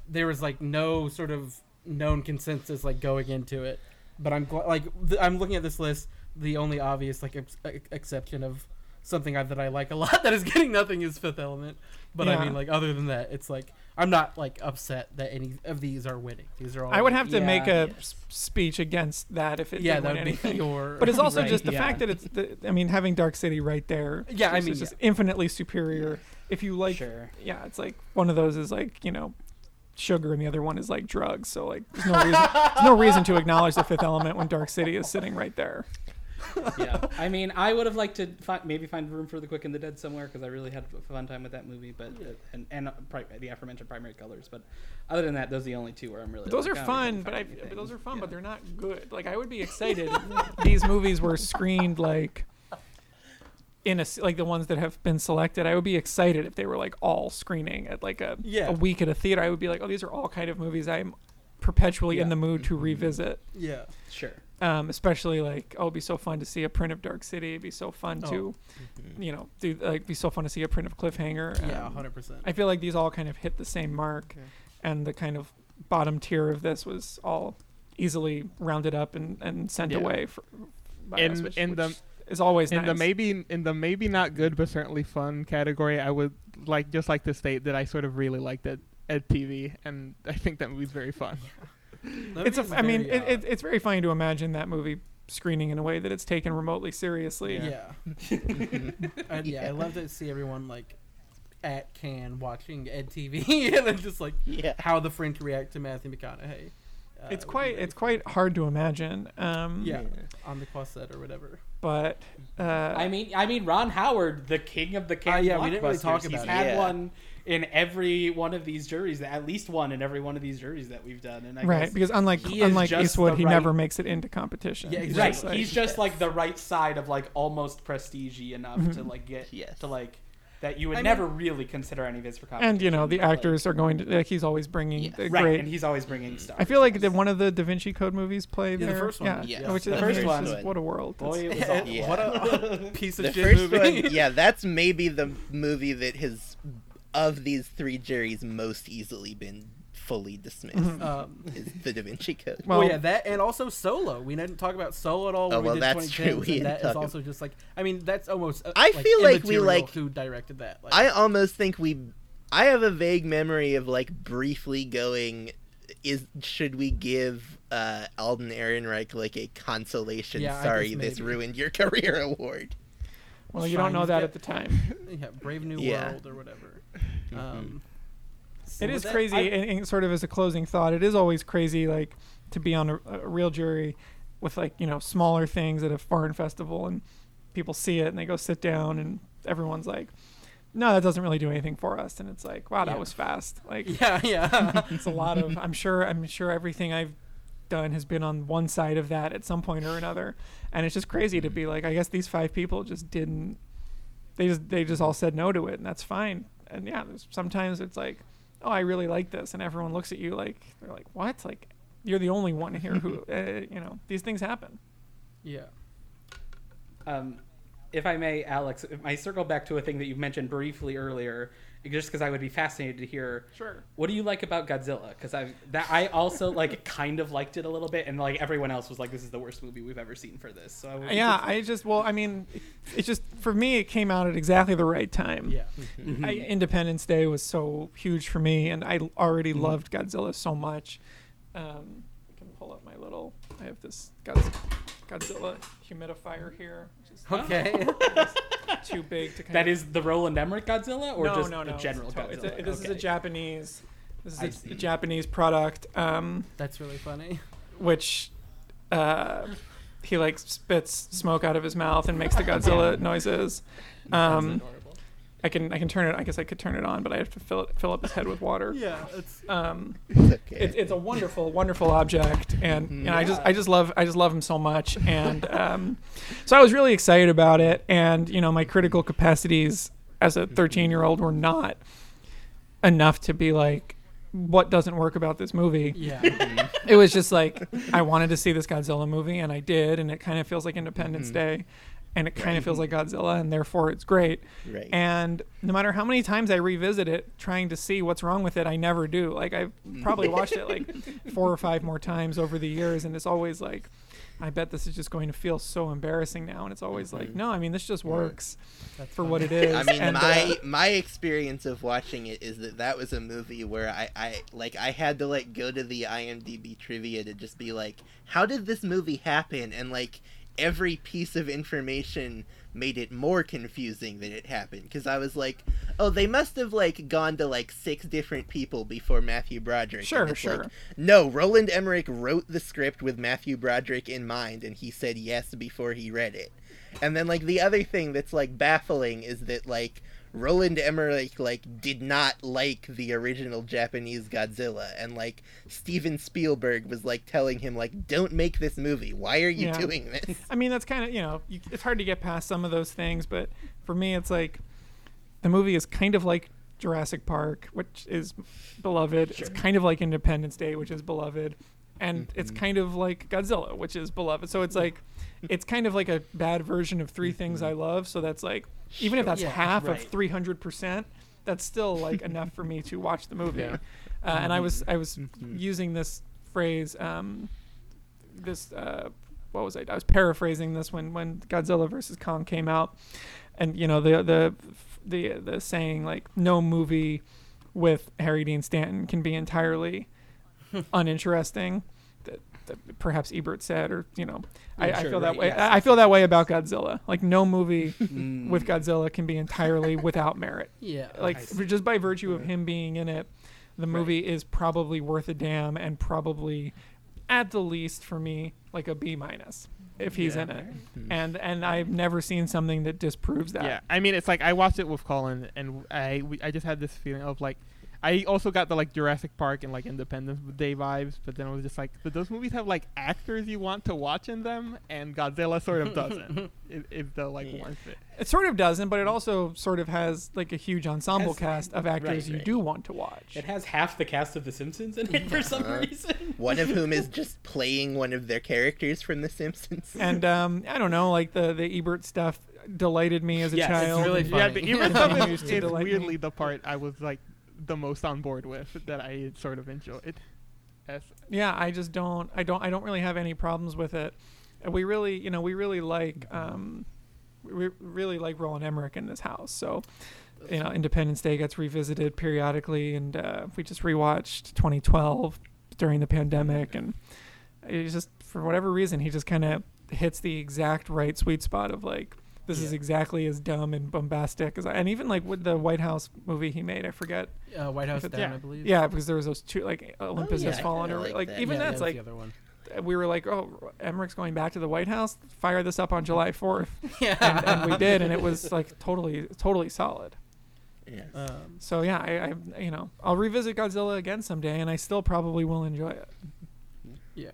S3: there was like no sort of known consensus like going into it. But I'm gl- like th- I'm looking at this list. The only obvious like ex- ex- exception of something I, that I like a lot that is getting nothing is Fifth Element. But
S5: Yeah.
S3: I mean, like other than that, it's like I'm not like upset that any of these are winning. These are all.
S5: I would
S3: like,
S5: have to make
S2: a
S5: a s- speech against that if it
S3: yeah, that would
S5: anything.
S3: be your.
S5: But it's also
S2: Right,
S5: just the
S2: yeah.
S5: fact that it's the, I mean having Dark City right there.
S3: Yeah, I
S5: is
S3: mean,
S5: just
S3: yeah.
S5: infinitely superior. If you like,
S2: sure.
S5: yeah, it's like one of those is like you know, sugar, and the other one is like drugs. So like, there's no reason, there's no reason to acknowledge the Fifth Element when Dark City is sitting right there.
S2: yeah. I mean, I would have liked to fi- maybe find room for the Quick and the Dead somewhere because I really had a fun time with that movie. But uh, and and uh, pri- the aforementioned primary colors. But other than that, those are the only two where I'm really.
S5: But those
S2: like,
S5: are
S2: oh,
S5: fun, but I but those are fun,
S2: Yeah.
S5: but they're not good. Like I would be excited these movies were screened like in a like the ones that have been selected. I would be excited if they were like all screening at like a
S3: Yeah.
S5: a week at a theater. I would be like, oh, these are all kind of movies I'm perpetually in the mood to revisit.
S3: yeah.
S2: sure.
S5: Um, especially like, oh, it'd be so fun to see a print of Dark City. It'd be so fun
S3: Oh.
S5: to, you know, do like be so fun to see a print of Cliffhanger.
S3: Yeah,
S5: Um,
S3: hundred percent.
S5: I feel like these all kind of hit the same mark, and the kind of bottom tier of this was all easily rounded up and, and sent
S4: Yeah.
S5: away for, by
S4: In-
S5: us, which,
S4: in the-
S5: which is always
S4: in the maybe in the maybe not good but certainly fun category, I would like just like to state that I sort of really liked it at TV, and I think that movie's very fun.
S5: It's a,
S3: movie
S5: I
S3: is
S5: mean,
S3: very
S5: it, it, it's very funny to imagine that movie screening in a way that it's taken remotely seriously.
S3: Yeah. and yeah, I love to see everyone like at Cannes watching Ed TV and then just like
S1: Yeah.
S3: how the French react to Matthew McConaughey. Uh,
S5: It's quite
S3: very
S5: it's quite hard to imagine. Um,
S3: Yeah. on the Croisette or whatever.
S5: but uh,
S2: I mean, I mean, Ron Howard, the king of the Cannes
S3: Uh, yeah, we didn't really
S2: blockbusters,
S3: talk
S2: He's
S3: about it.
S2: had
S1: Yeah.
S2: one in every one of these juries, at least one in every one of these juries that we've done. And I
S5: right because unlike
S2: he
S5: unlike Eastwood,
S2: the
S5: he
S2: right-
S5: never makes it into competition.
S3: Yeah,
S5: He's
S3: exactly.
S2: right,
S5: just like-
S2: he's just like the right side of like almost prestige enough
S5: Mm-hmm.
S2: to like get
S1: Yes.
S2: to like that you would
S3: I mean-
S2: never really consider any of his for competition.
S5: and you know the
S2: but, like-
S5: actors are going to like he's always bringing
S1: Yes.
S5: the
S2: right,
S5: great
S2: and he's always bringing stuff.
S5: I feel like the, one of the Da Vinci Code movies played
S3: Yeah, the
S5: there.
S3: first one.
S5: Yeah,
S1: Yes.
S5: which
S1: The
S5: I
S2: first one.
S5: it's What a world!
S2: Boy, it was awful.
S1: Yeah.
S3: What a piece of
S1: The
S3: shit
S1: first
S3: movie.
S1: one, yeah, that's maybe the movie that has, of these three juries, most easily been fully dismissed.
S5: Mhm.
S3: um,
S1: Is the Da Vinci Code?
S5: Well-
S3: well, yeah, that and also Solo. We didn't talk about Solo at all.
S1: Oh,
S3: when we
S1: well,
S3: did
S1: that's
S3: 2010s,
S1: true. We
S3: and that is
S1: talk
S3: also just like I mean that's almost. Uh,
S1: I feel like we, like-
S3: who directed that. Like,
S1: I almost think we. I have a vague memory of like briefly going. Is should we give uh, Alden Ehrenreich like a consolation?
S3: Yeah,
S1: Sorry, this ruined your career award.
S5: well, you don't know that
S3: got-
S5: at the time.
S3: yeah, Brave New
S1: Yeah.
S3: World or whatever.
S1: Mm-hmm.
S3: Um, so
S5: It
S3: that,
S5: crazy,
S3: I-
S5: and, and sort of as a closing thought, it is always crazy, like to be on a, a real jury with like you know smaller things at a foreign festival, and people see it and they go sit down, and everyone's like, "No, that doesn't really do anything for us," and it's like, "Wow, that
S3: Yeah.
S5: was fast." Like
S3: yeah, yeah.
S5: it's a lot of. I'm sure. I'm sure everything I've done has been on one side of that at some point or another, and it's just crazy to be like, I guess these five people just didn't. They just they just all said no to it, and that's fine. And yeah, there's, sometimes it's like, oh, I really like this, and everyone looks at you like they're like, what? Like you're the only one here who, uh, you know, these things happen.
S3: yeah.
S2: Um, if I may, Alex, if I circle back to a thing that you mentioned briefly earlier, just because I would be fascinated to hear.
S5: Sure.
S2: What do you like about Godzilla? Because I that I also like kind of liked it a little bit, and like everyone else was like, "This is the worst movie we've ever seen for this." So I would
S5: Yeah, I just well, I mean, it just for me, it came out at exactly the right time.
S3: Yeah.
S5: I, Independence Day was so huge for me, and I already
S3: Mm-hmm.
S5: loved Godzilla so much. Um, I can pull up my little. I have this Godz- Godzilla humidifier here, which is
S3: Okay.
S5: too big to kind
S2: that
S5: of.
S2: is the Roland Emmerich Godzilla, or
S5: no,
S2: just
S5: no, no.
S2: the general
S5: it's,
S2: Godzilla.
S5: a, this is a Japanese. This is a, Japanese product, um,
S3: That's really funny.
S5: which uh, he like spits smoke out of his mouth and makes the Godzilla noises. Um. I can I can turn it. I guess I could turn it on, but I have to fill it fill up his head with water.
S3: Yeah, it's
S5: Um,
S1: It's okay.
S5: it, it's a wonderful, wonderful object, and
S1: Mhm.
S5: you I just I just love I just love him so much, and um, so I was really excited about it, and you know, my critical capacities as a 13 year old were not enough to be like, what doesn't work about this movie?
S3: yeah.
S5: It was just like I wanted to see this Godzilla movie, and I did, and it kind of feels like Independence
S1: Mhm.
S5: Day, and it kind of feels like Godzilla, and therefore it's great.
S1: Right.
S5: And no matter how many times I revisit it, trying to see what's wrong with it, I never do. Like I've probably watched it like four or five more times over the years, and it's always like, I bet this is just going to feel so embarrassing now. And it's always like, no, I mean this just works for what it is.
S1: I mean,
S5: and,
S1: my
S5: uh,
S1: my experience of watching it is that that was a movie where I, I like I had to like go to the IMDb trivia to just be like, how did this movie happen? And like every piece of information made it more confusing that it happened because I was like, oh, they must have like gone to like six different people before Matthew Broderick.
S5: Sure, sure.
S1: Like, no, Roland Emmerich wrote the script with Matthew Broderick in mind, and he said yes before he read it. And then like the other thing that's like baffling is that like Roland Emmerich like did not like the original Japanese Godzilla and like Steven Spielberg was like telling him like don't make this movie. Why are you
S5: Yeah.
S1: doing this?
S5: I mean, that's kind of you know, you, it's hard to get past some of those things, but for me, it's like the movie is kind of like Jurassic Park, which is beloved. It's kind of like Independence Day, which is beloved, and it's kind of like Godzilla, which is beloved. So it's like it's kind of like a bad version of three things I love. So that's like even if that's
S3: Yeah,
S5: half
S2: right.
S5: of three hundred percent, that's still like enough for me to watch the movie.
S4: Yeah.
S5: Uh, and I was I was
S1: Mhm.
S5: using this phrase. Um, this uh, what was I? I was paraphrasing this when when Godzilla versus Kong came out, and you know the the the the saying like no movie with Harry Dean Stanton can be entirely uninteresting. That, that perhaps Ebert said, or you know, I,
S2: Yeah,
S5: I
S2: sure,
S5: feel
S2: right,
S5: that way.
S2: yes,
S5: I, I feel that way about Godzilla. Like no movie
S1: Mm.
S5: with Godzilla can be entirely without merit
S3: Yeah.
S5: like just by virtue of him being in it the movie is probably worth a damn and probably at the least for me like a b minus if he's
S4: Yeah.
S5: in it and and i've never seen something that disproves that
S4: Yeah, I mean, it's like I watched it with Colin, and I we, I just had this feeling of like, I also got the like Jurassic Park and like Independence Day vibes, but then I was just like, but those movies have like actors you want to watch in them, and Godzilla sort of doesn't. If, if the like
S1: Yeah.
S4: one fit.
S5: it sort of doesn't but it also sort of has like a huge ensemble
S2: Has-
S5: cast of actors
S2: right,
S5: you
S1: right.
S5: do want to watch
S2: It has half the cast of The Simpsons in it for some
S1: Uh-huh.
S2: reason.
S1: One of whom is just playing one of their characters from The Simpsons.
S5: and um i don't know like the the ebert stuff delighted me as a
S2: Yes, it's
S5: child
S3: really
S5: and-
S4: Yeah, the Ebert stuff is, is
S5: delight me.
S4: weirdly the part I was like the most on board with that I sort of enjoyed. As,
S5: yeah i just don't i don't i don't really have any problems with it. We really you know we really like um we really like roland emmerich in this house. So you know independence day gets revisited periodically and uh, we just rewatched 2012 during the pandemic and it's just for whatever reason he just kind of hits the exact right sweet spot of like this is exactly as dumb and bombastic as I, and even like with the white house movie he made i forget
S3: Uh, White House
S5: If
S3: Down,
S5: it's-
S3: I believe.
S5: yeah because there was those two like olympus
S1: yeah,
S5: has fallen or
S1: like
S5: like
S1: that.
S5: even
S3: Yeah,
S5: that's
S3: that
S5: like
S3: the other one.
S5: we were like, oh, Emmerich's going back to the White House. Fire this up on July 4th,
S3: Yeah.
S5: and, and we did, and it was like totally, totally solid.
S1: Yeah.
S3: Um,
S5: So yeah, I, I, you know, I'll revisit Godzilla again someday, and I still probably will enjoy it.
S3: yeah.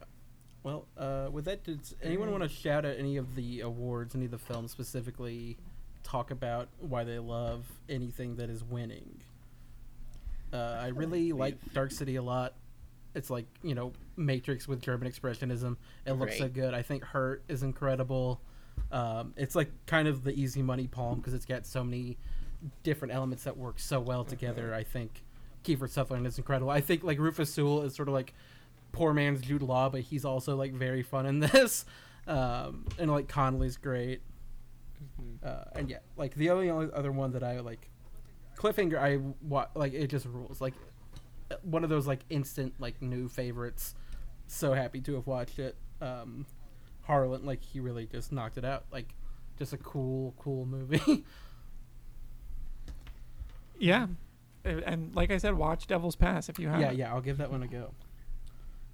S3: Well, uh, with that, does anyone want to shout out any of the awards, any of the films specifically? Talk about why they love anything that is winning. Uh, I really like Dark City a lot. It's like you know Matrix with German expressionism. It looks so good. I think Hurt is incredible. Um, it's like kind of the easy money palm because it's got so many different elements that work so well together. I think Kiefer Sutherland is incredible. I think like Rufus Sewell is sort of like poor man's Jude Law, but he's also like very fun in this. Um, and like Connelly's great. Uh, and yeah, like the only, only other one that I like, Cliffhanger. I wa- like it just rules. Like one of those like instant like new favorites. So happy to have watched it. Um, Harlin, like he really just knocked it out. Like just a cool, cool movie.
S5: Yeah, and, and like I said, watch Devil's Pass if you have.
S3: yeah, yeah, I'll give that one a go.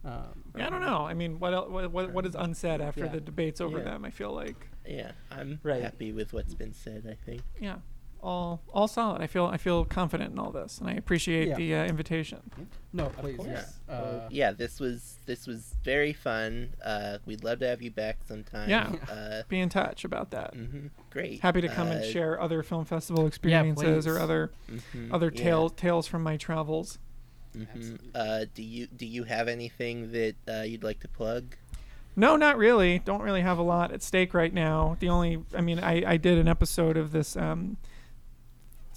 S3: Um,
S5: Yeah, I don't know. I mean, what el- what what, what is unsaid after
S2: Yeah.
S5: the debates over
S1: Yeah.
S5: them? I feel like
S1: Yeah, I'm
S2: Right.
S1: happy with what's been said. I think.
S5: yeah, all all solid. I feel I feel confident in all this, and I appreciate
S3: Yeah.
S5: the uh, invitation.
S3: No, please.
S1: course. Yeah.
S3: Uh,
S1: yeah, this was this was very fun. Uh, we'd love to have you back sometime.
S5: Yeah.
S1: Uh,
S5: Be in touch about that.
S1: mhm, Great.
S5: Happy to come and
S1: Uh,
S5: share other film festival experiences or
S3: please.
S5: other
S1: mhm,
S5: other
S1: yeah,
S5: tales tales from my travels.
S1: Mhm. Uh, do you do you have anything that uh, you'd like to plug?
S5: No, not really. Don't really have a lot at stake right now. The only, I mean, I, I did an episode of this um,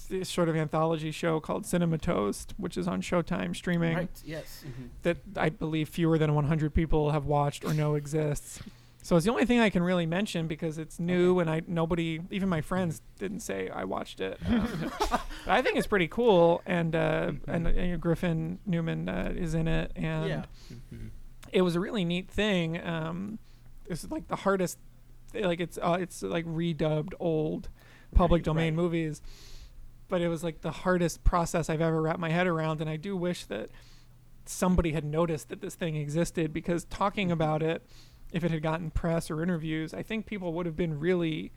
S5: this sort of anthology show called Cinema Toast, which is on Showtime streaming.
S3: Right. Yes.
S5: That I believe fewer than 100 people have watched or know exists. So it's the only thing I can really mention because it's new and I nobody, even my friends, didn't say I watched it. Um, but I think it's pretty cool, and uh, and uh, Griffin Newman uh, is in it, and
S3: Yeah.
S5: it was a really neat thing. Um, it's like the hardest, like it's uh, it's like redubbed old public
S2: Right,
S5: domain
S2: right.
S5: movies, but it was like the hardest process I've ever wrapped my head around, and I do wish that somebody had noticed that this thing existed because talking about it, if it had gotten press or interviews, I think people would have been really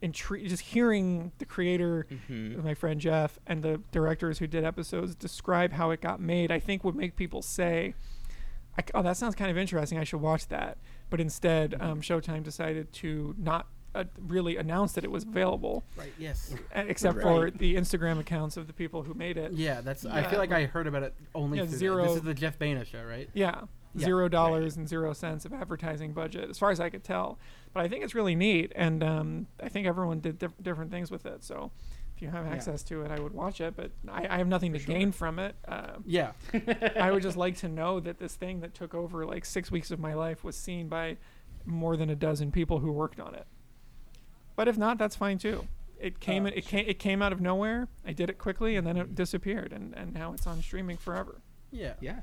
S5: intrigued. Just hearing the creator
S1: Mhm.
S5: my friend Jeff and the directors who did episodes describe how it got made, I think would make people say, I, "Oh, that sounds kind of interesting. I should watch that." But instead, um, Showtime decided to not uh, really announce that it was available,
S3: Right. Yes.
S5: except for the Instagram accounts of the people who made it.
S3: Yeah. That's. I feel like I heard about it only
S5: Yeah, zero-
S3: This is the Jeff Baena show, right?
S5: Yeah,
S3: Yeah,
S5: zero dollars and zero cents of advertising budget, as far as I could tell. But I think it's really neat, and um, I think everyone did diff- different things with it. So if you have
S3: Yeah.
S5: access to it, I would watch it. But I, I have nothing to gain from it. Uh,
S3: Yeah.
S5: I would just like to know that this thing that took over like six weeks of my life was seen by more than a dozen people who worked on it. But if not, that's fine too. It came
S2: Uh,
S5: it came it came out of nowhere. I did it quickly and then it disappeared and, and now it's on streaming forever.
S3: Yeah.
S2: Yeah.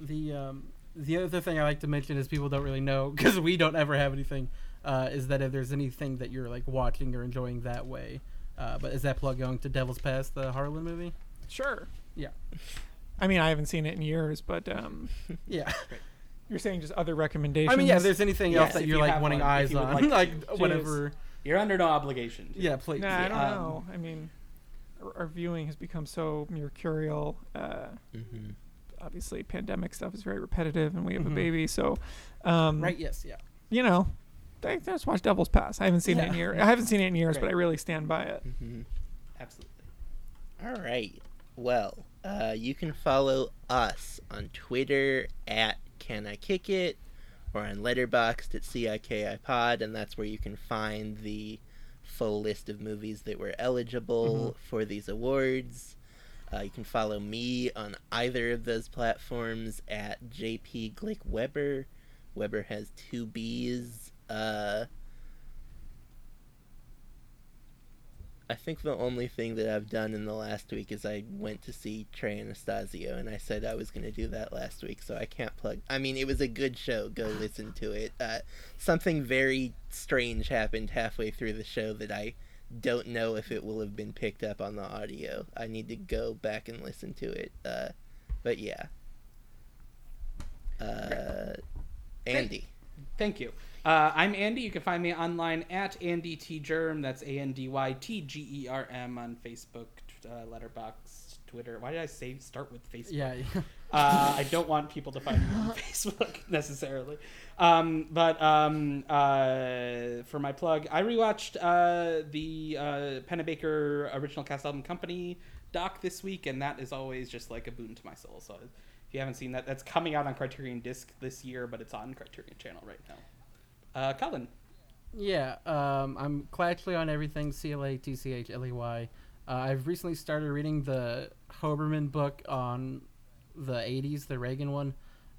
S3: The um, the other thing I like to mention is people don't really know because we don't ever have anything. Uh, is that if there's anything that you're like watching or enjoying that way? Uh, but is that plug going to Devil's Pass, the Harlin movie?
S5: Sure.
S3: Yeah.
S5: I mean, I haven't seen it in years, but um,
S3: Yeah.
S5: you're saying just other recommendations.
S3: I mean, yeah. If there's anything
S2: Yes,
S3: else that you're
S2: you
S3: like wanting
S2: one, if
S3: eyes
S2: you would
S3: on,
S2: like
S3: like,
S2: to.
S3: whatever.
S2: You're under no obligation. to.
S3: Yeah, please.
S5: Nah, I don't
S2: Um,
S5: know. I mean, our, our viewing has become so mercurial. Uh,
S1: Mhm.
S5: Obviously, pandemic stuff is very repetitive, and we have
S3: Mhm.
S5: a baby, so um,
S3: Right. Yes. Yeah.
S5: you know, I just watch Devil's Pass. I haven't seen it in years. I haven't seen it in years, but I really stand by it.
S1: Mhm.
S2: Absolutely.
S1: All right. Well, uh, you can follow us on Twitter at Can I Kick It, or on Letterboxd at CIKI Pod, and that's where you can find the full list of movies that were eligible for these awards. Uh, you can follow me on either of those platforms at JP Glick Weber. Weber has two B's. Uh, I think the only thing that I've done in the last week is I went to see Trey Anastasio, and I said I was going to do that last week, so I can't plug. I mean, it was a good show. Go listen to it. Uh, something very strange happened halfway through the show that I don't know if it will have been picked up on the audio. I need to go back and listen to it. Uh, but yeah. Uh, Andy.
S2: Thank you. Uh, I'm Andy. You can find me online at Andy T Germ. That's A N D Y T G E R M on Facebook, uh, Letterboxd, Twitter. Why did I say start with Facebook?
S3: Yeah.
S2: Uh, I don't want people to find me on Facebook necessarily. Um, but um, uh, for my plug, I rewatched uh, the uh, Pennebaker original cast album Company doc this week, and that is always just like a boon to my soul. So if you haven't seen that, that's coming out on Criterion Disc this year, but it's on Criterion Channel right now. Uh, Colin.
S3: Yeah, um, I'm Clatchley on everything. C L A T C H L E Y. Uh, I've recently started reading the Hoberman book on the '80s, the Reagan one,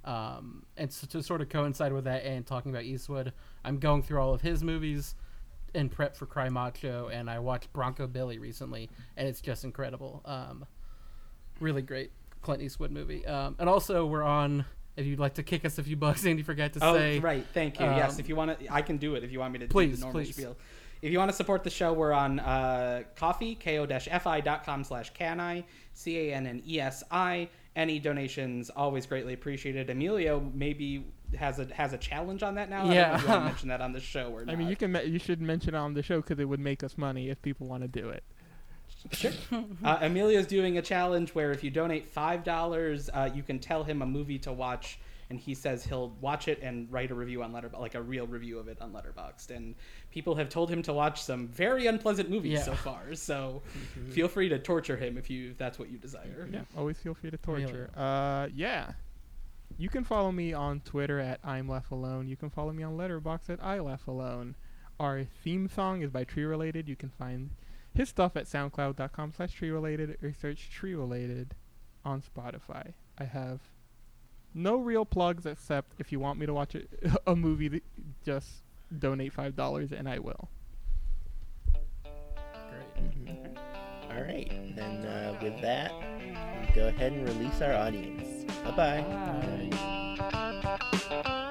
S3: um, and so to sort of coincide with that and talking about Eastwood, I'm going through all of his movies in prep for Cry Macho, and I watched Bronco Billy recently, and it's just incredible. Um, really great Clint Eastwood movie. Um, and also, we're on. If you'd like to kick us a few bucks, Andy forgot to
S2: Oh,
S3: say.
S2: right. Thank you. yes,
S3: um,
S2: if you want to, I can do it. If you want me to do
S3: Please,
S2: the normal
S3: please.
S2: spiel. If you want to support the show, we're on uh, coffee, ko-fi.com slash cani, C-A-N-N-E-S-I. Any donations, always greatly appreciated. Emilio maybe has a has a challenge on that now. I don't know
S3: Yeah.
S2: if you want to mention that on the show or not.
S4: I mean, you can me- you should mention it on the show because it would make us money if people want to do it.
S2: Sure. uh, Emilio's doing a challenge where if you donate five dollars, uh, you can tell him a movie to watch, and he says he'll watch it and write a review on Letterboxd, like a real review of it on Letterboxd. And people have told him to watch some very unpleasant movies
S3: Yeah.
S2: so far. So feel free to torture him if you if that's what you desire.
S4: Yeah, always feel free to torture. Uh, yeah. you can follow me on Twitter at I'm Left Alone. You can follow me on Letterboxd at I Left Alone. Our theme song is by Tree Related. You can find his stuff at soundcloud.com slash tree related or search tree related on Spotify. I have no real plugs except if you want me to watch a, a movie, th- just donate $5 and I will.
S3: Great.
S1: Mhm. All right. Then uh, with that, go ahead and release our audience. Bye bye.
S2: Bye.